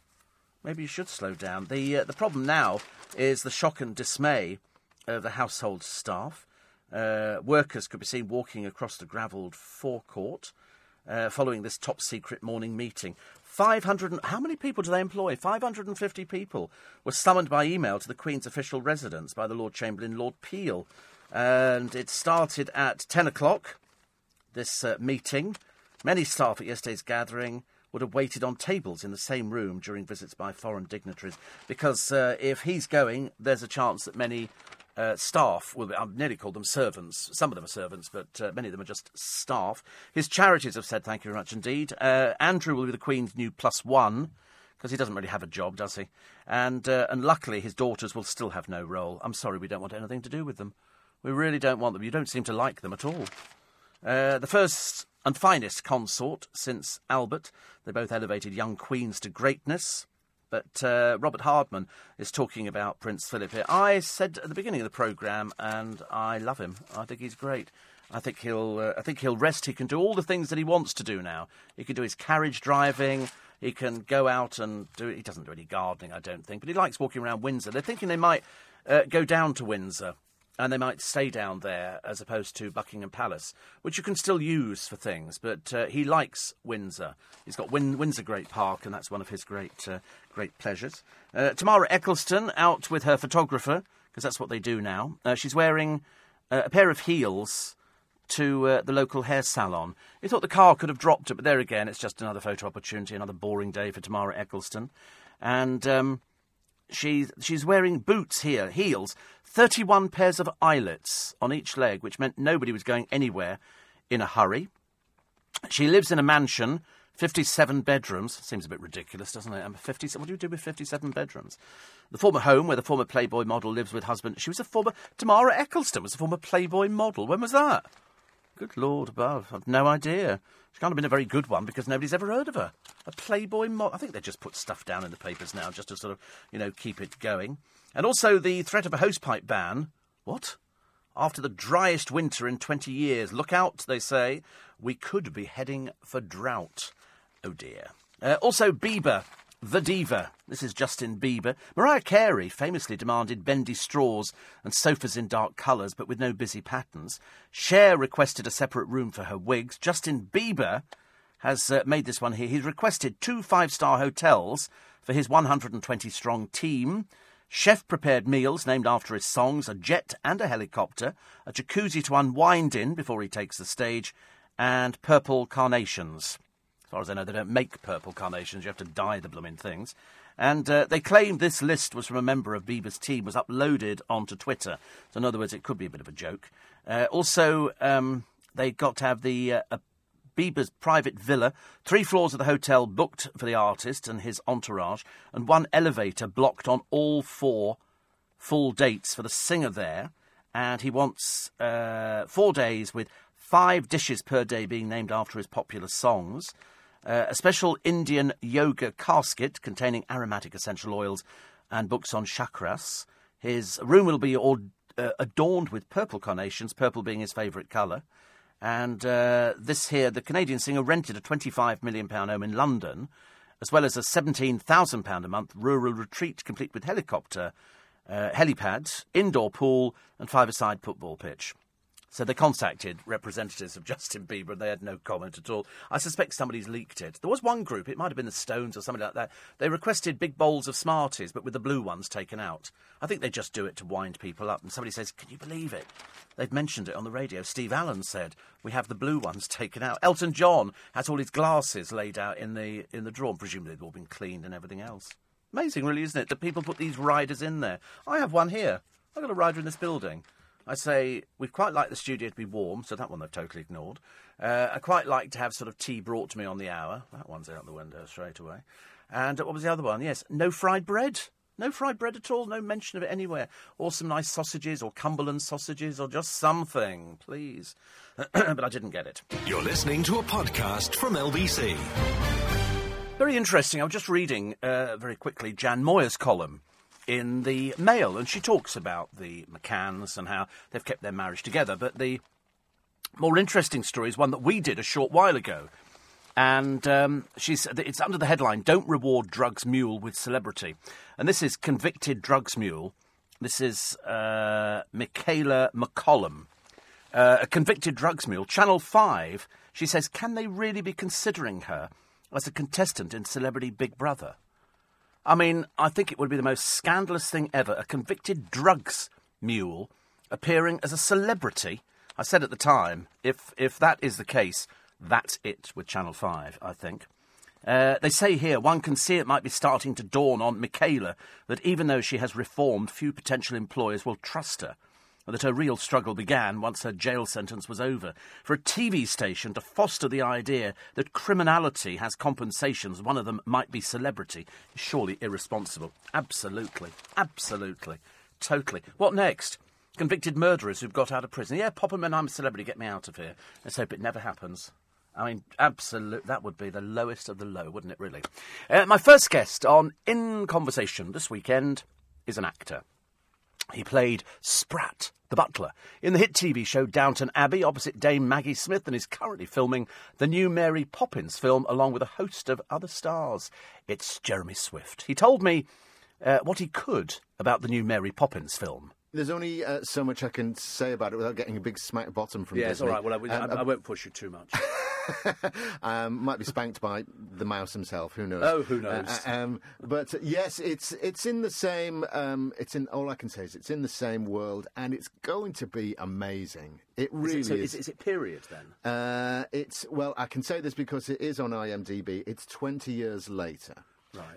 Maybe you should slow down. The, uh, the problem now is the shock and dismay of the household staff. Uh, workers could be seen walking across the gravelled forecourt uh, following this top secret morning meeting. 500 and, how many people do they employ? 550 people were summoned by email to the Queen's official residence by the Lord Chamberlain, Lord Peel. And it started at 10 o'clock, this uh, meeting. Many staff at yesterday's gathering would have waited on tables in the same room during visits by foreign dignitaries. Because uh, if he's going, there's a chance that many uh, staff will be, I've nearly called them servants. Some of them are servants, but uh, many of them are just staff. His charities have said thank you very much indeed. Uh, Andrew will be the Queen's new plus one. Because he doesn't really have a job, does he? And uh, and luckily, his daughters will still have no role. I'm sorry, we don't want anything to do with them. We really don't want them. You don't seem to like them at all. Uh, the first and finest consort since Albert. They both elevated young queens to greatness. But uh, Robert Hardman is talking about Prince Philip here. I said at the beginning of the programme, and I love him. I think he's great. I think he'll. Uh, I think he'll rest. He can do all the things that he wants to do now. He can do his carriage driving. He can go out and do. He doesn't do any gardening, I don't think, but he likes walking around Windsor. They're thinking they might uh, go down to Windsor and they might stay down there as opposed to Buckingham Palace, which you can still use for things. But uh, he likes Windsor. He's got Win- Windsor Great Park, and that's one of his great, uh, great pleasures. Uh, Tamara Ecclestone out with her photographer because that's what they do now. Uh, she's wearing uh, a pair of heels to uh, the local hair salon. He thought the car could have dropped it, but there again, it's just another photo opportunity, another boring day for Tamara Ecclestone. And um, she's, she's wearing boots here, heels, 31 pairs of eyelets on each leg, which meant nobody was going anywhere in a hurry. She lives in a mansion 57 bedrooms. Seems a bit ridiculous, doesn't it? Um, 50, what do you do with 57 bedrooms? The former home where the former Playboy model lives with husband. She was a former. Tamara Ecclestone was a former Playboy model. When was that? Good Lord above. I've no idea. She can't have been a very good one because nobody's ever heard of her. A Playboy model. I think they just put stuff down in the papers now just to sort of, you know, keep it going. And also the threat of a hosepipe ban. What? After the driest winter in 20 years. Look out, they say. We could be heading for drought. Oh dear. Uh, also, Bieber, the diva. This is Justin Bieber. Mariah Carey famously demanded bendy straws and sofas in dark colours, but with no busy patterns. Cher requested a separate room for her wigs. Justin Bieber has uh, made this one here. He's requested two five star hotels for his 120 strong team. Chef prepared meals named after his songs, a jet and a helicopter, a jacuzzi to unwind in before he takes the stage, and purple carnations far as I know, they don't make purple carnations. You have to dye the blooming things. And uh, they claimed this list was from a member of Bieber's team, was uploaded onto Twitter. So, in other words, it could be a bit of a joke. Uh, also, um, they got to have the uh, Bieber's private villa, three floors of the hotel booked for the artist and his entourage, and one elevator blocked on all four full dates for the singer there. And he wants uh, four days with five dishes per day being named after his popular songs uh, a special Indian yoga casket containing aromatic essential oils and books on chakras. His room will be all, uh, adorned with purple carnations, purple being his favourite colour. And uh, this here, the Canadian singer rented a £25 million home in London, as well as a £17,000 a month rural retreat complete with helicopter, uh, helipad, indoor pool, and five-a-side football pitch. So they contacted representatives of Justin Bieber and they had no comment at all. I suspect somebody's leaked it. There was one group, it might have been the Stones or something like that. They requested big bowls of Smarties, but with the blue ones taken out. I think they just do it to wind people up. And somebody says, Can you believe it? They've mentioned it on the radio. Steve Allen said, We have the blue ones taken out. Elton John has all his glasses laid out in the, in the drawer. Presumably they've all been cleaned and everything else. Amazing, really, isn't it? That people put these riders in there. I have one here. I've got a rider in this building. I say we'd quite like the studio to be warm, so that one they've totally ignored. Uh, I quite like to have sort of tea brought to me on the hour. That one's out the window straight away. And what was the other one? Yes, no fried bread. No fried bread at all. No mention of it anywhere. Or some nice sausages, or Cumberland sausages, or just something, please. but I didn't get it. You're listening to a podcast from LBC. Very interesting. I was just reading uh, very quickly Jan Moir's column in the Mail, and she talks about the McCanns and how they've kept their marriage together. But the more interesting story is one that we did a short while ago. And um, she's, it's under the headline Don't Reward Drugs Mule with Celebrity. And this is Convicted Drugs Mule. This is uh, Michaella McCollum, uh, a convicted drugs mule. Channel 5, she says, Can they really be considering her as a contestant in Celebrity Big Brother? I mean, I think it would be the most scandalous thing ever a convicted drugs mule appearing as a celebrity. I said at the time, if, if that is the case, that's it with Channel 5, I think. Uh, they say here one can see it might be starting to dawn on Michaella that even though she has reformed, few potential employers will trust her that her real struggle began once her jail sentence was over. For a TV station to foster the idea that criminality has compensations, one of them might be celebrity, is surely irresponsible. Absolutely. Absolutely. Totally. What next? Convicted murderers who've got out of prison. Yeah, pop them in, I'm a celebrity, get me out of here. Let's hope it never happens. I mean, absolute. That would be the lowest of the low, wouldn't it? Really. Uh, my first guest on In Conversation this weekend is an actor. He played Spratt, the butler, in the hit TV show Downton Abbey opposite Dame Maggie Smith and is currently filming the new Mary Poppins film along with a host of other stars. It's Jeremy Swift. He told me uh, what he could about the new Mary Poppins film. There's only uh, so much I can say about it without getting a big smack bottom from Yeah, it's Disney. all right. Well, I, Um, I, I won't push you too much. um, might be spanked by the mouse himself. Who knows? Oh, who knows? Uh, um, but uh, yes, it's it's in the same. Um, it's in all I can say is it's in the same world, and it's going to be amazing. It Is really it, so is. is, is it period then? Uh, it's well, I can say this because it is on IMDb. It's twenty years later.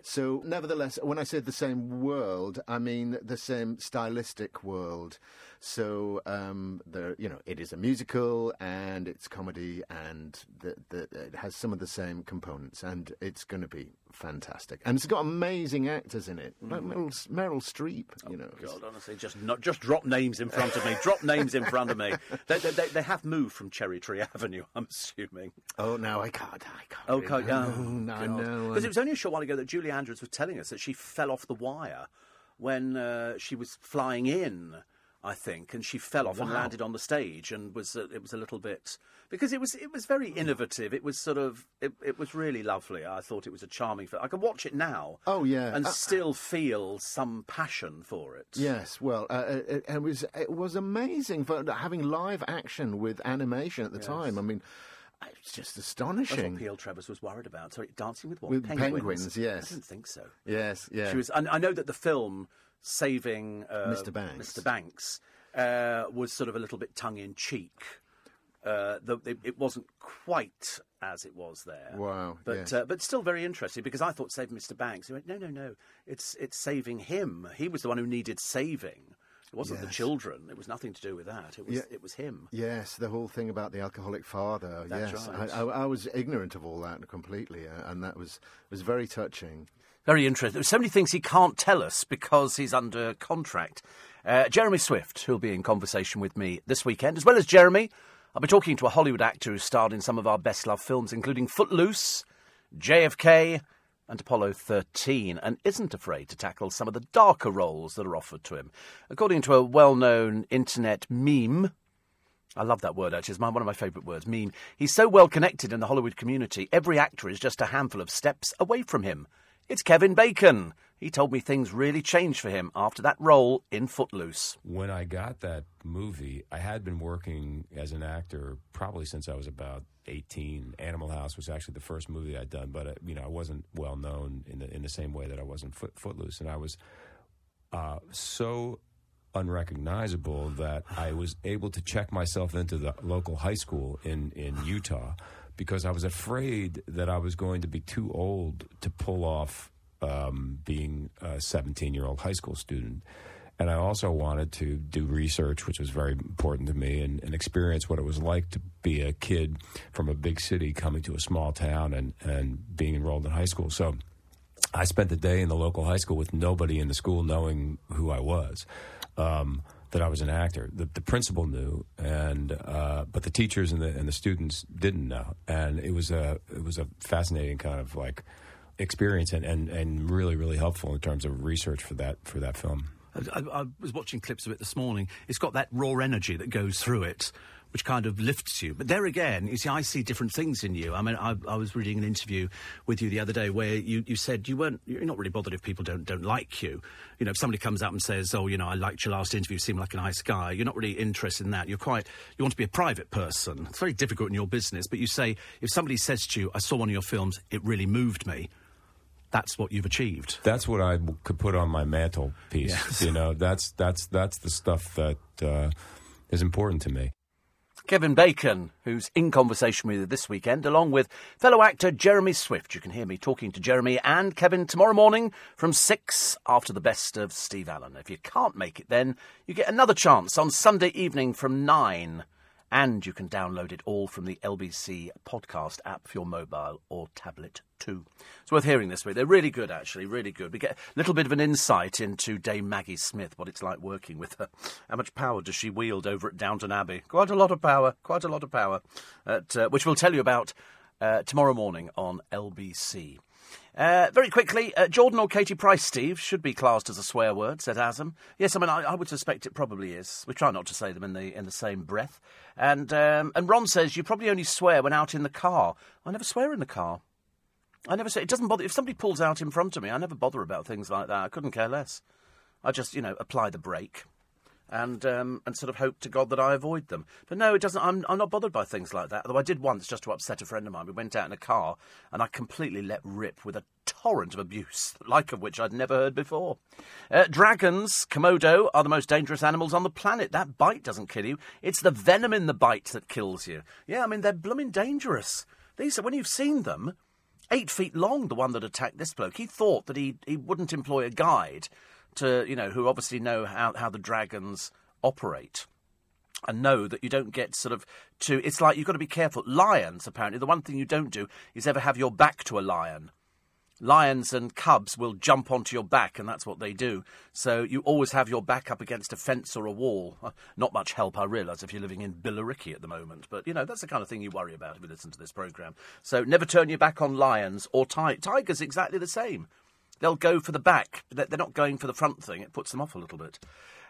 So, nevertheless, when I said the same world, I mean the same stylistic world. So, um, the you know, it is a musical and it's comedy, and the, the, it has some of the same components, and it's going to be fantastic. And it's got amazing actors in it, like Meryl, Meryl Streep. You know, God, honestly, just not, just drop names in front of me. drop names in front of me. They, they, they, they have moved from Cherry Tree Avenue, I'm assuming. oh, now I can't, I can't. Oh, really- oh, no, I know. Because it was only a short while ago that Julie Andrews was telling us that she fell off the wire when uh, she was flying in. I think, and she fell off and landed on the stage, and was uh, it was a little bit because it was it was very innovative. It was sort of it, it was really lovely. I thought it was a charming film. I can watch it now. Oh, yeah. and Uh, still feel some passion for it. Yes, well, uh, it, it was it was amazing for having live action with animation at the time. I mean, it's just That's astonishing. what P.L. Travers was worried about. Sorry, dancing with what? With penguins. penguins, yes. I didn't think so. Yes, yeah. She was. I, I know that the film saving uh, Mr. Banks. Mr. Banks uh, was sort of a little bit tongue in cheek. Uh, the, it, it wasn't quite as it was there. Wow, But yes. uh, but still very interesting because I thought saving Mr. Banks. He went, no, no, no. It's it's saving him. He was the one who needed saving. It wasn't the children. It was nothing to do with that. It was Yeah. it was him. Yes, the whole thing about the alcoholic father. That's yes, right. I, I, I was ignorant of all that completely, uh, and that was was very touching. Very interesting. There's so many things he can't tell us because he's under contract. Uh, Jeremy Swift, who'll be in conversation with me this weekend, as well as Jeremy, I'll be talking to a Hollywood actor who starred in some of our best loved films, including Footloose, JFK, and Apollo 13, and isn't afraid to tackle some of the darker roles that are offered to him. According to a well known internet meme, I love that word, actually. It's one of my favourite words, meme. He's so well connected in the Hollywood community, every actor is just a handful of steps away from him. It's Kevin Bacon. He told me things really changed for him after that role in Footloose. when I got that movie, I had been working as an actor probably since I was about 18. Animal House was actually the first movie I'd done, but uh, you know I wasn't well known in the in the same way that I was in Foot, Footloose, and I was uh, so unrecognizable that I was able to check myself into the local high school in in Utah because I was afraid that I was going to be too old to pull off um, being a 17 year old high school student. And I also wanted to do research, which was very important to me, and, and experience what it was like to be a kid from a big city coming to a small town and, and being enrolled in high school. So I spent the day in the local high school with nobody in the school knowing who I was, um, that I was an actor. The, the principal knew, and uh, but the teachers and the and the students didn't know, and it was a it was a fascinating kind of like experience and, and, and really really helpful in terms of research for that for that film. I, I was watching clips of it this morning. It's got that raw energy that goes through it, which kind of lifts you. But there again, you see, I see different things in you. I mean, I, I was reading an interview with you the other day where you, you said you weren't, you're not really bothered if people don't don't like you. You know, if somebody comes up and says, "Oh, you know, I liked your last interview, you seem like a nice guy," you're not really interested in that. You're quite, you want to be a private person. It's very difficult in your business, but you say if somebody says to you, "I saw one of your films, it really moved me." That's what you've achieved. That's what I could put on my mantelpiece. Yes. You know, that's that's that's the stuff that uh, is important to me. Kevin Bacon, who's in conversation with you this weekend, along with fellow actor Jeremy Swift. You can hear me talking to Jeremy and Kevin tomorrow morning from 6 after the best of Steve Allen. If you can't make it then, you get another chance on Sunday evening from 9. And you can download it all from the LBC podcast app for your mobile or tablet too. It's worth hearing this week. They're really good, actually, really good. We get a little bit of an insight into Dame Maggie Smith, what it's like working with her. How much power does she wield over at Downton Abbey? Quite a lot of power, quite a lot of power, at, uh, which we'll tell you about uh, tomorrow morning on LBC. Uh, very quickly, uh, Jordan or Katie Price, Steve, should be classed as a swear word, said Asam. Yes, I mean, I, I would suspect it probably is. We try not to say them in the in the same breath. And um, and Ron says you probably only swear when out in the car. I never swear in the car. I never say it doesn't bother if somebody pulls out in front of me. I never bother about things like that. I couldn't care less. I just you know apply the brake. And um, and sort of hope to God that I avoid them. But no, it doesn't. I'm I'm not bothered by things like that. Although I did once just to upset a friend of mine. We went out in a car, and I completely let rip with a torrent of abuse, like of which I'd never heard before. Uh, dragons, Komodo, are the most dangerous animals on the planet. That bite doesn't kill you; it's the venom in the bite that kills you. Yeah, I mean they're blooming dangerous. These are when you've seen them. Eight feet long, the one that attacked this bloke. He thought that he, he wouldn't employ a guide to, you know, who obviously know how, how the dragons operate and know that you don't get sort of to. It's like you've got to be careful. Lions, apparently, the one thing you don't do is ever have your back to a lion. Lions and cubs will jump onto your back, and that's what they do. So you always have your back up against a fence or a wall. Uh, Not much help, I realise, if you're living in Billericay at the moment. But, you know, that's the kind of thing you worry about if you listen to this programme. So never turn your back on lions or ti- tigers, exactly the same. They'll go for the back. They're not going for the front thing. It puts them off a little bit.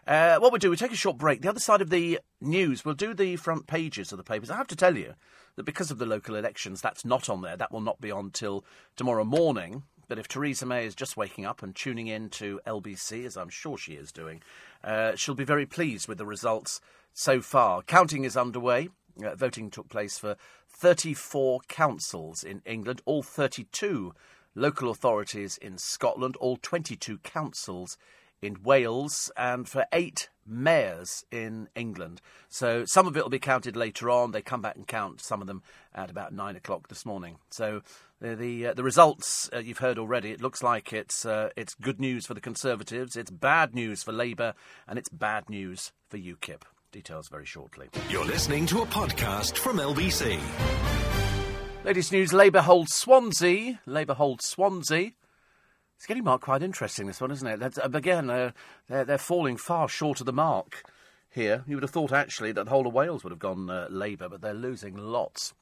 Uh, what we'll do, we take a short break. The other side of the news, we'll do the front pages of the papers. I have to tell you that because of the local elections, that's not on there. That will not be on till tomorrow morning. But if Theresa May is just waking up and tuning in to LBC, as I'm sure she is doing, uh, she'll be very pleased with the results so far. Counting is underway. Uh, voting took place for 34 councils in England, all 32 local authorities in Scotland, all 22 councils in Wales, and for eight mayors in England. So some of it will be counted later on. They come back and count some of them at about nine o'clock this morning. So the the, uh, the results uh, you've heard already. It looks like it's uh, it's good news for the Conservatives, it's bad news for Labour, and it's bad news for UKIP. Details very shortly. You're listening to a podcast from LBC. Latest news Labour holds Swansea. Labour holds Swansea. It's getting marked quite interesting, this one, isn't it? That's, uh, again, uh, they're, they're falling far short of the mark here. You would have thought, actually, that the whole of Wales would have gone uh, Labour, but they're losing lots.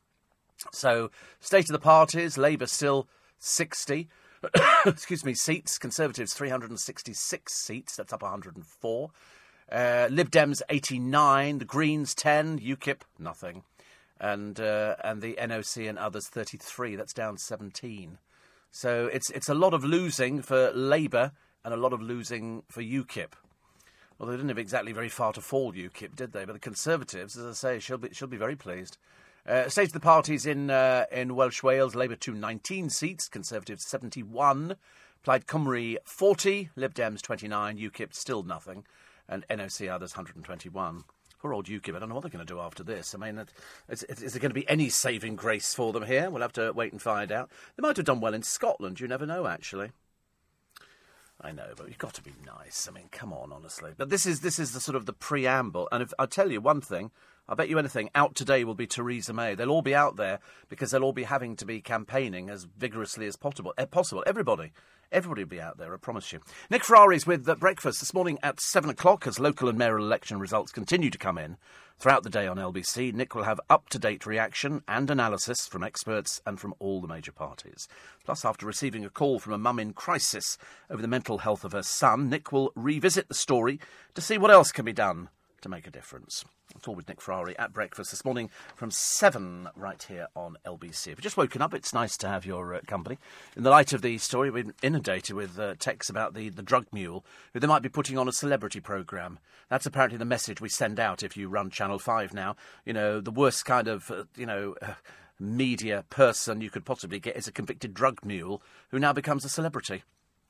So, state of the parties Labour still 60. Excuse me, seats. Conservatives 366 seats. That's up 104. Uh, Lib Dems 89. The Greens 10. UKIP nothing. And uh, and the NOC and others 33. That's down 17. So it's it's a lot of losing for Labour and a lot of losing for UKIP. Well, they didn't have exactly very far to fall, UKIP, did they? But the Conservatives, as I say, she'll be she'll be very pleased. Uh, state of the parties in uh, in Welsh Wales: Labour 219 seats, Conservatives 71, Plaid Cymru 40, Lib Dems 29, UKIP still nothing, and NOC others 121. Poor old UKIP. I don't know what they're going to do after this. I mean, is, is there going to be any saving grace for them here? We'll have to wait and find out. They might have done well in Scotland. You never know, actually. I know, but you've got to be nice. I mean, come on, honestly. But this is this is the sort of the preamble. And if I tell you one thing, I bet you anything, out today will be Theresa May. They'll all be out there because they'll all be having to be campaigning as vigorously as possible. Eh, possible. Everybody. Everybody will be out there, I promise you. Nick Ferrari's with uh, breakfast this morning at 7 o'clock as local and mayoral election results continue to come in. Throughout the day on LBC, Nick will have up to date reaction and analysis from experts and from all the major parties. Plus, after receiving a call from a mum in crisis over the mental health of her son, Nick will revisit the story to see what else can be done to make a difference. It's all with Nick Ferrari at breakfast this morning from 7 right here on LBC. If you've just woken up, it's nice to have your uh, company. In the light of the story, we've been inundated with uh, texts about the, the drug mule, who they might be putting on a celebrity programme. That's apparently the message we send out if you run Channel 5 now. You know, the worst kind of, uh, you know, uh, media person you could possibly get is a convicted drug mule who now becomes a celebrity.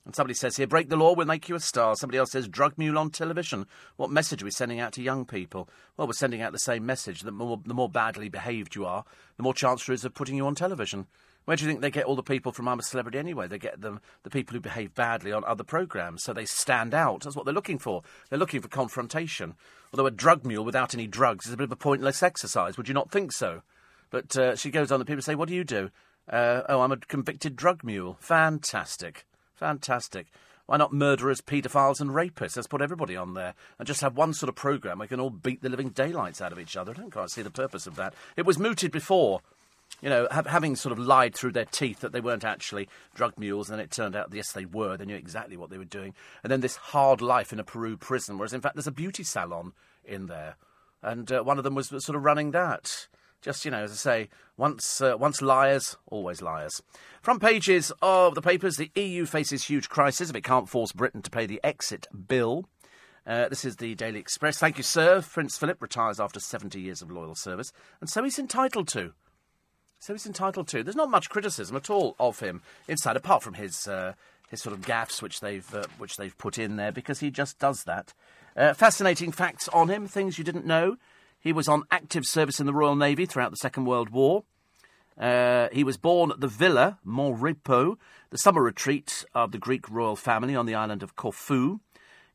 And somebody says here, break the law, we'll make you a star. Somebody else says, drug mule on television. What message are we sending out to young people? Well, we're sending out the same message. The more, the more badly behaved you are, the more chance there is of putting you on television. Where do you think they get all the people from I'm a Celebrity anyway? They get them, the people who behave badly on other programmes, so they stand out. That's what they're looking for. They're looking for confrontation. Although a drug mule without any drugs is a bit of a pointless exercise. Would you not think so? But uh, she goes on, and people say, What do you do? Uh, oh, I'm a convicted drug mule. Fantastic. Fantastic. Why not murderers, paedophiles, and rapists? Let's put everybody on there and just have one sort of programme we can all beat the living daylights out of each other. I don't quite see the purpose of that. It was mooted before, you know, ha- having sort of lied through their teeth that they weren't actually drug mules, and then it turned out, yes, they were. They knew exactly what they were doing. And then this hard life in a Peru prison, whereas in fact there's a beauty salon in there. And uh, one of them was sort of running that. Just, you know, as I say, once, uh, once liars, always liars. Front pages of the papers the EU faces huge crisis if it can't force Britain to pay the exit bill. Uh, this is the Daily Express. Thank you, sir. Prince Philip retires after 70 years of loyal service, and so he's entitled to. So he's entitled to. There's not much criticism at all of him inside, apart from his uh, his sort of gaffes which they've uh, which they've put in there, because he just does that. Uh, fascinating facts on him, things you didn't know. He was on active service in the Royal Navy throughout the Second World War. Uh, he was born at the Villa Mon Repos, the summer retreat of the Greek royal family on the island of Corfu.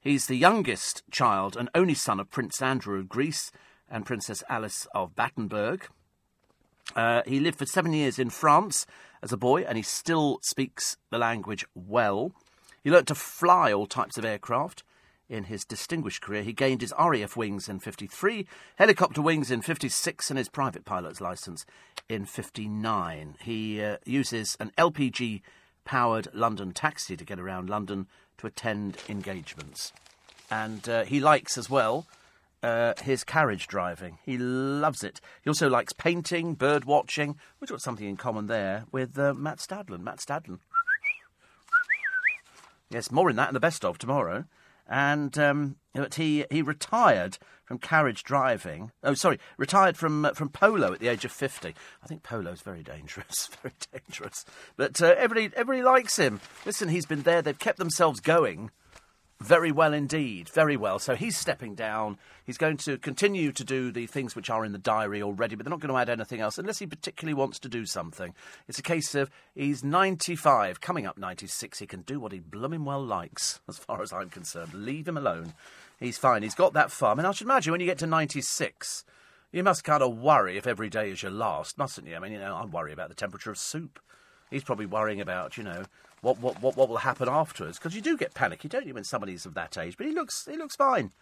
He's the youngest child and only son of Prince Andrew of Greece and Princess Alice of Battenberg. Uh, he lived for seven years in France as a boy, and he still speaks the language well. He learnt to fly all types of aircraft. In his distinguished career, he gained his RAF wings in 53, helicopter wings in 56, and his private pilot's license in 59. He uh, uses an LPG powered London taxi to get around London to attend engagements. And uh, he likes as well uh, his carriage driving. He loves it. He also likes painting, bird watching. We've got something in common there with uh, Matt Stadlen. Matt Stadlen. yes, more in that in the best of tomorrow. And um, but he he retired from carriage driving. Oh, sorry, retired from uh, from polo at the age of fifty. I think polo is very dangerous, very dangerous. But uh, everybody everybody likes him. Listen, he's been there. They've kept themselves going very well indeed, very well. So he's stepping down. He's going to continue to do the things which are in the diary already, but they're not going to add anything else unless he particularly wants to do something. It's a case of he's 95, coming up 96. He can do what he blooming well likes, as far as I'm concerned. Leave him alone. He's fine. He's got that far. And I should imagine when you get to 96, you must kind of worry if every day is your last, mustn't you? I mean, you know, I worry about the temperature of soup. He's probably worrying about, you know, what what what, what will happen afterwards because you do get panicky, don't you, when somebody's of that age? But he looks he looks fine.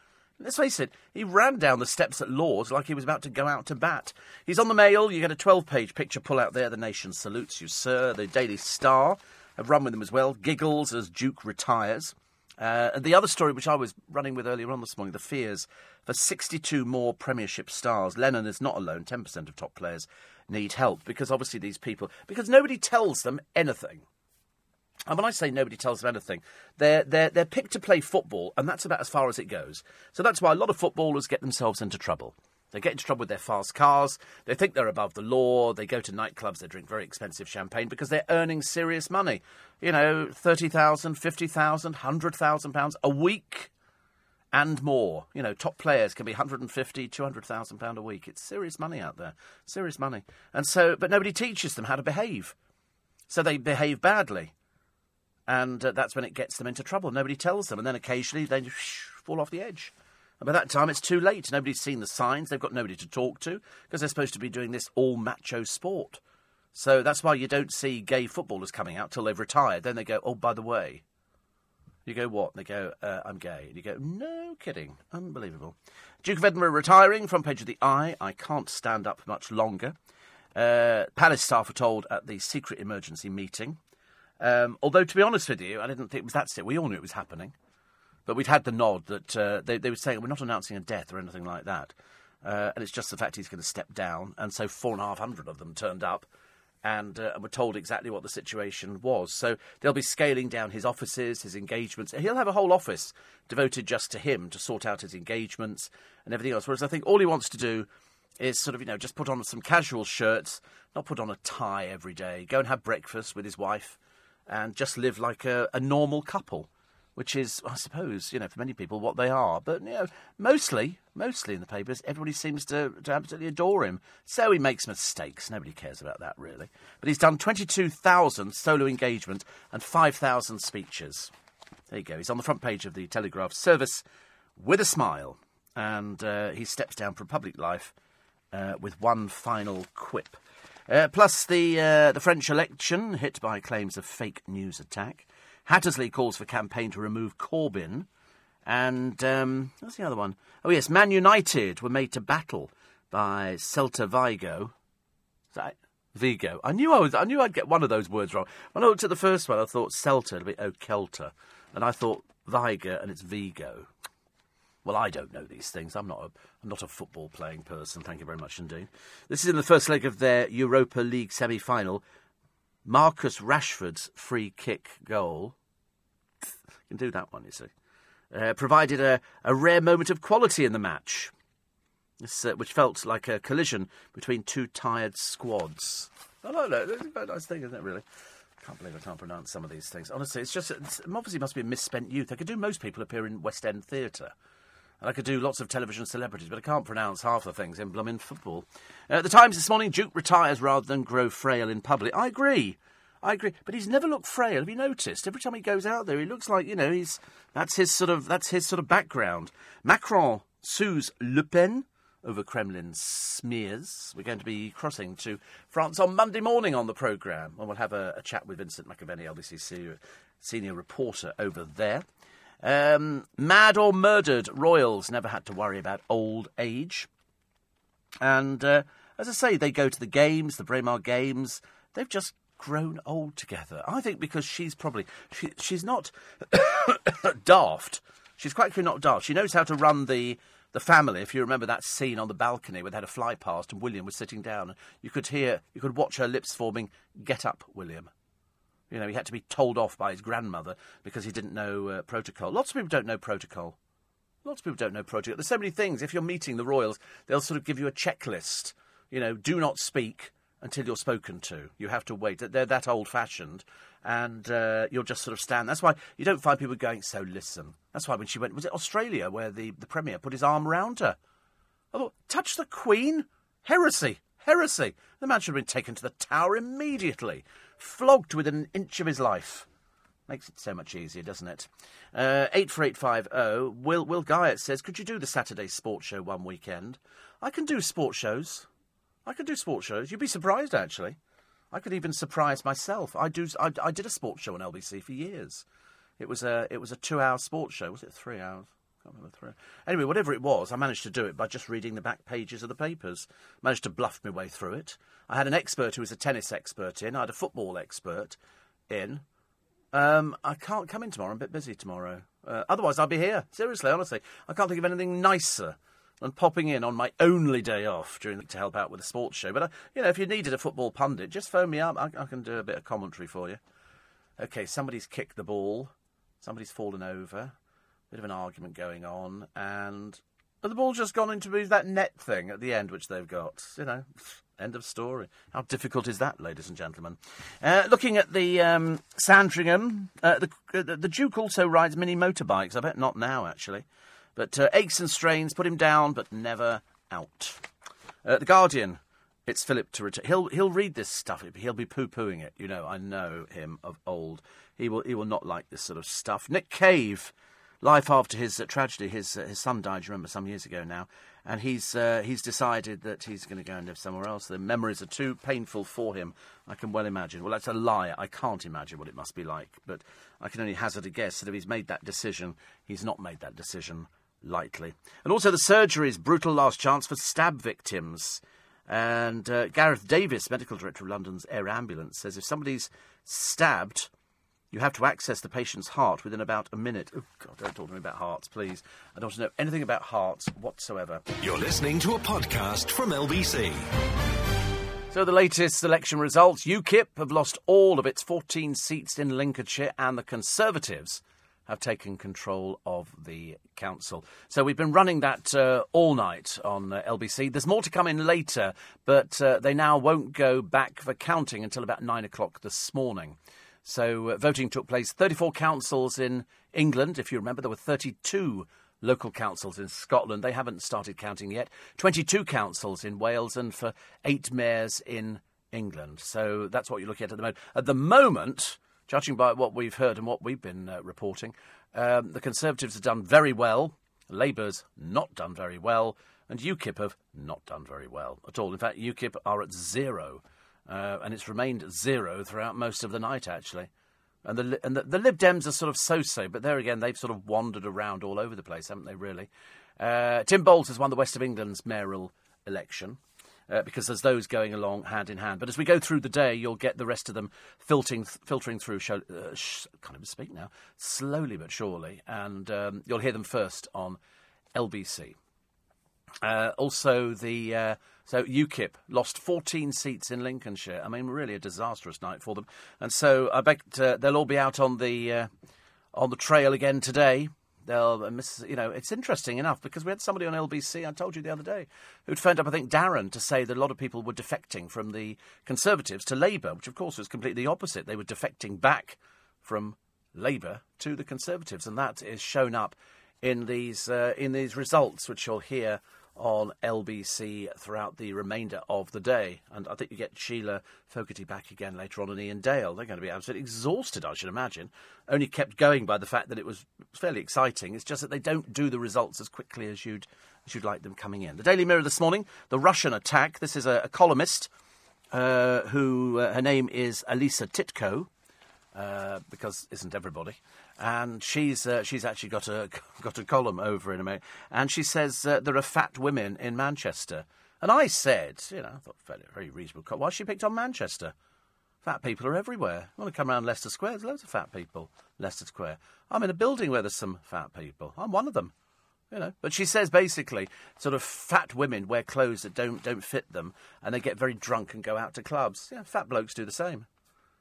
Let's face it, he ran down the steps at Lords like he was about to go out to bat. He's on the mail. You get a 12 page picture pull out there. The nation salutes you, sir. The Daily Star have run with him as well. Giggles as Duke retires. Uh, and the other story, which I was running with earlier on this morning, the fears for 62 more Premiership stars. Lennon is not alone. 10% of top players need help because obviously these people, because nobody tells them anything. And when I say nobody tells them anything, they're, they're, they're picked to play football, and that's about as far as it goes. So that's why a lot of footballers get themselves into trouble. They get into trouble with their fast cars. They think they're above the law. They go to nightclubs. They drink very expensive champagne because they're earning serious money. You know, 30,000, 50,000, 100,000 pounds a week and more. You know, top players can be 150, 200,000 pound a week. It's serious money out there. Serious money. And so, but nobody teaches them how to behave. So they behave badly and uh, that's when it gets them into trouble. Nobody tells them, and then occasionally they fall off the edge. And by that time, it's too late. Nobody's seen the signs. They've got nobody to talk to because they're supposed to be doing this all macho sport. So that's why you don't see gay footballers coming out till they've retired. Then they go, oh, by the way. You go, what? And they go, uh, I'm gay. And you go, no kidding. Unbelievable. Duke of Edinburgh retiring, front page of the Eye. I can't stand up much longer. Uh, Palace staff were told at the secret emergency meeting um, although, to be honest with you, I didn't think it was that serious. We all knew it was happening. But we'd had the nod that uh, they, they were saying we're not announcing a death or anything like that. Uh, and it's just the fact he's going to step down. And so four and a half hundred of them turned up and, uh, and were told exactly what the situation was. So they'll be scaling down his offices, his engagements. He'll have a whole office devoted just to him to sort out his engagements and everything else. Whereas I think all he wants to do is sort of, you know, just put on some casual shirts, not put on a tie every day, go and have breakfast with his wife and just live like a, a normal couple, which is, I suppose, you know, for many people what they are. But you know, mostly, mostly in the papers, everybody seems to, to absolutely adore him. So he makes mistakes. Nobody cares about that really. But he's done twenty-two thousand solo engagements and five thousand speeches. There you go. He's on the front page of the Telegraph service with a smile, and uh, he steps down from public life uh, with one final quip. Uh, plus, the, uh, the French election hit by claims of fake news attack. Hattersley calls for campaign to remove Corbyn. And um, what's the other one? Oh, yes, Man United were made to battle by Celta Vigo. Vigo. I knew I was. I knew I'd get one of those words wrong. When I looked at the first one, I thought Celta, it'll be oh Kelter, and I thought Vigo, and it's Vigo. Well, I don't know these things. I'm not a, I'm not a football playing person. Thank you very much indeed. This is in the first leg of their Europa League semi final. Marcus Rashford's free kick goal. You can do that one, you see. uh, provided a, a rare moment of quality in the match, this, uh, which felt like a collision between two tired squads. I like that. It's a very nice thing, isn't it, really? I can't believe I can't pronounce some of these things. Honestly, it's just, it's, obviously must be a misspent youth. I could do most people appear in West End theatre. And I could do lots of television celebrities, but I can't pronounce half the things in blooming football. Uh, the Times this morning, Duke retires rather than grow frail in public. I agree. I agree, but he's never looked frail. Have you noticed? Every time he goes out there, he looks like you know he's that's his sort of that's his sort of background. Macron sues Le Pen over Kremlin smears. We're going to be crossing to France on Monday morning on the programme, and we'll have a, a chat with Vincent McAviney, obviously senior, senior reporter over there. Um, mad or murdered royals never had to worry about old age. And uh, as I say, they go to the games, the Braemar Games. They've just grown old together. I think because she's probably she, she's not daft. She's quite clearly not daft. She knows how to run the the family. If you remember that scene on the balcony where they had a fly past and William was sitting down, you could hear, you could watch her lips forming. Get up, William. You know, he had to be told off by his grandmother because he didn't know uh, protocol. Lots of people don't know protocol. Lots of people don't know protocol. There's so many things. If you're meeting the royals, they'll sort of give you a checklist. You know, do not speak until you're spoken to. You have to wait. They're that old fashioned, and uh, you'll just sort of stand. That's why you don't find people going, so listen. That's why when she went, was it Australia where the, the Premier put his arm around her? I thought, touch the Queen? Heresy. Heresy. The man should have been taken to the tower immediately flogged within an inch of his life. Makes it so much easier, doesn't it? Uh, 84850, Will, Will Guyett says, Could you do the Saturday sports show one weekend? I can do sports shows. I can do sports shows. You'd be surprised, actually. I could even surprise myself. I do. I, I did a sports show on LBC for years. It was a it was a two hour sports show. Was it three hours? Can't remember. Anyway, whatever it was, I managed to do it by just reading the back pages of the papers. Managed to bluff my way through it. I had an expert who was a tennis expert in. I had a football expert in. Um, I can't come in tomorrow. I'm a bit busy tomorrow. Uh, otherwise, I'll be here. Seriously, honestly, I can't think of anything nicer than popping in on my only day off during the, to help out with a sports show. But uh, you know, if you needed a football pundit, just phone me up. I, I can do a bit of commentary for you. Okay, somebody's kicked the ball. Somebody's fallen over. Bit of an argument going on, and but the ball's just gone into that net thing at the end, which they've got. You know, end of story. How difficult is that, ladies and gentlemen? Uh, looking at the um, Sandringham, uh, the, uh, the Duke also rides mini motorbikes. I bet not now, actually. But uh, aches and strains put him down, but never out. Uh, the Guardian. It's Philip to return. He'll he'll read this stuff. He'll be poo pooing it. You know, I know him of old. He will he will not like this sort of stuff. Nick Cave life after his uh, tragedy. His uh, his son died. You remember some years ago now, and he's uh, he's decided that he's going to go and live somewhere else. The memories are too painful for him. I can well imagine. Well, that's a lie. I can't imagine what it must be like, but I can only hazard a guess that if he's made that decision, he's not made that decision lightly. And also the surgeries, brutal last chance for stab victims. And uh, Gareth Davies, medical director of London's Air Ambulance, says if somebody's stabbed you have to access the patient's heart within about a minute. Oh, God, don't talk to me about hearts, please. I don't want to know anything about hearts whatsoever. You're listening to a podcast from LBC. So, the latest election results UKIP have lost all of its 14 seats in Lincolnshire, and the Conservatives have taken control of the council. So we've been running that uh, all night on uh, LBC. There's more to come in later, but uh, they now won't go back for counting until about nine o'clock this morning. So uh, voting took place. 34 councils in England. If you remember, there were 32 local councils in Scotland. They haven't started counting yet. 22 councils in Wales and for eight mayors in England. So that's what you're looking at at the moment. At the moment, judging by what we've heard and what we've been uh, reporting, um, the Conservatives have done very well. Labour's not done very well. And UKIP have not done very well at all. In fact, UKIP are at zero uh, and it's remained zero throughout most of the night, actually. And the and the, the Lib Dems are sort of so-so, but there again, they've sort of wandered around all over the place, haven't they? Really. Uh, Tim Bowles has won the West of England's mayoral election. Uh, because there's those going along hand in hand. But as we go through the day, you'll get the rest of them filtering filtering through. Show, uh, sh- can't even speak now. Slowly but surely, and um, you'll hear them first on LBC. Uh, also, the uh, so UKIP lost 14 seats in Lincolnshire. I mean, really a disastrous night for them. And so I bet uh, they'll all be out on the uh, on the trail again today. They'll uh, miss, you know, it's interesting enough because we had somebody on LBC, I told you the other day, who'd phoned up, I think, Darren, to say that a lot of people were defecting from the Conservatives to Labour, which of course was completely the opposite. They were defecting back from Labour to the Conservatives, and that is shown up in these uh, in these results, which you'll hear on LBC throughout the remainder of the day. And I think you get Sheila Fogarty back again later on, and Iain Dale. They're going to be absolutely exhausted, I should imagine. Only kept going by the fact that it was fairly exciting. It's just that they don't do the results as quickly as you'd as you'd like them coming in. The Daily Mirror this morning: the Russian attack. This is a, a columnist uh, who uh, her name is Elisa Titko. Uh, because isn't everybody? And she's uh, she's actually got a got a column over in America, and she says uh, there are fat women in Manchester. And I said, you know, I thought very, very reasonable. co- Why she picked on Manchester? Fat people are everywhere. You want to come around Leicester Square? There's loads of fat people. Leicester Square. I'm in a building where there's some fat people. I'm one of them. You know, but she says basically, sort of fat women wear clothes that don't don't fit them, and they get very drunk and go out to clubs. Yeah, fat blokes do the same.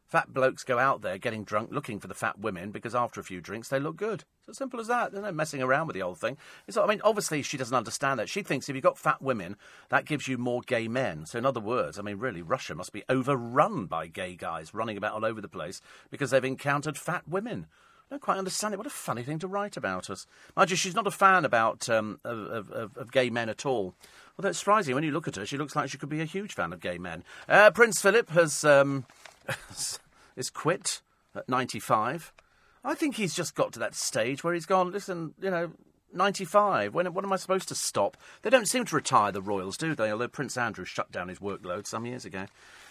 Fat blokes go out there getting drunk, looking for the fat women because after a few drinks they look good. It's as simple as that. There's no messing around with the old thing. It's, I mean, obviously she doesn't understand that. She thinks if you've got fat women, that gives you more gay men. So in other words, I mean, really, Russia must be overrun by gay guys running about all over the place because they've encountered fat women. I don't quite understand it. What a funny thing to write about us. Mind you, she's not a fan about um, of, of, of gay men at all. Although it's surprising when you look at her, she looks like she could be a huge fan of gay men. Uh, Prince Philip has um, is quit at 95. I think he's just got to that stage where he's gone. Listen, you know, 95. When when am I supposed to stop? They don't seem to retire the royals, do they? Although Prince Andrew shut down his workload some years ago.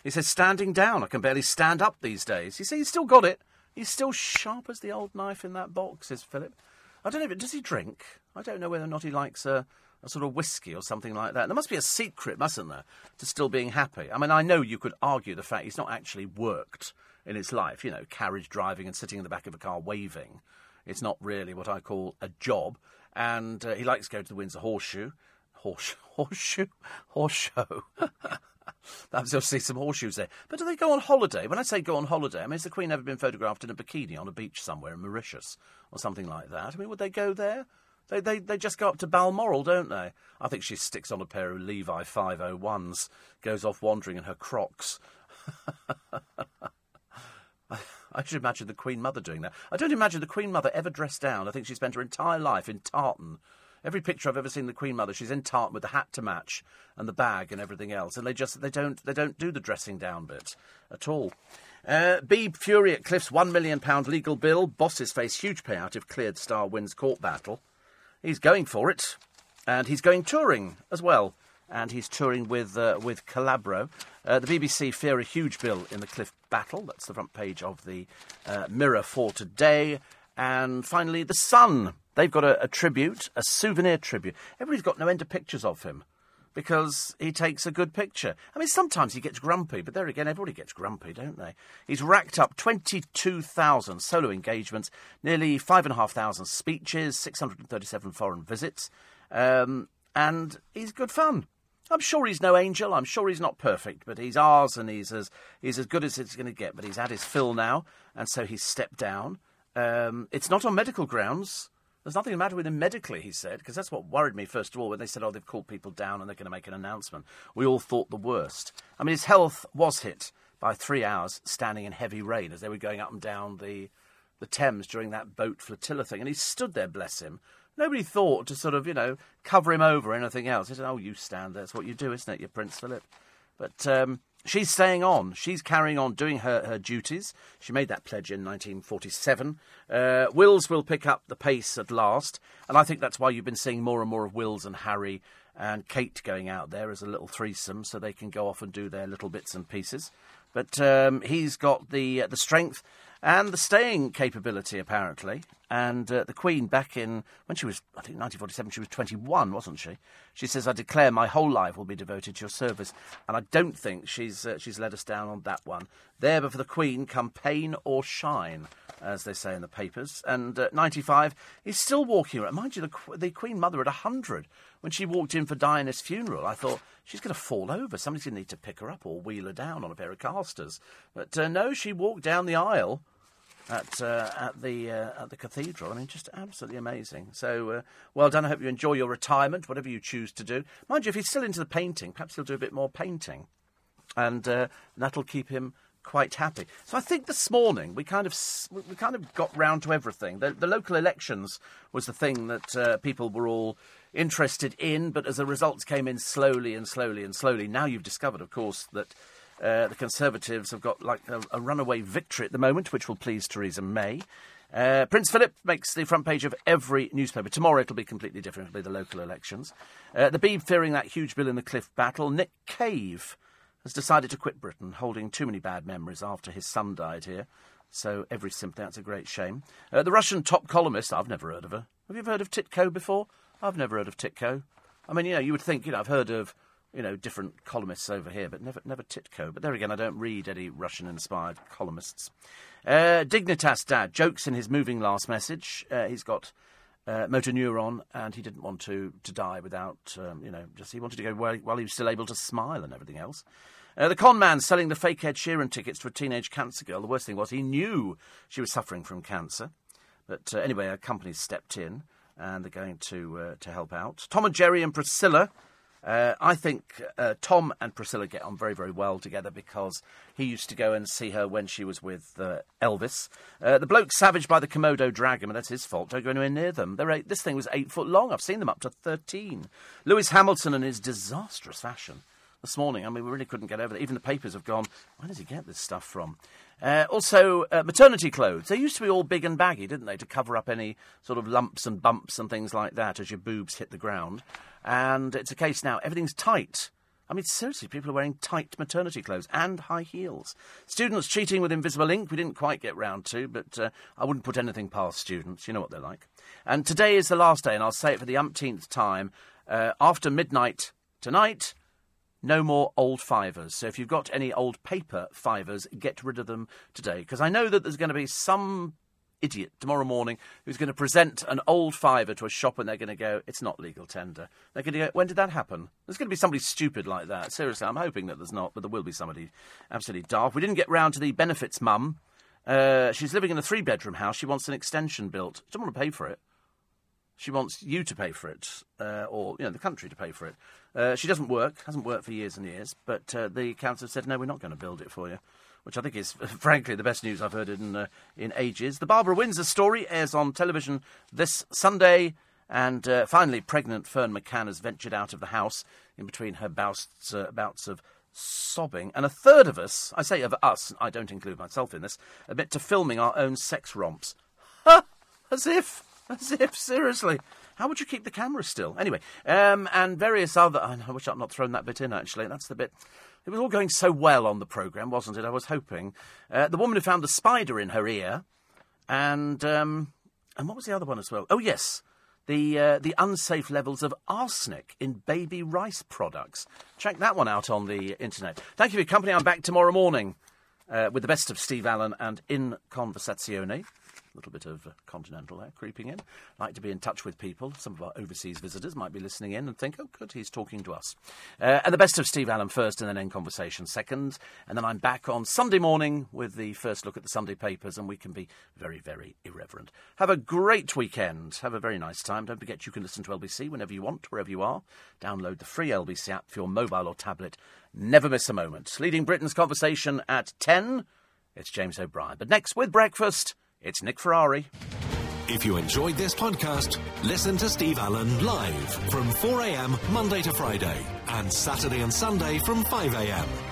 He says, standing down. I can barely stand up these days. You see, he's still got it. He's still sharp as the old knife in that box, says Philip. I don't know, does he drink? I don't know whether or not he likes a, a sort of whiskey or something like that. There must be a secret, mustn't there, to still being happy? I mean, I know you could argue the fact he's not actually worked in his life, you know, carriage driving and sitting in the back of a car waving. It's not really what I call a job. And uh, he likes to go to the Windsor Horseshoe. Horse, horseshoe? Horse show. Perhaps you'll see some horseshoes there. But do they go on holiday? When I say go on holiday, I mean, has the Queen ever been photographed in a bikini on a beach somewhere in Mauritius or something like that? I mean, would they go there? They, they, they just go up to Balmoral, don't they? I think she sticks on a pair of Levi 501s, goes off wandering in her crocs. I should imagine the Queen Mother doing that. I don't imagine the Queen Mother ever dressed down. I think she spent her entire life in tartan. Every picture I've ever seen the Queen Mother, she's in tartan with the hat to match and the bag and everything else. And they just they don't they don't do the dressing down bit at all. Uh, Beeb Fury at Cliff's one million pound legal bill. Bosses face huge payout if cleared star wins court battle. He's going for it, and he's going touring as well. And he's touring with uh, with Calabro. Uh, the BBC fear a huge bill in the Cliff battle. That's the front page of the uh, Mirror for today. And finally, the Sun. They've got a, a tribute, a souvenir tribute. Everybody's got no end of pictures of him because he takes a good picture. I mean, sometimes he gets grumpy, but there again, everybody gets grumpy, don't they? He's racked up 22,000 solo engagements, nearly 5,500 speeches, 637 foreign visits, um, and he's good fun. I'm sure he's no angel. I'm sure he's not perfect, but he's ours, and he's as he's as good as it's going to get. But he's had his fill now, and so he's stepped down. Um, it's not on medical grounds. There's nothing the matter with him medically, he said, because that's what worried me first of all when they said, oh, they've called people down and they're going to make an announcement. We all thought the worst. I mean, his health was hit by three hours standing in heavy rain as they were going up and down the the Thames during that boat flotilla thing, and he stood there, bless him. Nobody thought to sort of, you know, cover him over or anything else. He said, "Oh, you stand there. That's what you do, isn't it, you Prince Philip?" But um, she's staying on. She's carrying on doing her, her duties. She made that pledge in 1947. Uh, Wills will pick up the pace at last, and I think that's why you've been seeing more and more of Wills and Harry and Kate going out there as a little threesome, so they can go off and do their little bits and pieces. But um, he's got the uh, the strength and the staying capability, apparently. And uh, the Queen, back in when she was, I think, 1947, she was 21, wasn't she? She says, "I declare my whole life will be devoted to your service," and I don't think she's uh, she's let us down on that one. There, but for the Queen, come pain or shine, as they say in the papers. And uh, 95 is still walking around. Mind you, the, the Queen Mother at 100 when she walked in for Diana's funeral, I thought she's going to fall over. Somebody's going to need to pick her up or wheel her down on a pair of casters. But uh, no, she walked down the aisle at uh, at the uh, at the cathedral. I mean, just absolutely amazing. So uh, well done. I hope you enjoy your retirement, whatever you choose to do. Mind you, if he's still into the painting, perhaps he'll do a bit more painting, and uh, that'll keep him quite happy. So I think this morning we kind of we kind of got round to everything. The, the local elections was the thing that uh, people were all interested in, but as the results came in slowly and slowly and slowly, now you've discovered, of course, that. Uh, the Conservatives have got like a, a runaway victory at the moment, which will please Theresa May. Uh, Prince Philip makes the front page of every newspaper. Tomorrow it'll be completely different. It'll be the local elections. Uh, the Beeb fearing that huge bill in the Cliff battle. Nick Cave has decided to quit Britain, holding too many bad memories after his son died here. So every sympathy, that's a great shame. Uh, the Russian top columnist, I've never heard of her. Have you ever heard of Titko before? I've never heard of Titko. I mean, you know, you would think, you know, I've heard of, you know, different columnists over here, but never, never Titko. But there again, I don't read any Russian-inspired columnists. Uh, Dignitas Dad jokes in his moving last message. Uh, he's got uh, motor neuron, and he didn't want to, to die without, um, you know, just he wanted to go while, while he was still able to smile and everything else. Uh, the con man selling the fake Ed Sheeran tickets to a teenage cancer girl. The worst thing was he knew she was suffering from cancer. But uh, anyway, a company stepped in and they're going to uh, to help out. Tom and Jerry and Priscilla. Uh, I think uh, Tom and Priscilla get on very, very well together because he used to go and see her when she was with uh, Elvis. Uh, the bloke savaged by the Komodo dragon, but that's his fault. Don't go anywhere near them. Eight, this thing was eight foot long. I've seen them up to 13. Lewis Hamilton and his disastrous fashion this morning. I mean, we really couldn't get over it. Even the papers have gone, where does he get this stuff from? Uh, also, uh, maternity clothes. They used to be all big and baggy, didn't they, to cover up any sort of lumps and bumps and things like that as your boobs hit the ground. And it's a case now, everything's tight. I mean, seriously, people are wearing tight maternity clothes and high heels. Students cheating with invisible ink, we didn't quite get round to, but uh, I wouldn't put anything past students. You know what they're like. And today is the last day, and I'll say it for the umpteenth time. Uh, after midnight tonight, no more old fivers. So if you've got any old paper fivers, get rid of them today. Because I know that there's going to be some idiot tomorrow morning who's going to present an old fiver to a shop and they're going to go, it's not legal tender. They're going to go, when did that happen? There's going to be somebody stupid like that. Seriously, I'm hoping that there's not, but there will be somebody absolutely daft. We didn't get round to the benefits mum. Uh, she's living in a three bedroom house. She wants an extension built. She doesn't want to pay for it. She wants you to pay for it, uh, or you know the country to pay for it. Uh, she doesn't work, hasn't worked for years and years, but uh, the council said no, we're not going to build it for you, which I think is frankly the best news I've heard in uh, in ages. The Barbara Windsor story airs on television this Sunday, and uh, finally, pregnant Ferne McCann has ventured out of the house in between her bouts uh, bouts of sobbing, and a third of us, I say of us, I don't include myself in this, admit to filming our own sex romps. Ha! As if. As if, seriously. How would you keep the camera still? Anyway, um, and various other. I wish I'd not thrown that bit in, actually. That's the bit. It was all going so well on the programme, wasn't it? I was hoping. Uh, the woman who found the spider in her ear, and. Um, and what was the other one as well? Oh, yes. The, uh, the unsafe levels of arsenic in baby rice products. Check that one out on the internet. Thank you for your company. I'm back tomorrow morning uh, with the best of Steve Allen and In Conversazione little bit of continental there creeping in. Like to be in touch with people. Some of our overseas visitors might be listening in and think, oh, good, he's talking to us. Uh, and the best of Steve Allen first and then end conversation second. And then I'm back on Sunday morning with the first look at the Sunday papers and we can be very, very irreverent. Have a great weekend. Have a very nice time. Don't forget you can listen to LBC whenever you want, wherever you are. Download the free LBC app for your mobile or tablet. Never miss a moment. Leading Britain's conversation at 10. It's James O'Brien. But next with breakfast. It's Nick Ferrari. If you enjoyed this podcast, listen to Steve Allen live from 4am Monday to Friday and Saturday and Sunday from 5am.